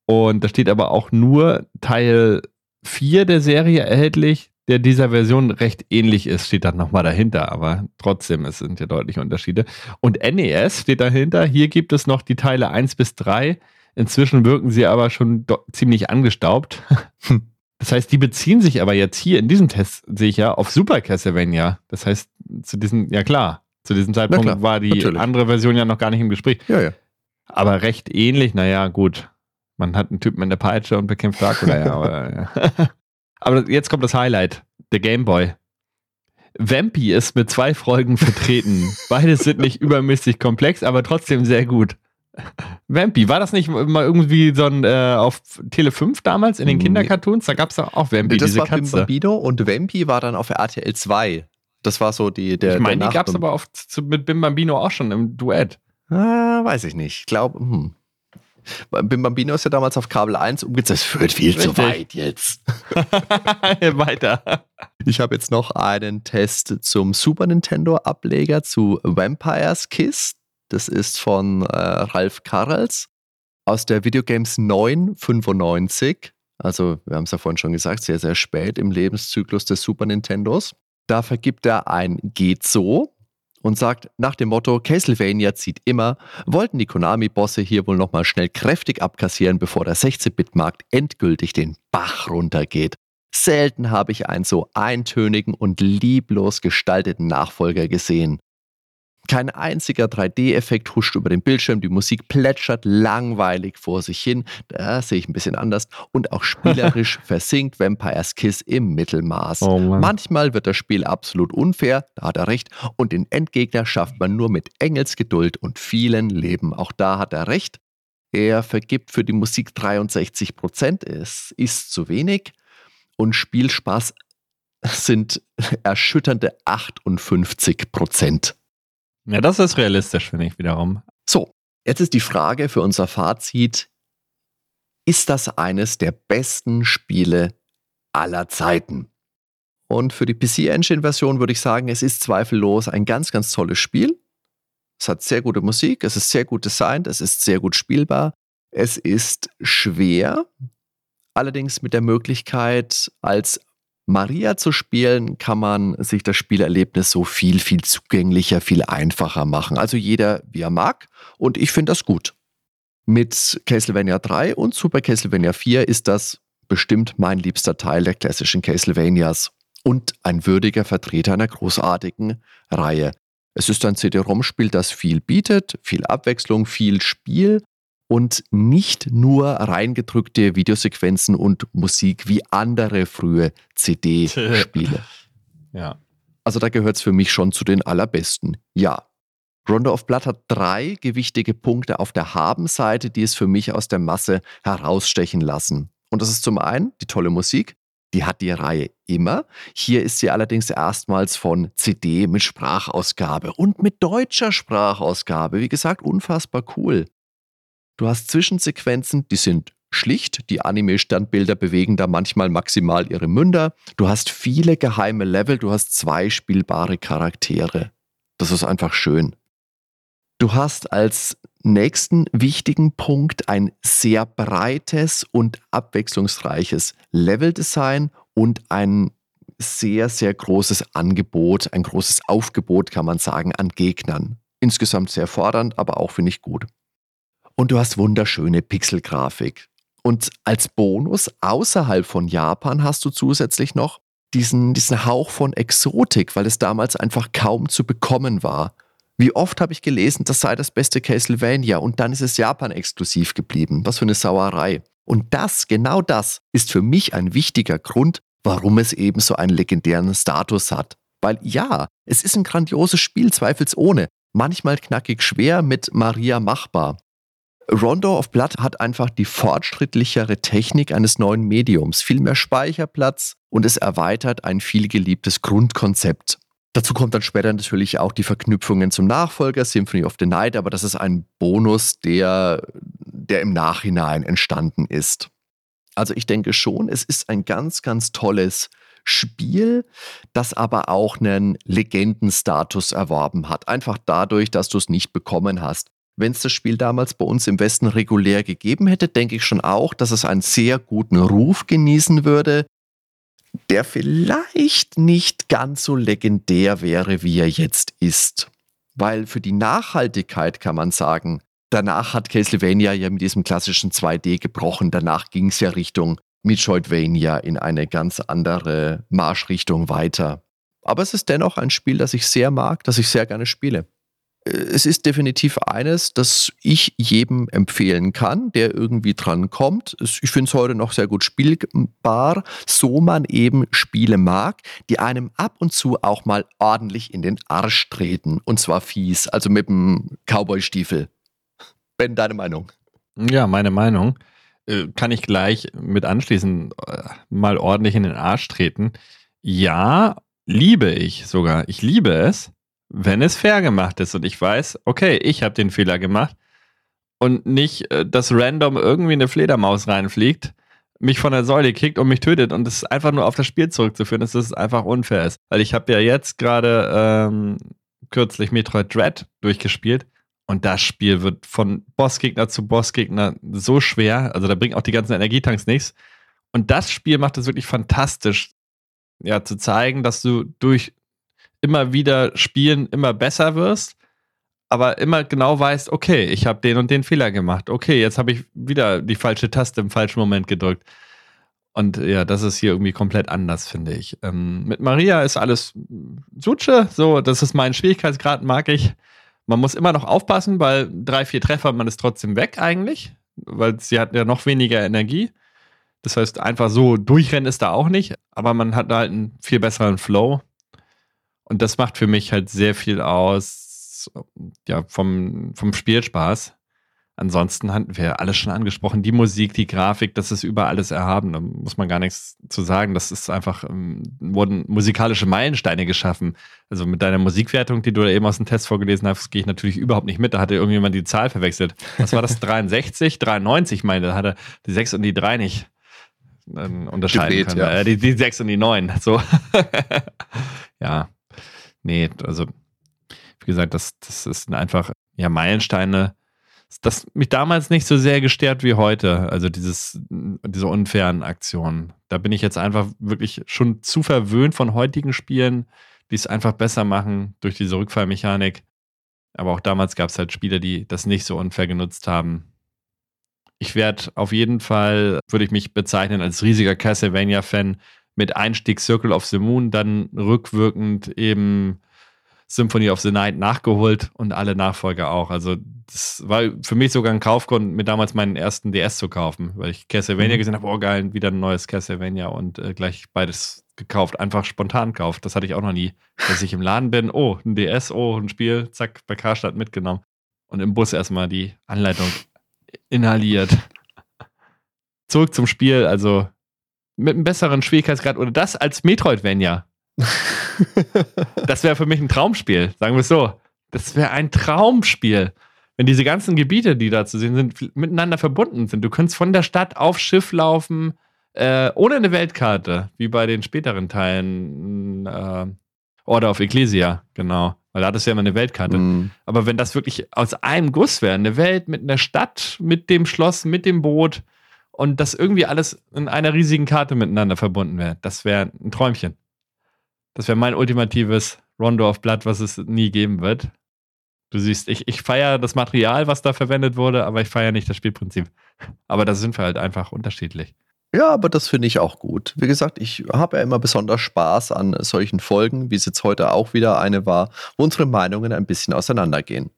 Und da steht aber auch nur Teil 4 der Serie erhältlich der dieser Version recht ähnlich ist, steht dann nochmal dahinter, aber trotzdem, es sind ja deutliche Unterschiede. Und NES steht dahinter. Hier gibt es noch die Teile 1 bis 3. Inzwischen wirken sie aber schon ziemlich angestaubt. Das heißt, die beziehen sich aber jetzt hier in diesem Test, sehe ich ja, auf Super Castlevania. Das heißt, zu diesem, ja klar, zu diesem Zeitpunkt klar, war die natürlich. andere Version ja noch gar nicht im Gespräch. Ja, ja. Aber recht ähnlich, naja, gut. Man hat einen Typen mit der Peitsche und bekämpft Dracula, ja, aber ja. Aber jetzt kommt das Highlight: der Game Boy. Vampy ist mit zwei Folgen vertreten. Beide sind nicht übermäßig komplex, aber trotzdem sehr gut. Vampy, war das nicht mal irgendwie so ein äh, auf Tele 5 damals in den. Kindercartoons? Da gab es auch Vampy, das diese war Bim Katze. Bambino und Vampy war dann auf RTL 2. Das war so die, der. ich meine, die gab es aber oft zu, mit Bim Bambino auch schon im Duett. Ah, weiß ich nicht. Ich glaube, hm. Bim Bambino ist ja damals auf Kabel 1 umgezogen. Das führt viel zu Richtig. weit jetzt. Weiter. Ich habe jetzt noch einen Test zum Super Nintendo Ableger zu Vampire's Kiss. Das ist von äh, Ralf Karels aus der Videogames 995. Also, wir haben es ja vorhin schon gesagt, sehr, sehr spät im Lebenszyklus des Super Nintendos. Da vergibt er ein Geht so und sagt nach dem Motto, Castlevania zieht immer, wollten die Konami-Bosse hier wohl nochmal schnell kräftig abkassieren, bevor der 16-Bit-Markt endgültig den Bach runtergeht. Selten habe ich einen so eintönigen und lieblos gestalteten Nachfolger gesehen. Kein einziger 3D-Effekt huscht über den Bildschirm, die Musik plätschert langweilig vor sich hin, da sehe ich ein bisschen anders, und auch spielerisch versinkt Vampire's Kiss im Mittelmaß. Oh. Manchmal wird das Spiel absolut unfair, da hat er recht, und den Endgegner schafft man nur mit Engelsgeduld und vielen Leben. Auch da hat er recht. Er vergibt für die Musik 63 Prozent, es ist zu wenig, und Spielspaß sind erschütternde 58 Prozent. Ja, das ist realistisch, finde ich wiederum. So, jetzt ist die Frage für unser Fazit. Ist das eines der besten Spiele aller Zeiten? Und für die PC-Engine-Version würde ich sagen, es ist zweifellos ein ganz, ganz tolles Spiel. Es hat sehr gute Musik, es ist sehr gut designt, es ist sehr gut spielbar. Es ist schwer, allerdings mit der Möglichkeit, als Maria zu spielen, kann man sich das Spielerlebnis so viel, viel zugänglicher, viel einfacher machen. Also jeder, wie er mag. Und ich finde das gut. Mit Castlevania 3 und Super Castlevania 4 ist das bestimmt mein liebster Teil der klassischen Castlevanias und ein würdiger Vertreter einer großartigen Reihe. Es ist ein CD-ROM-Spiel, das viel bietet, viel Abwechslung, viel Spiel und nicht nur reingedrückte Videosequenzen und Musik wie andere frühe CD-Spiele. Ja. Also da gehört es für mich schon zu den allerbesten. Ja. Rondo of Blood hat drei gewichtige Punkte auf der Haben-Seite, die es für mich aus der Masse herausstechen lassen. Und das ist zum einen die tolle Musik, die hat die Reihe immer. Hier ist sie allerdings erstmals von CD mit Sprachausgabe und mit deutscher Sprachausgabe. Wie gesagt, unfassbar cool. Du hast Zwischensequenzen, die sind schlicht. Die Anime-Standbilder bewegen da manchmal maximal ihre Münder. Du hast viele geheime Level, du hast zwei spielbare Charaktere. Das ist einfach schön. Du hast als nächsten wichtigen Punkt ein sehr breites und abwechslungsreiches Leveldesign und ein sehr, sehr großes Angebot, ein großes Aufgebot, kann man sagen, an Gegnern. Insgesamt sehr fordernd, aber auch finde ich gut. Und du hast wunderschöne Pixelgrafik. Und als Bonus außerhalb von Japan hast du zusätzlich noch diesen, diesen Hauch von Exotik, weil es damals einfach kaum zu bekommen war. Wie oft habe ich gelesen, das sei das beste Castlevania und dann ist es Japan-exklusiv geblieben. Was für eine Sauerei. Und das, genau das, ist für mich ein wichtiger Grund, warum es eben so einen legendären Status hat. Weil ja, es ist ein grandioses Spiel, zweifelsohne. Manchmal knackig schwer, mit Maria machbar. Rondo of Blood hat einfach die fortschrittlichere Technik eines neuen Mediums, viel mehr Speicherplatz und es erweitert ein vielgeliebtes Grundkonzept. Dazu kommt dann später natürlich auch die Verknüpfungen zum Nachfolger Symphony of the Night, aber das ist ein Bonus, der, der im Nachhinein entstanden ist. Also ich denke schon, es ist ein ganz, ganz tolles Spiel, das aber auch einen Legendenstatus erworben hat. Einfach dadurch, dass du es nicht bekommen hast. Wenn es das Spiel damals bei uns im Westen regulär gegeben hätte, denke ich schon auch, dass es einen sehr guten Ruf genießen würde, der vielleicht nicht ganz so legendär wäre, wie er jetzt ist. Weil für die Nachhaltigkeit kann man sagen, danach hat Castlevania ja mit diesem klassischen 2D gebrochen. Danach ging es ja Richtung Metroidvania in eine ganz andere Marschrichtung weiter. Aber es ist dennoch ein Spiel, das ich sehr mag, das ich sehr gerne spiele. Es ist definitiv eines, das ich jedem empfehlen kann, der irgendwie dran kommt. Ich finde es heute noch sehr gut spielbar, so man eben Spiele mag, die einem ab und zu auch mal ordentlich in den Arsch treten. Und zwar fies, also mit dem Cowboy-Stiefel. Ben, deine Meinung? Ja, meine Meinung. Äh, kann ich gleich mit anschließen, äh, mal ordentlich in den Arsch treten. Ja, liebe ich sogar. Ich liebe es, wenn es fair gemacht ist und ich weiß, okay, ich habe den Fehler gemacht und nicht, äh, dass random irgendwie eine Fledermaus reinfliegt, mich von der Säule kickt und mich tötet und es einfach nur auf das Spiel zurückzuführen, dass es einfach unfair ist. Weil ich habe ja jetzt gerade ähm, kürzlich Metroid Dread durchgespielt und das Spiel wird von Bossgegner zu Bossgegner so schwer. Also da bringen auch die ganzen Energietanks nichts. Und das Spiel macht es wirklich fantastisch, ja, zu zeigen, dass du durch immer wieder Spielen immer besser wirst, aber immer genau weißt, okay, ich habe den und den Fehler gemacht. Okay, jetzt habe ich wieder die falsche Taste im falschen Moment gedrückt. Und ja, das ist hier irgendwie komplett anders, finde ich. Ähm, mit Maria ist alles Sutsche, so, das ist mein Schwierigkeitsgrad, mag ich. Man muss immer noch aufpassen, weil drei, vier Treffer, man ist trotzdem weg eigentlich, weil sie hat ja noch weniger Energie. Das heißt, einfach so durchrennen ist da auch nicht, aber man hat halt einen viel besseren Flow. Und das macht für mich halt sehr viel aus, ja, vom, vom Spielspaß. Ansonsten hatten wir alles schon angesprochen. Die Musik, die Grafik, das ist über alles erhaben. Da muss man gar nichts zu sagen. Das ist einfach, ähm, wurden musikalische Meilensteine geschaffen. Also mit deiner Musikwertung, die du da eben aus dem Test vorgelesen hast, gehe ich natürlich überhaupt nicht mit. Da hatte irgendjemand die Zahl verwechselt. Was war das? 63? 93, meine, da hatte die 6 und die 3 nicht äh, unterscheiden Gebet, können. Ja. Äh, die, die 6 und die 9. So. ja. Nee, also, wie gesagt, das, das ist einfach, ja, Meilensteine das mich damals nicht so sehr gestört wie heute. Also dieses, diese unfairen Aktionen. Da bin ich jetzt einfach wirklich schon zu verwöhnt von heutigen Spielen, die es einfach besser machen durch diese Rückfallmechanik. Aber auch damals gab es halt Spieler, die das nicht so unfair genutzt haben. Ich werde auf jeden Fall, würde ich mich bezeichnen als riesiger Castlevania-Fan mit Einstieg Circle of the Moon, dann rückwirkend eben Symphony of the Night nachgeholt und alle Nachfolger auch. Also das war für mich sogar ein Kaufgrund, mir damals meinen ersten DS zu kaufen, weil ich Castlevania mhm. gesehen habe, oh geil, wieder ein neues Castlevania und äh, gleich beides gekauft, einfach spontan gekauft. Das hatte ich auch noch nie, dass ich im Laden bin, oh, ein DS, oh, ein Spiel, zack, bei Karstadt mitgenommen und im Bus erstmal die Anleitung inhaliert. Zurück zum Spiel, also mit einem besseren Schwierigkeitsgrad oder das als Metroidvania das wäre für mich ein Traumspiel, sagen wir es so. Das wäre ein Traumspiel. Wenn diese ganzen Gebiete, die da zu sehen sind, miteinander verbunden sind. Du könntest von der Stadt auf Schiff laufen, äh, ohne eine Weltkarte, wie bei den späteren Teilen äh, Order of Ecclesia, genau. Weil da hattest du ja immer eine Weltkarte. Mm. Aber wenn das wirklich aus einem Guss wäre, eine Welt mit einer Stadt, mit dem Schloss, mit dem Boot und das irgendwie alles in einer riesigen Karte miteinander verbunden wäre, das wäre ein Träumchen. Das wäre mein ultimatives Rondo of Blood, was es nie geben wird. Du siehst, ich, ich feiere das Material, was da verwendet wurde, aber ich feiere nicht das Spielprinzip. Aber da sind wir halt einfach unterschiedlich. Ja, aber das finde ich auch gut. Wie gesagt, ich habe ja immer besonders Spaß an solchen Folgen, wie es jetzt heute auch wieder eine war, wo unsere Meinungen ein bisschen auseinandergehen.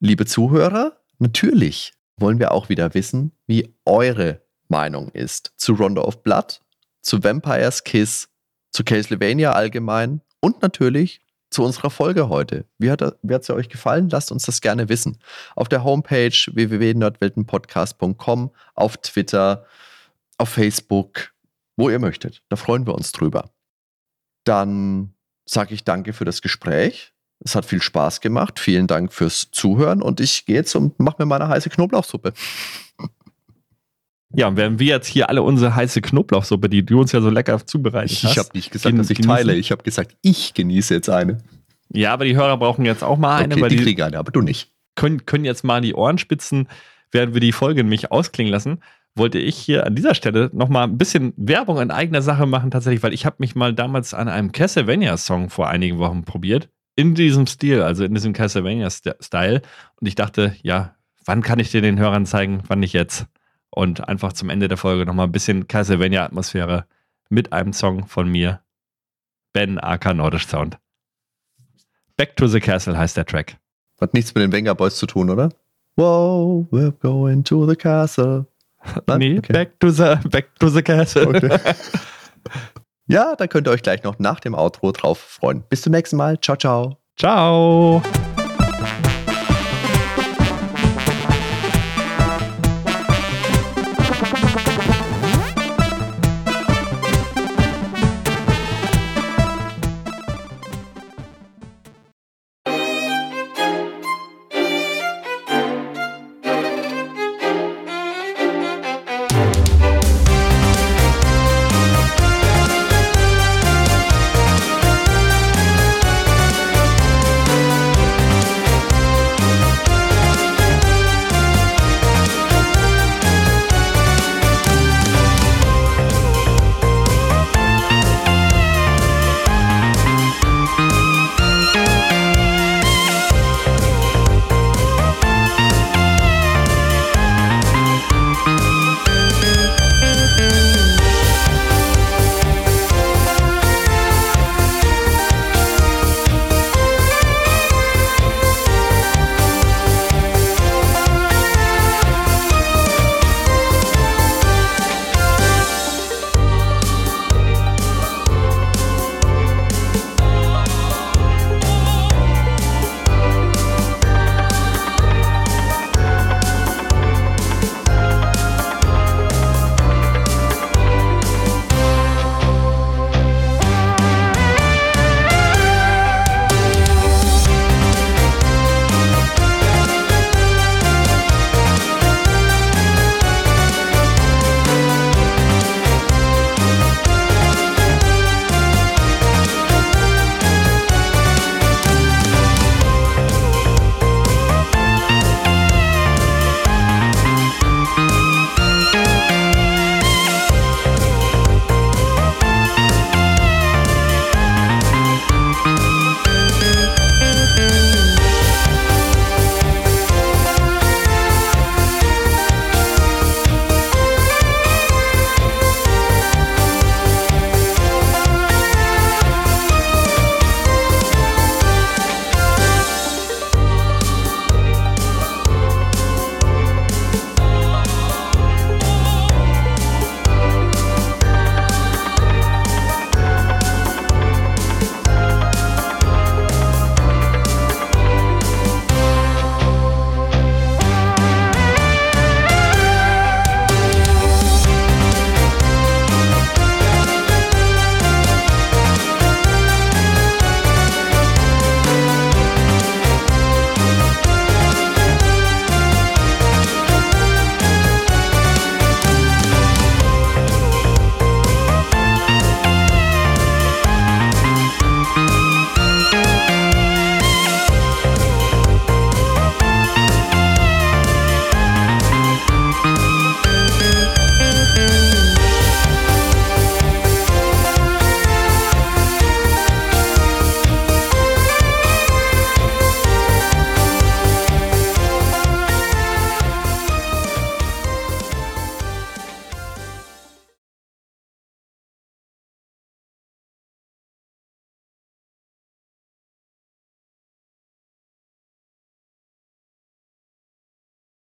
Liebe Zuhörer, natürlich wollen wir auch wieder wissen, wie eure Meinung ist zu Rondo of Blood, zu Vampire's Kiss zu Castlevania allgemein und natürlich zu unserer Folge heute. Wie hat es euch gefallen? Lasst uns das gerne wissen. Auf der Homepage www.nordweltenpodcast.com, auf Twitter, auf Facebook, wo ihr möchtet. Da freuen wir uns drüber. Dann sage ich danke für das Gespräch. Es hat viel Spaß gemacht. Vielen Dank fürs Zuhören und ich gehe jetzt und mache mir meine heiße Knoblauchsuppe. Ja, und während wir jetzt hier alle unsere heiße Knoblauchsuppe, die du uns ja so lecker zubereitet hast. Ich habe nicht gesagt, dass ich teile. Ich habe gesagt, ich genieße jetzt eine. Ja, aber die Hörer brauchen jetzt auch mal eine. Okay, weil die, die kriegen eine, aber du nicht. Können, können jetzt mal die Ohren spitzen, während wir die Folge nämlich ausklingen lassen. Wollte ich hier an dieser Stelle nochmal ein bisschen Werbung in eigener Sache machen, tatsächlich, weil ich habe mich mal damals an einem Castlevania-Song vor einigen Wochen probiert. In diesem Stil, also in diesem Castlevania-Style. Und ich dachte, ja, wann kann ich dir den Hörern zeigen, wann nicht jetzt? und einfach zum Ende der Folge nochmal ein bisschen Castlevania-Atmosphäre mit einem Song von mir. Ben aka Nordisch Sound. Back to the Castle heißt der Track. Hat nichts mit den Wenger Boys zu tun, oder? Wow, we're going to the castle. Nein? Nee, okay. back, to the, back to the castle. Okay. ja, da könnt ihr euch gleich noch nach dem Outro drauf freuen. Bis zum nächsten Mal. Ciao, ciao. Ciao.